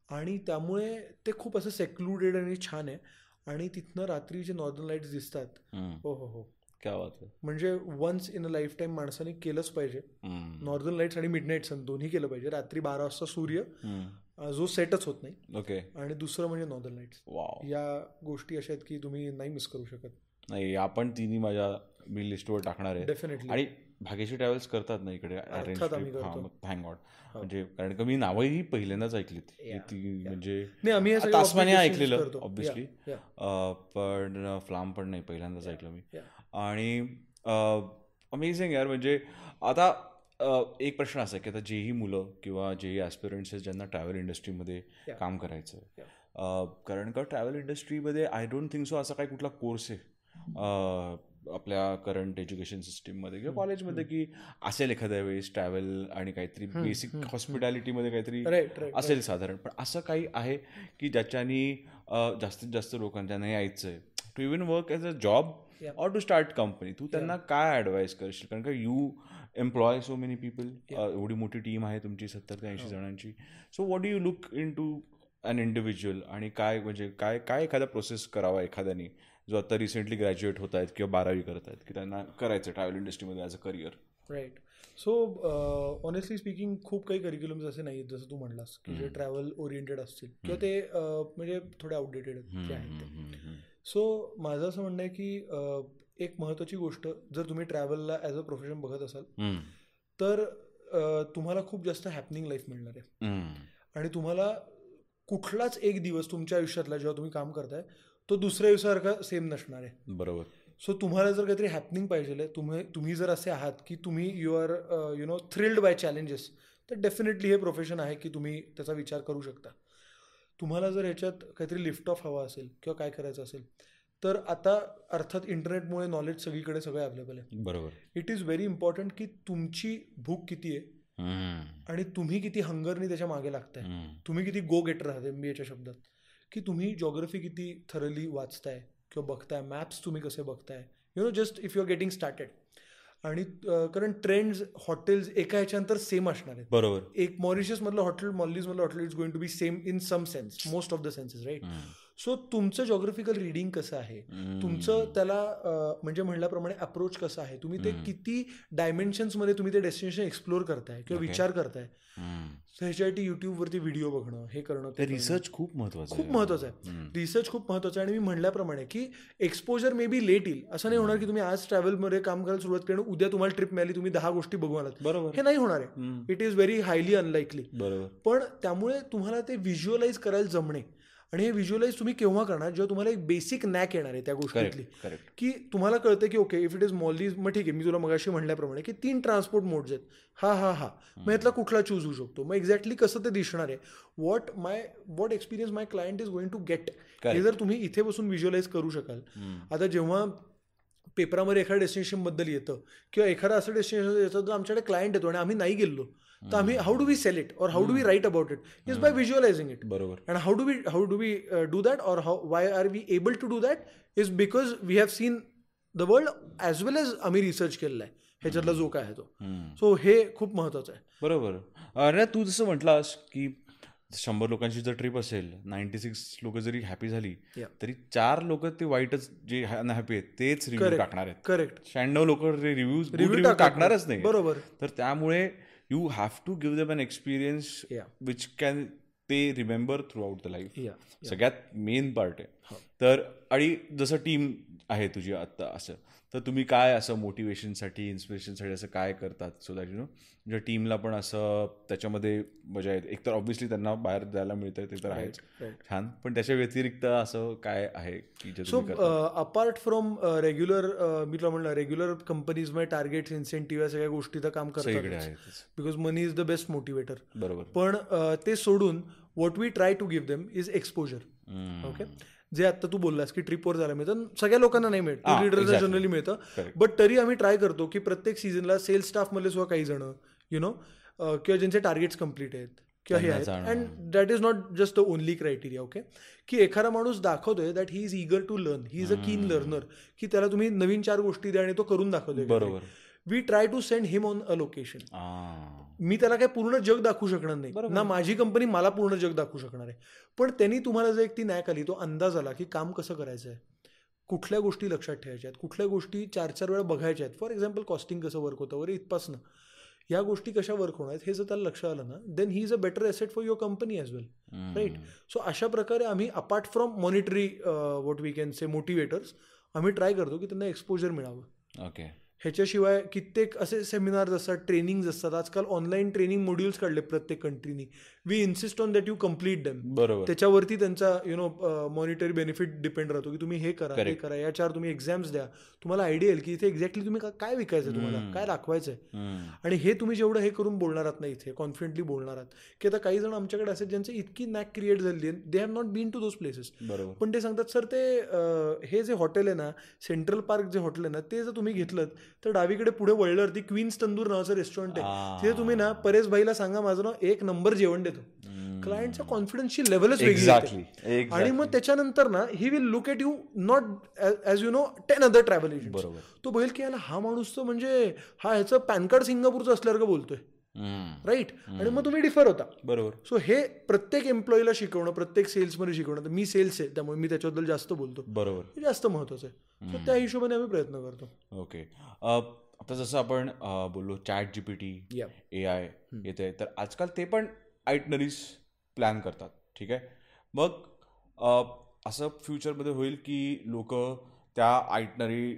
आणि त्यामुळे ते खूप असं सेक्लुडेड आणि छान आहे. आणि तिथनं रात्री जे नॉर्दर्न लाईट्स दिसतात. हो हो हो. क्या बात आहे म्हणजे once in a life time माणसाने केलंच पाहिजे. नॉर्दर्न लाईट्स आणि मिडनाईट सन दोन्ही केलं पाहिजे. रात्री बारा वाजता सूर्य जो सेटच होत नाही. ओके. आणि दुसरं म्हणजे नॉर्दर्न लाईट्स वाव. या गोष्टी अशा आहेत की तुम्ही नाही मिस करू शकत. नाही आपण तिन्ही माझ्या मी लिस्टवर टाकणार आहे डेफिनेटली आणि भाग्यशी ट्रॅव्हल्स करतात ना इकडे अरेंज आम्ही करतो. हो. थँक म्हणजे कारण का मी नावही पहिल्यांदाच ऐकलीत की ती म्हणजे obligations ऐकलेलं. ऑब्विसली. पण फ्लाम पण नाही पहिल्यांदाच ऐकलं मी. आणि अमेझिंग यार म्हणजे आता एक प्रश्न असा की आता जेही मुलं किंवा जेही ॲस्पिरंट्स आहेत ज्यांना ट्रॅव्हल इंडस्ट्रीमध्ये. काम करायचं आहे कारण का ट्रॅव्हल इंडस्ट्रीमध्ये आय डोंट थिंक सो असा काही कुठला कोर्स आहे आपल्या करंट एज्युकेशन सिस्टीममध्ये किंवा कॉलेजमध्ये की असेल एखाद्या वेळेस ट्रॅव्हल आणि काहीतरी बेसिक हॉस्पिटॅलिटीमध्ये काहीतरी असेल साधारण. पण असं काही आहे की ज्याच्यानी जास्तीत जास्त लोकांना नाही यायचं आहे to even work as a job. Or to start company तू त्यांना काय ॲडवाईस करशील? कारण का you employ so many people एवढी मोठी टीम आहे तुमची सत्तर ते हो. ऐंशी जणांची. So what do you look into an individual आणि काय म्हणजे काय काय एखादा प्रोसेस करावा एखाद्याने? जो आता रिसेंटली ग्रॅज्युएट होत आहेत किंवा बारावी करत आहेत की त्यांना करायचं ट्रॅव्हल इंडस्ट्रीमध्ये as a career right so honestly speaking खूप काही करिक्युलम्स असे नाही आहेत जसं तू म्हणलास की जे ट्रॅव्हल ओरिएंटेड असतील. किंवा ते अं, म्हणजे थोडे आउटडेटेड जे आहेत ते. सो माझं असं म्हणणं आहे की अं, एक महत्त्वाची गोष्ट जर तुम्ही ट्रॅव्हलला ॲज अ प्रोफेशन बघत असाल तर अं, तुम्हाला खूप जास्त हॅपनिंग लाईफ मिळणार आहे. आणि तुम्हाला कुठलाच एक दिवस तुमच्या आयुष्यातला जेव्हा तुम्ही काम करताय तो दुसऱ्या दिवसासारखा सेम नसणार आहे. बरोबर. सो तुम्हाला जर काहीतरी हॅपनिंग पाहिजे तुम्ही तुम्ही जर असे आहात की तुम्ही you are you know thrilled by challenges तर डेफिनेटली हे प्रोफेशन आहे की तुम्ही त्याचा विचार करू शकता. तुम्हाला जर ह्याच्यात काहीतरी लिफ्ट ऑफ हवा असेल किंवा काय करायचं असेल तर आता अर्थात इंटरनेटमुळे नॉलेज सगळीकडे सगळं अवेलेबल आहे. बरोबर. इट इज व्हेरी इम्पॉर्टंट की तुमची भूक किती आहे आणि तुम्ही किती हंगरनी त्याच्यामागे लागताय. तुम्ही किती गो गेटर आहात एम बी एच्या शब्दात. की तुम्ही जॉग्रफी किती थरली वाचताय किंवा बघताय मॅप्स तुम्ही कसे बघताय? You know just if you are getting started आणि कारण ट्रेंड्स हॉटेल्स एका ह्याच्यानंतर सेम असणार आहेत. बरोबर. एक मॉरिशियसमधलं hotel मॉलिजमधलं hotel is going to be same in some sense most of the senses right so तुमचं जॉग्रफिकल रिडिंग कसं आहे? तुमचं त्याला म्हणजे म्हणल्याप्रमाणे अप्रोच कसं आहे? तुम्ही ते किती डायमेन्शन्समध्ये तुम्ही ते डेस्टिनेशन एक्सप्लोर करताय किंवा विचार करताय? त्याच्यासाठी युट्यूबवरती व्हिडिओ बघणं हे करणं ते करणं. रिसर्च खूप महत्वाचं खूप महत्वाचं आहे. रिसर्च खूप महत्वाचं आहे आणि मी म्हणल्याप्रमाणे की एक्सपोजर मे बी लेट येईल. असं नाही होणार की तुम्ही आज ट्रॅव्हलमध्ये काम करायला सुरुवात केली आणि उद्या तुम्हाला ट्रिप मिळाली तुम्ही दहा गोष्टी बघू आलात. बरोबर. हे नाही होणार आहे. It is very highly unlikely बरोबर. पण त्यामुळे तुम्हाला ते व्हिज्युअलाइज करायला जमणे. आणि हे व्हिज्युअलाइज तुम्ही केव्हा करणार? जेव्हा तुम्हाला एक बेसिक नॅक येणार आहे त्या गोष्टीतली. की तुम्हाला कळतं की okay if it is Maldives मग ठीक आहे मी तुला मगाशी म्हणल्याप्रमाणे की तीन ट्रान्सपोर्ट मोड्स आहेत. हा हा हा. मग यातला कुठला चूज होऊ शकतो? मग एक्झॅक्टली कसं ते दिसणार आहे? What my what experience my client is going to get हे जर तुम्ही इथे बसून व्हिज्युअलाइज करू शकाल. आता जेव्हा पेपरामध्ये एखाद्या डेस्टिनेशनबद्दल येतं किंवा एखादा असं डेस्टिनेशन येतं तर आमच्याकडे क्लायंट येतो आणि आम्ही नाही गेलो तर आम्ही how do we sell it और how do we write about it is by visualising it बरोबर. How do we how do we uh, do that, or how why are we able to do that? Is because we have seen the world as well as आम्ही research केलेला आहे. ह्याच्यातला जो काय आहे तो. So हे खूप महत्वाचं आहे. बरोबर. अरे तू जसं म्हटलास की शंभर लोकांची जर ट्रिप असेल नाईन्टी सिक्स लोक जरी हॅपी झाली. तरी चार लोक ते वाईटच जे अनहॅपी आहेत तेच रिव्ह्यू. टाकणार आहेत. करेक्ट शहाण्णव लोक रिव्ह्यू Review टाकणारच नाही. बरोबर. तर त्यामुळे you have to give them an experience Yeah. Which can they remember throughout the life सगळ्यात मेन पार्ट आहे. तर आणि जसं टीम आहे तुझी आत्ता असं. तर तुम्ही काय असं मोटिवेशनसाठी इन्स्पिरेशनसाठी असं काय करतात सो दॅट यू नो म्हणजे टीमला पण असं त्याच्यामध्ये मजा येते एकतर ऑब्व्हियसली त्यांना बाहेर जायला मिळतं ते तर आहेच. छान पण त्याच्या व्यतिरिक्त असं काय आहे की सो? अपार्ट फ्रॉम रेग्युलर मी तुला म्हणलं रेग्युलर कंपनीजमध्ये टार्गेट्स इन्सेंटिव्ह या सगळ्या गोष्टी तर काम करतात. Because money is the best motivator बरोबर पण ते सोडून what we try to give them is exposure. Okay जे आता तू बोललास की ट्रिपवर जायला मिळतं सगळ्या लोकांना नाही मिळत exactly. जनरली मिळतं. बट तरी आम्ही ट्राय करतो की प्रत्येक सीझनला सेल्स स्टाफमधले सुद्धा काही जण यु नो किंवा ज्यांचे टार्गेट्स कंप्लीट आहेत किंवा हे आहेत. And that is not just the only criteria okay की एखादा माणूस दाखवतोय that he is eager to learn he is a keen learner की त्याला तुम्ही नवीन चार गोष्टी द्या आणि तो करून दाखवतोय बरोबर. We try to send him on a location. मी त्याला काही पूर्ण जग दाखवू शकणार नाही. ना माझी कंपनी मला पूर्ण जग दाखवू शकणार आहे. पण त्यांनी तुम्हाला जर एक ती नॅक आली तो अंदाज आला की काम कसं करायचं आहे कुठल्या गोष्टी लक्षात ठेवायच्या आहेत कुठल्या गोष्टी चार चार वेळा बघायच्या आहेत फॉर एक्झाम्पल कॉस्टिंग कसं वर्क होतं? वगैरे इथपासनं. या गोष्टी कशा वर्क होणार आहेत? हे जर त्याला लक्षात आलं ना then he is a better asset for your company as well right so अशा प्रकारे आम्ही apart from monetary what we can say motivators आम्ही ट्राय करतो की त्यांना एक्सपोजर मिळावं. ओके ह्याच्याशिवाय कित्येक असे सेमिनार्स असतात ट्रेनिंग्ज असतात. आजकाल ऑनलाईन ट्रेनिंग मॉड्यूल्स काढले प्रत्येक कंट्रीनी we insist on that you complete them बरोबर. त्याच्यावरती त्यांचा you know monetary benefit depend राहतो की तुम्ही हे करा हे. करा. या चार तुम्ही एक्झाम्स द्या. तुम्हाला आयडिया येईल की इथे एक्झॅक्टली तुम्ही काय विकायचं तुम्हाला? काय दाखवायचं आहे. आणि हे तुम्ही जेवढं हे करून बोलणार आहात ना इथे कॉन्फिडेंटली बोलणार आहात की आता काही जण आमच्याकडे असे ज्यांचे इतकी नॅक क्रिएट झाली आहे they have not been to those places पण ते सांगतात सर ते हे जे हॉटेल आहे ना सेंट्रल पार्क जे हॉटेल आहे ना ते जर तुम्ही घेतलं तर डावीकडे पुढे वळल्यावरती क्वीन्स तंदूर नावाचं रेस्टॉरंट आहे. तिथे तुम्ही ना परेश भाईला सांगा माझं ना एक नंबर जेवण देतो क्लायंटचा कॉन्फिडन्सची लेवलच वेगळी. आणि मग त्याच्यानंतर ना he will look at you not as you know ten other travel agent बरोबर. तो बघेल की याला हा माणूस तर म्हणजे हा ह्याचं पॅन कार्ड सिंगापूरचं असल्यासारखं बोलतोय. राईट? आणि मग तुम्ही डिफर होता. बरोबर. सो हे प्रत्येक एम्प्लॉईला शिकवणं प्रत्येक सेल्समध्ये शिकवणं तर मी सेल्स आहे त्यामुळे मी त्याच्याबद्दल जास्त बोलतो. बरोबर. हे जास्त महत्वाचं आहे. सो त्या हिशोबाने आम्ही प्रयत्न करतो. ओके. आता जसं आपण बोललो chat G P T Yeah. A I येते तर आजकाल ते पण आयटनरीज प्लॅन करतात ठीक आहे? मग असं फ्युचरमध्ये होईल की लोक त्या आयटनरी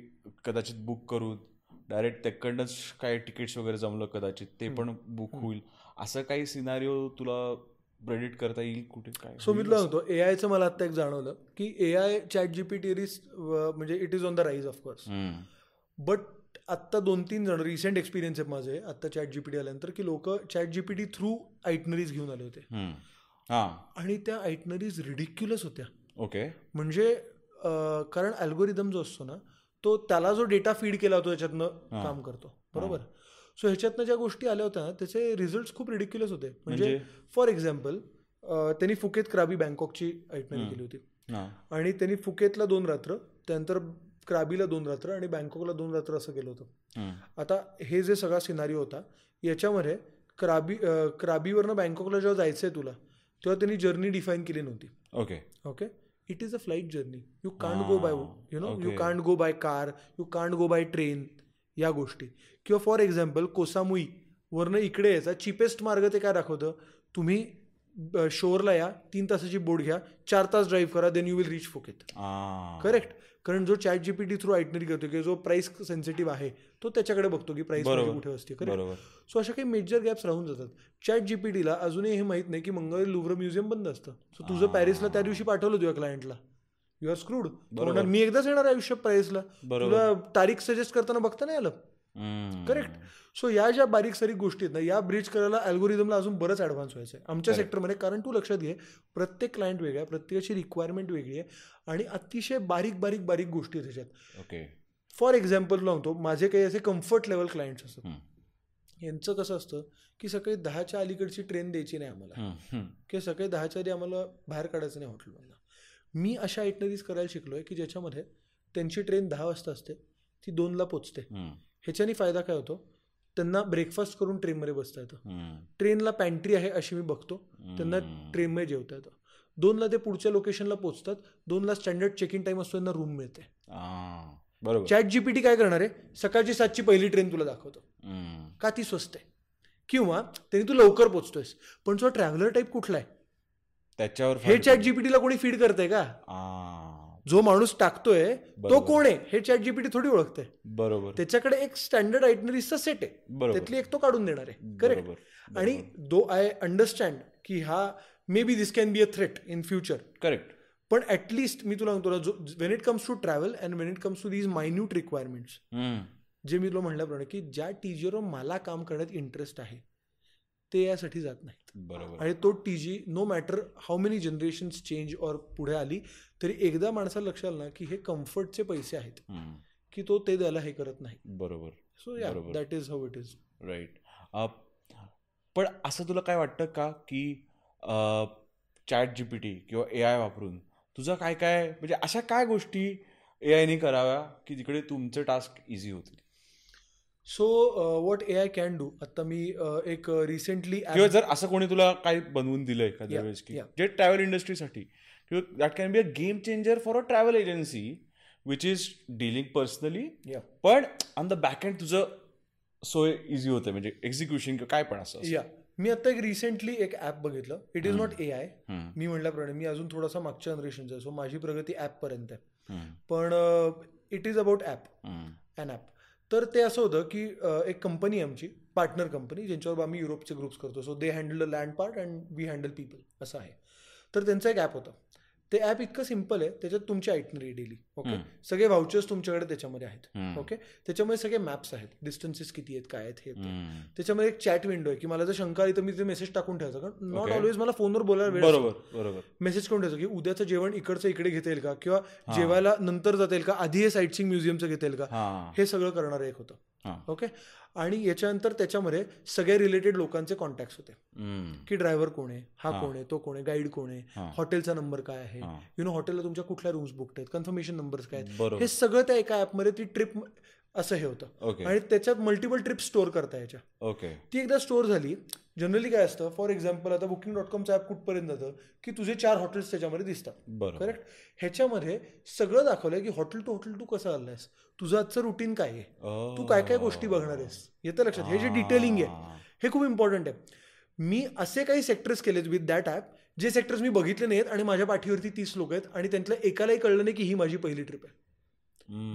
कदाचित बुक करून डायरेक्ट त्याकडनंच काय तिकीट्स वगैरे जमलं कदाचित ते पण बुक होईल. असं काही सिनारिओ तुला प्रेडिक्ट करता येईल कुठे? काय? सो मी तुला सांगतो ए आयचं मला आता एक जाणवलं की A I chat G P T म्हणजे it is on the rise of course. But आत्ता दोन तीन जण रिसेंट एक्सपिरियन्स आहे माझे आत्ता चॅट जी पी टी आल्यानंतर की लोक chat G P T through itineraries घेऊन आले होते. हां. आणि त्या आयटनरीज रिडिक्युलस होत्या. ओके म्हणजे कारण अल्गोरिदम जो असतो ना तो त्याला जो डेटा फीड केला होतो त्याच्यातनं काम करतो. बरोबर? सो ह्याच्यातनं ज्या गोष्टी आल्या होत्या त्याचे रिझल्ट खूप रिडिक्युलस होते. म्हणजे म्हणजे? फॉर एक्झाम्पल त्यांनी फुकेत क्राबी बँकॉकची आयटनरी केली होती. आणि त्यांनी फुकेतला दोन रात्र त्यानंतर क्राबीला दोन रात्र आणि बँकॉकला दोन रात्र असं केलं होतं. आता हे जे सगळा सिनारिओ होता याच्यामध्ये क्राबी क्राबीवरनं बँकॉकला जेव्हा जायचं आहे तुला तेव्हा त्यांनी जर्नी डिफाईन केली नव्हती. Okay okay it is a flight journey you can't go by you know you okay. Can't go by car you can't go by train या गोष्टी. किंवा फॉर एक्झाम्पल कोसामुई वरनं इकडे यायचा चिपेस्ट मार्ग ते काय दाखवतं? तुम्ही शोअरला या तीन तासाची बोट घ्या चार तास ड्राईव्ह करा then you will reach Phuket. Correct कारण जो चॅट जीपीटी थ्रू आयटनरी करतो किंवा जो प्राइस सेन्सिटिव्ह आहे तो त्याच्याकडे बघतो की प्राइस बरोबर. कुठे असते करेक्ट सो अशा काही मेजर गॅप्स राहून जातात. चॅट जीपीटीला अजूनही हे माहीत नाही की मंगळवारी लुव्र म्युझियम बंद असतं. सो तुझं पॅरिसला त्या दिवशी पाठवलं तुझ्या क्लायंटला यू आर स्क्रूड मी एकदाच येणार पॅरिसला बरोबर. तुला तारीख सजेस्ट करताना बघता नाही आलं. करेक्ट सो या ज्या बारीक सारीक गोष्टी आहेत ना या ब्रिज करायला अल्गोरिदमला अजून बरंच ॲडव्हान्स व्हायचं आहे. आमच्या सेक्टरमध्ये कारण तू लक्षात घे प्रत्येक क्लायंट वेगळा आहे प्रत्येकाची रिक्वायरमेंट वेगळी आहे आणि अतिशय बारीक बारीक बारीक गोष्टी आहेत त्याच्यात. ओके फॉर एक्झाम्पल लावतो माझे काही असे कम्फर्ट लेवल क्लायंट्स असतात. यांचं कसं असतं की सकाळी दहाच्या अलीकडची ट्रेन द्यायची नाही आम्हाला. किंवा सकाळी दहाच्या आधी आम्हाला बाहेर काढायचं नाही हॉटेलमधनं. मी अशा आयटनरीज करायला शिकलो आहे की ज्याच्यामध्ये त्यांची ट्रेन दहा वाजता असते ती दोनला पोचते. ह्याच्याने फायदा काय होतो? त्यांना ब्रेकफास्ट करून ट्रेनमध्ये बसता येतं. ट्रेनला पॅन्ट्री आहे अशी मी बघतो. त्यांना. ट्रेनमध्ये जेवता येतं. दोनला ते पुढच्या लोकेशनला पोहोचतात. दोनला स्टँडर्ड चेक इन टाइम असतो त्यांना रूम मिळते. बरोबर. चॅट जीपीटी काय करणार आहे? सकाळची सातची पहिली ट्रेन तुला दाखवतो. का ती स्वस्त आहे? किंवा त्यांनी तू लवकर पोचतोयस पण जो ट्रॅव्हलर टाईप कुठला आहे? त्याच्यावर हे चॅट जीपीटीला कोणी फीड करतंय का? जो माणूस टाकतोय तो. कोण आहे? हे चॅट जीपीटी थोडी ओळखते बरोबर. त्याच्याकडे एक स्टँडर्ड आयटनरीजचा सेट आहे. त्यातली एक तो काढून देणार आहे. करेक्ट आणि दो आय अंडरस्टँड की हा may be this can be a threat in future correct पण ॲटलिस्ट मी तुला जो when it comes to travel and when it comes to these minute requirements जे मी तुला म्हटल्याप्रमाणे की ज्या टीजीवर मला काम करण्यात इंटरेस्ट आहे ते यासाठी जात नाहीत. बरोबर. आणि तो टी जी no matter how many generations change और पुढे आली तरी एकदा माणसाला लक्षात ना की हे कम्फर्टचे पैसे आहेत. की तो ते द्यायला हे करत नाही. बरोबर. So yeah. That is how it is right पण असं तुला काय वाटतं का की चॅट जी पी टी किंवा ए आय वापरून तुझं काय काय म्हणजे अशा काय गोष्टी ए आयने कराव्या की जिकडे तुमचे टास्क इझी होतील so what A I can do आता मी uh, एक रिसेंटली किंवा जर असं कोणी तुला काही बनवून दिलं एखाद्या वेळेस की. जे ट्रॅव्हल इंडस्ट्रीसाठी किंवा that can be a game changer for a travel agency which is dealing personally पण ऑन द बॅक एंड तुझं सोय इझी होतं म्हणजे एक्झिक्युशन किंवा काय पण असं या मी आता एक रिसेंटली एक ॲप बघितलं. It is not A I मी म्हटल्याप्रमाणे मी अजून थोडासा मागच्या जनरेशनचा आहे सो माझी प्रगती ॲपपर्यंत आहे. हम्म, पण it is about app hmm, an app तर ते असं होतं की एक कंपनी आहे आमची पार्टनर कंपनी ज्यांच्यावर आम्ही युरोपचे ग्रुप्स करतो. So they handle the land part and we handle people असं आहे. तर त्यांचं एक ॲप होतं. ते ॲप इतकं सिंपल आहे त्याच्यात तुमची आयटनरी डेली ओके. सगळे व्हाउचर्स तुमच्याकडे त्याच्यामध्ये आहेत. ओके त्याच्यामध्ये सगळे मॅप्स आहेत डिस्टन्सेस किती आहेत काय आहेत हे. त्याच्यामध्ये एक चॅट विंडो आहे की मला जर शंका आली तर मी ते मेसेज टाकून ठेवायचं कारण नॉट. ऑलवेज मला फोनवर बोलायला वेळ. बरोबर मेसेज करून ठेवायचं की उद्याचं जेवण इकडचं इकडे घेता येईल का किंवा जेवायला नंतर जाता येईल का आधी हे साईट सिंग म्युझियमचं घेता येईल का हा सगळं करणारं एक होतं ओके आणि याच्यानंतर त्याच्यामध्ये सगळे रिलेटेड लोकांचे कॉन्टॅक्ट होते. की ड्रायव्हर कोण आहे? हा कोण आहे? तो कोण आहे? गाईड कोण आहे. हॉटेलचा नंबर काय आहे. यु नो हॉटेलला तुमच्या कुठल्या रूम्स बुकड आहेत? कन्फर्मेशन नंबर्स काय आहेत? हे सगळं त्या एका ॲपमध्ये ती ट्रिप असं हे होतं. आणि त्याच्यात मल्टिपल ट्रिप स्टोअर करता याच्या ओके ती एकदा स्टोअर झाली. जनरली काय असतं फॉर एक्झाम्पल आता बुकिंग डॉट कॉमचं ॲप कुठपर्यंत जातं की तुझे चार हॉटेल्स त्याच्यामध्ये दिसतात. बरोबर. करेक्ट ह्याच्यामध्ये सगळं दाखवलंय की हॉटेल टू हॉटेल तू कसं आलायस तुझं आजचं रुटीन काय आहे? Oh. तू काय काय गोष्टी बघणार आहेस? येतं लक्षात. हे जे डिटेलिंग आहे हे खूप इम्पॉर्टंट आहे. मी असे काही सेक्टर्स केलेत विथ दॅट ॲप जे सेक्टर्स मी बघितले नाहीत आणि माझ्या पाठीवरती तीस लोक आहेत आणि त्यांतल्या एकालाही कळलं नाही की ही माझी पहिली ट्रिप आहे.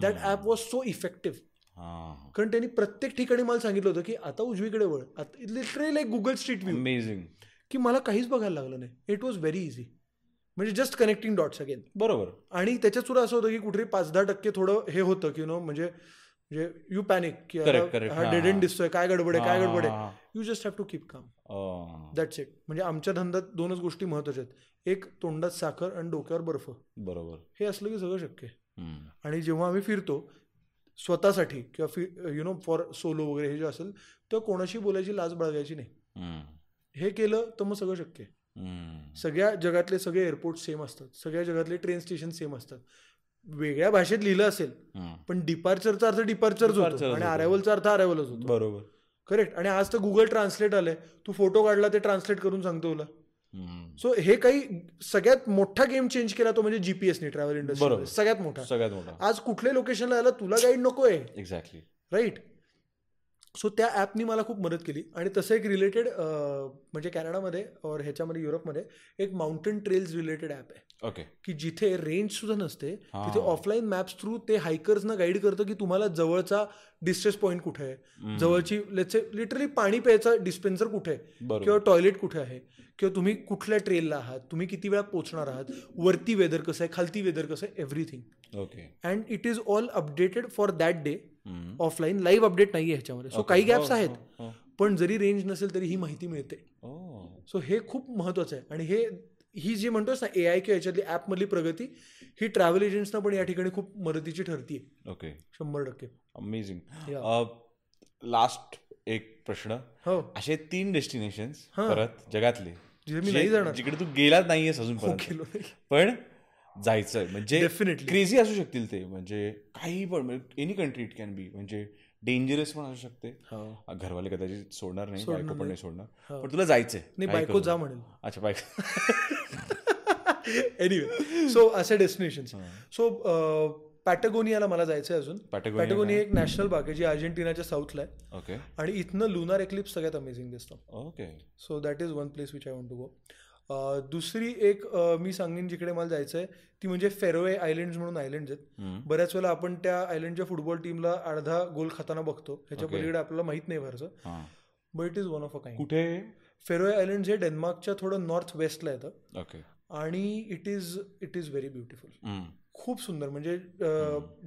That app was so effective कारण त्यांनी प्रत्येक ठिकाणी मला सांगितलं होतं की आता उजवीकडे वळ. Literally like Google Street View amazing की मला काहीच बघायला लागलं नाही. इट वॉज व्हेरी इझी म्हणजे जस्ट कनेक्टिंग डॉट्स अगेन बरोबर. आणि त्याच्यात सुद्धा असं होतं की कुठे पाच दहा टक्के थोडं हे होतं की नो म्हणजे म्हणजे यू पॅनिक की Correct, आता correct. हा डेड. एंड दिसतोय काय गडबड आहे काय गडबड आहे. You just have to keep calm that's it म्हणजे आमच्या धंद्यात दोनच गोष्टी महत्त्वाच्या आहेत. एक तोंडात साखर आणि डोक्यावर बर्फ. बरोबर. हे असलं की सगळं शक्य आहे. आणि जेव्हा आम्ही फिरतो स्वतःसाठी किंवा फि यु नो फॉर सोलो वगैरे हे जे असेल तर कोणाशी बोलायची लाज बाळगायची नाही. हे केलं तर मग सगळं शक्य आहे. सगळ्या जगातले सगळे एअरपोर्ट सेम असतात सगळ्या जगातले ट्रेन स्टेशन सेम असतात वेगळ्या भाषेत लिहिलं असेल. पण डिपार्चरचा अर्थ डिपार्चरच होतो आणि होतो. अरायवलचा अर्थ अरायवलच होतो बरोबर करेक्ट आणि आज तर गुगल ट्रान्सलेट आलंय तू फोटो काढला ते ट्रान्सलेट करून सांगतो तुला. सो हे काही सगळ्यात मोठा गेम चेंज केला तो म्हणजे जीपीएसने ट्रॅव्हल इंडस्ट्री. सगळ्यात मोठा. सगळ्यात मोठा. आज कुठल्या लोकेशनला यायला तुला गाईड नकोय. एक्झॅक्टली राईट सो त्या ॲपनी मला खूप मदत केली. आणि तसं एक रिलेटेड म्हणजे कॅनडामध्ये और ह्याच्यामध्ये युरोपमध्ये एक माउंटेन ट्रेल्स रिलेटेड ॲप आहे. ओके की जिथे रेंज सुद्धा नसते. तिथे ऑफलाईन मॅप्स थ्रू ते हायकर्सना गाईड करतं की तुम्हाला जवळचा डिस्ट्रेस पॉईंट कुठे आहे. जवळची लेट्स लिटरली पाणी प्यायचा डिस्पेन्सर कुठे आहे. किंवा टॉयलेट कुठे आहे. किंवा तुम्ही कुठल्या ट्रेनला आहात. तुम्ही किती वेळा पोहोचणार आहात. वरती वेदर कसं आहे. खालती वेदर कसं आहे. Everything okay and it is all updated for that day. Offline live update नाही आहे ह्याच्यामध्ये सो. काही गॅप्स हो, आहेत हो, हो. पण जरी रेंज नसेल तरी ही माहिती मिळते. सो हे खूप महत्वाचं आहे. आणि हे ही जी म्हणतोस ना ए आय किंवा याच्यातली ॲपमधली प्रगती ही ट्रॅव्हल एजंट्सना पण या ठिकाणी खूप मदतीची ठरते ओके शंभर टक्के. अमेझिंग. लास्ट एक प्रश्न. हो. असे तीन डेस्टिनेशन्स हा. परत जगातले. जिथे मी जे- नाही जाणार. जिकडे तू गेलाच नाहीयेस हो अजून पण जायचंय. म्हणजे Definitely. क्रेझी असू शकतील ते. म्हणजे काही पण any country it can be म्हणजे डेंजरस पण असू शकते. हो. घरवाले कदाचित सोडणार नाही बायको पण नाही. सोडणार. हो. पण तुला जायचंय. नाही बायको. जा म्हणेल. अच्छा बायको एनिवे सो असे डेस्टिनेशन सो पॅटगोनियाला मला जायचं आहे अजून पॅटगोनिया एक नॅशनल पार्क आहे जी अर्जेंटिनाच्या साऊथला आहे. ओके आणि इथनं लुनार एक्लिप्स सगळ्यात अमेझिंग दिसतं. Okay so that is one place which I want to go दुसरी एक मी सांगेन जिकडे मला जायचं आहे ती म्हणजे फेरोए आयलँड्स म्हणून आयलँड्स आहेत. बऱ्याच वेळेला आपण त्या आयलँडच्या फुटबॉल टीमला अर्धा गोल खाताना बघतो. ह्याच्या. पलीकडे आपल्याला माहीत नाही हां. But it is one of a kind कुठे? फेरोए आयलँड्स हे डेन्मार्कच्या थोडं नॉर्थ वेस्टला येतं. ओके. आणि it is it is very beautiful. खूप सुंदर. म्हणजे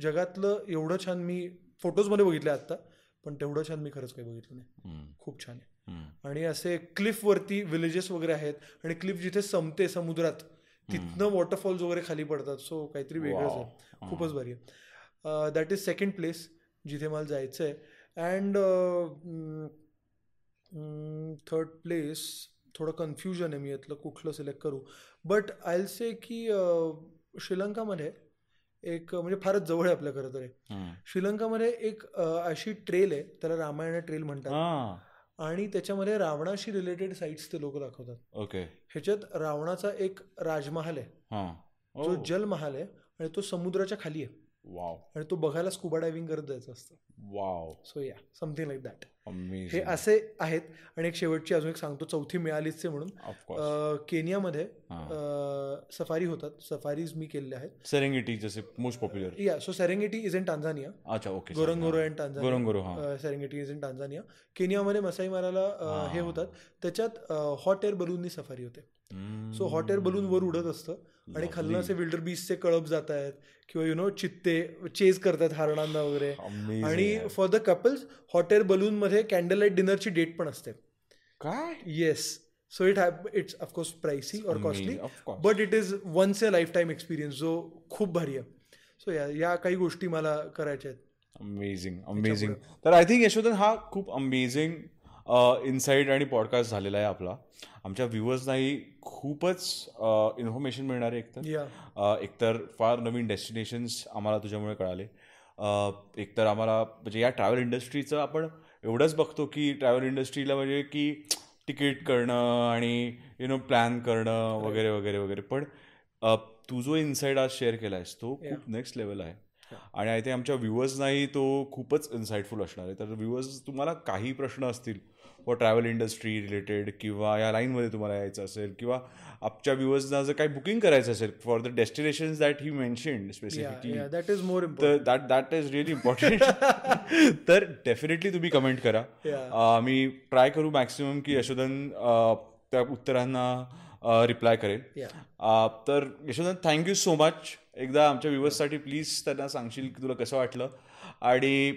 जगातलं एवढं छान मी फोटोजमध्ये बघितलं आत्ता पण तेवढं छान मी खरंच काही बघितलं नाही. खूप छान आहे. आणि असे क्लिफवरती विलेजेस वगैरे आहेत आणि क्लिफ जिथे संपते समुद्रात तिथनं वॉटरफॉल्स वगैरे खाली पडतात. सो काहीतरी वेगळंच. आहे. खूपच भारी आहे. दॅट इज सेकंड प्लेस जिथे मला जायचं आहे अँड थर्ड प्लेस थोडं कन्फ्युजन आहे मी यातलं कुठलं सिलेक्ट करू. बट आय से की श्रीलंकामध्ये एक म्हणजे फारच जवळ आहे आपल्या खरं तर. श्रीलंकामध्ये एक अशी ट्रेल आहे त्याला रामायण ट्रेल म्हणतात. आणि त्याच्यामध्ये रावणाशी रिलेटेड साईट्स ते लोक दाखवतात. ओके ह्याच्यात रावणाचा एक राजमहाल आहे. हां. जो ओ जलमहाल आहे आणि तो समुद्राच्या खाली आहे. वाव आणि तो बघायला स्कुबा डायव्हिंग करत जायचं असतं. Wow so yeah something like that हे असे आहेत. आणि एक शेवटची अजून एक सांगतो चौथी मिळालीच म्हणून. केनियामध्ये सफारी होतात. सफारीज मी केलेल्या आहेत. सेरेंगिटी जसे most popular yeah so Serengeti is in Tanzania अच्छा okay Ngorongoro and Tanzania Ngorongoro हां. सेरेंगेटी इज इन टांझानिया केनियामध्ये मसाई माराला हे. होतात. त्याच्यात हॉट एअर बलूननी सफारी होते. सो हॉट एअर बलून वर उडत असतं. आणि खालनं असे विल्डर बीचचे कळप जात आहेत किंवा यु नो चित्ते चेज करतात हारणांना वगैरे. आणि. For the couples hot air balloon मध्ये कॅन्डल लाइट डिनरची डेट पण असते. काय? Yes so it have it's of course pricey और costly. But it is once a lifetime experience जो खूप भारी आहे. सो या या काही गोष्टी मला करायच्या आहेत. अमेझिंग अमेझिंग तर आय थिंक यशोधन हा खूप अमेझिंग इन्साईट आणि पॉडकास्ट झालेला आहे आपला. आमच्या व्ह्युअर्सनाही खूपच इन्फॉर्मेशन मिळणार आहे एकतर एकतर फार नवीन डेस्टिनेशन्स आम्हाला तुझ्यामुळे कळाले. एकतर आम्हाला म्हणजे या ट्रॅव्हल इंडस्ट्रीचं आपण एवढंच बघतो की ट्रॅव्हल इंडस्ट्रीला म्हणजे की तिकीट करणं आणि यु नो प्लॅन करणं वगैरे वगैरे वगैरे. पण तू जो इन्साईट आज शेअर केला आहेस तो. खूप नेक्स्ट लेवल आहे. आणि आय थिंक आमच्या व्ह्युअर्सनाही तो खूपच इन्साइटफुल असणार आहे. तर व्ह्युअर्स तुम्हाला काही प्रश्न असतील व ट्रॅव्हल इंडस्ट्री रिलेटेड किंवा या लाईनमध्ये तुम्हाला यायचं असेल किंवा आमच्या व्ह्युअर्सना जर काही बुकिंग करायचं असेल for the destinations that he mention specifically that is more तर that that is really important तर डेफिनेटली तुम्ही कमेंट करा. अं, मी ट्राय करू मॅक्सिमम की यशोधन अं, त्या उत्तरांना रिप्लाय करेल. या अं, तर यशोधन थँक्यू सो मच एकदा आमच्या व्ह्युअर्ससाठी प्लीज त्यांना सांगशील की तुला कसं वाटलं. आणि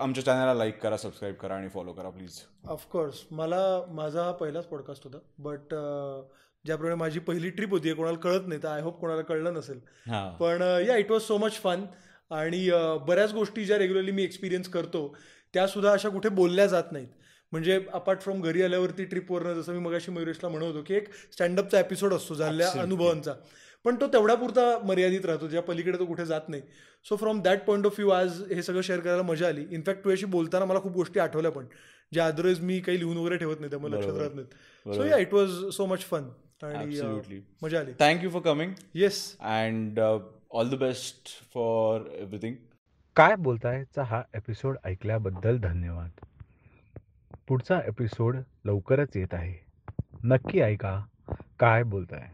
आमच्या चॅनलला लाईक करा सबस्क्राईब करा आणि फॉलो करा प्लीज ऑफकोर्स मला माझा हा पहिलाच पॉडकास्ट होता. बट ज्याप्रमाणे माझी पहिली ट्रिप होती कोणाला कळत नाही तर आय होप कोणाला कळलं नसेल. पण या it was so much fun आणि बऱ्याच गोष्टी ज्या रेग्युलरली मी एक्सपिरियन्स करतो त्यासुद्धा अशा कुठे बोलल्या जात नाहीत. म्हणजे अपार्ट फ्रॉम घरी आल्यावरती ट्रिपवरनं जसं मी मगाशी मयुरेशला म्हणत होतो की एक स्टँडअपचा एपिसोड असतो झालेल्या. अनुभवांचा. पण तो तेवढ्या पुरता मर्यादित राहतो ज्या पलीकडे तो कुठे जात नाही. So from that point of view आज हे सगळं शेअर करायला मजा आली. इनफॅक्ट तुझ्याशी बोलताना मला खूप गोष्टी आठवल्या पण. ज्या अदरवाईज मी काही लिहून वगैरे ठेवत नाही त्यामुळे लक्षात. राहत नाहीत. So yeah it was so much fun आणि Absolutely. मजा आली. Thank you for coming yes and all the best for everything काय बोलतायचा हा एपिसोड ऐकल्याबद्दल धन्यवाद. पुढचा एपिसोड लवकरच येत आहे. नक्की ऐका. काय बोलताय?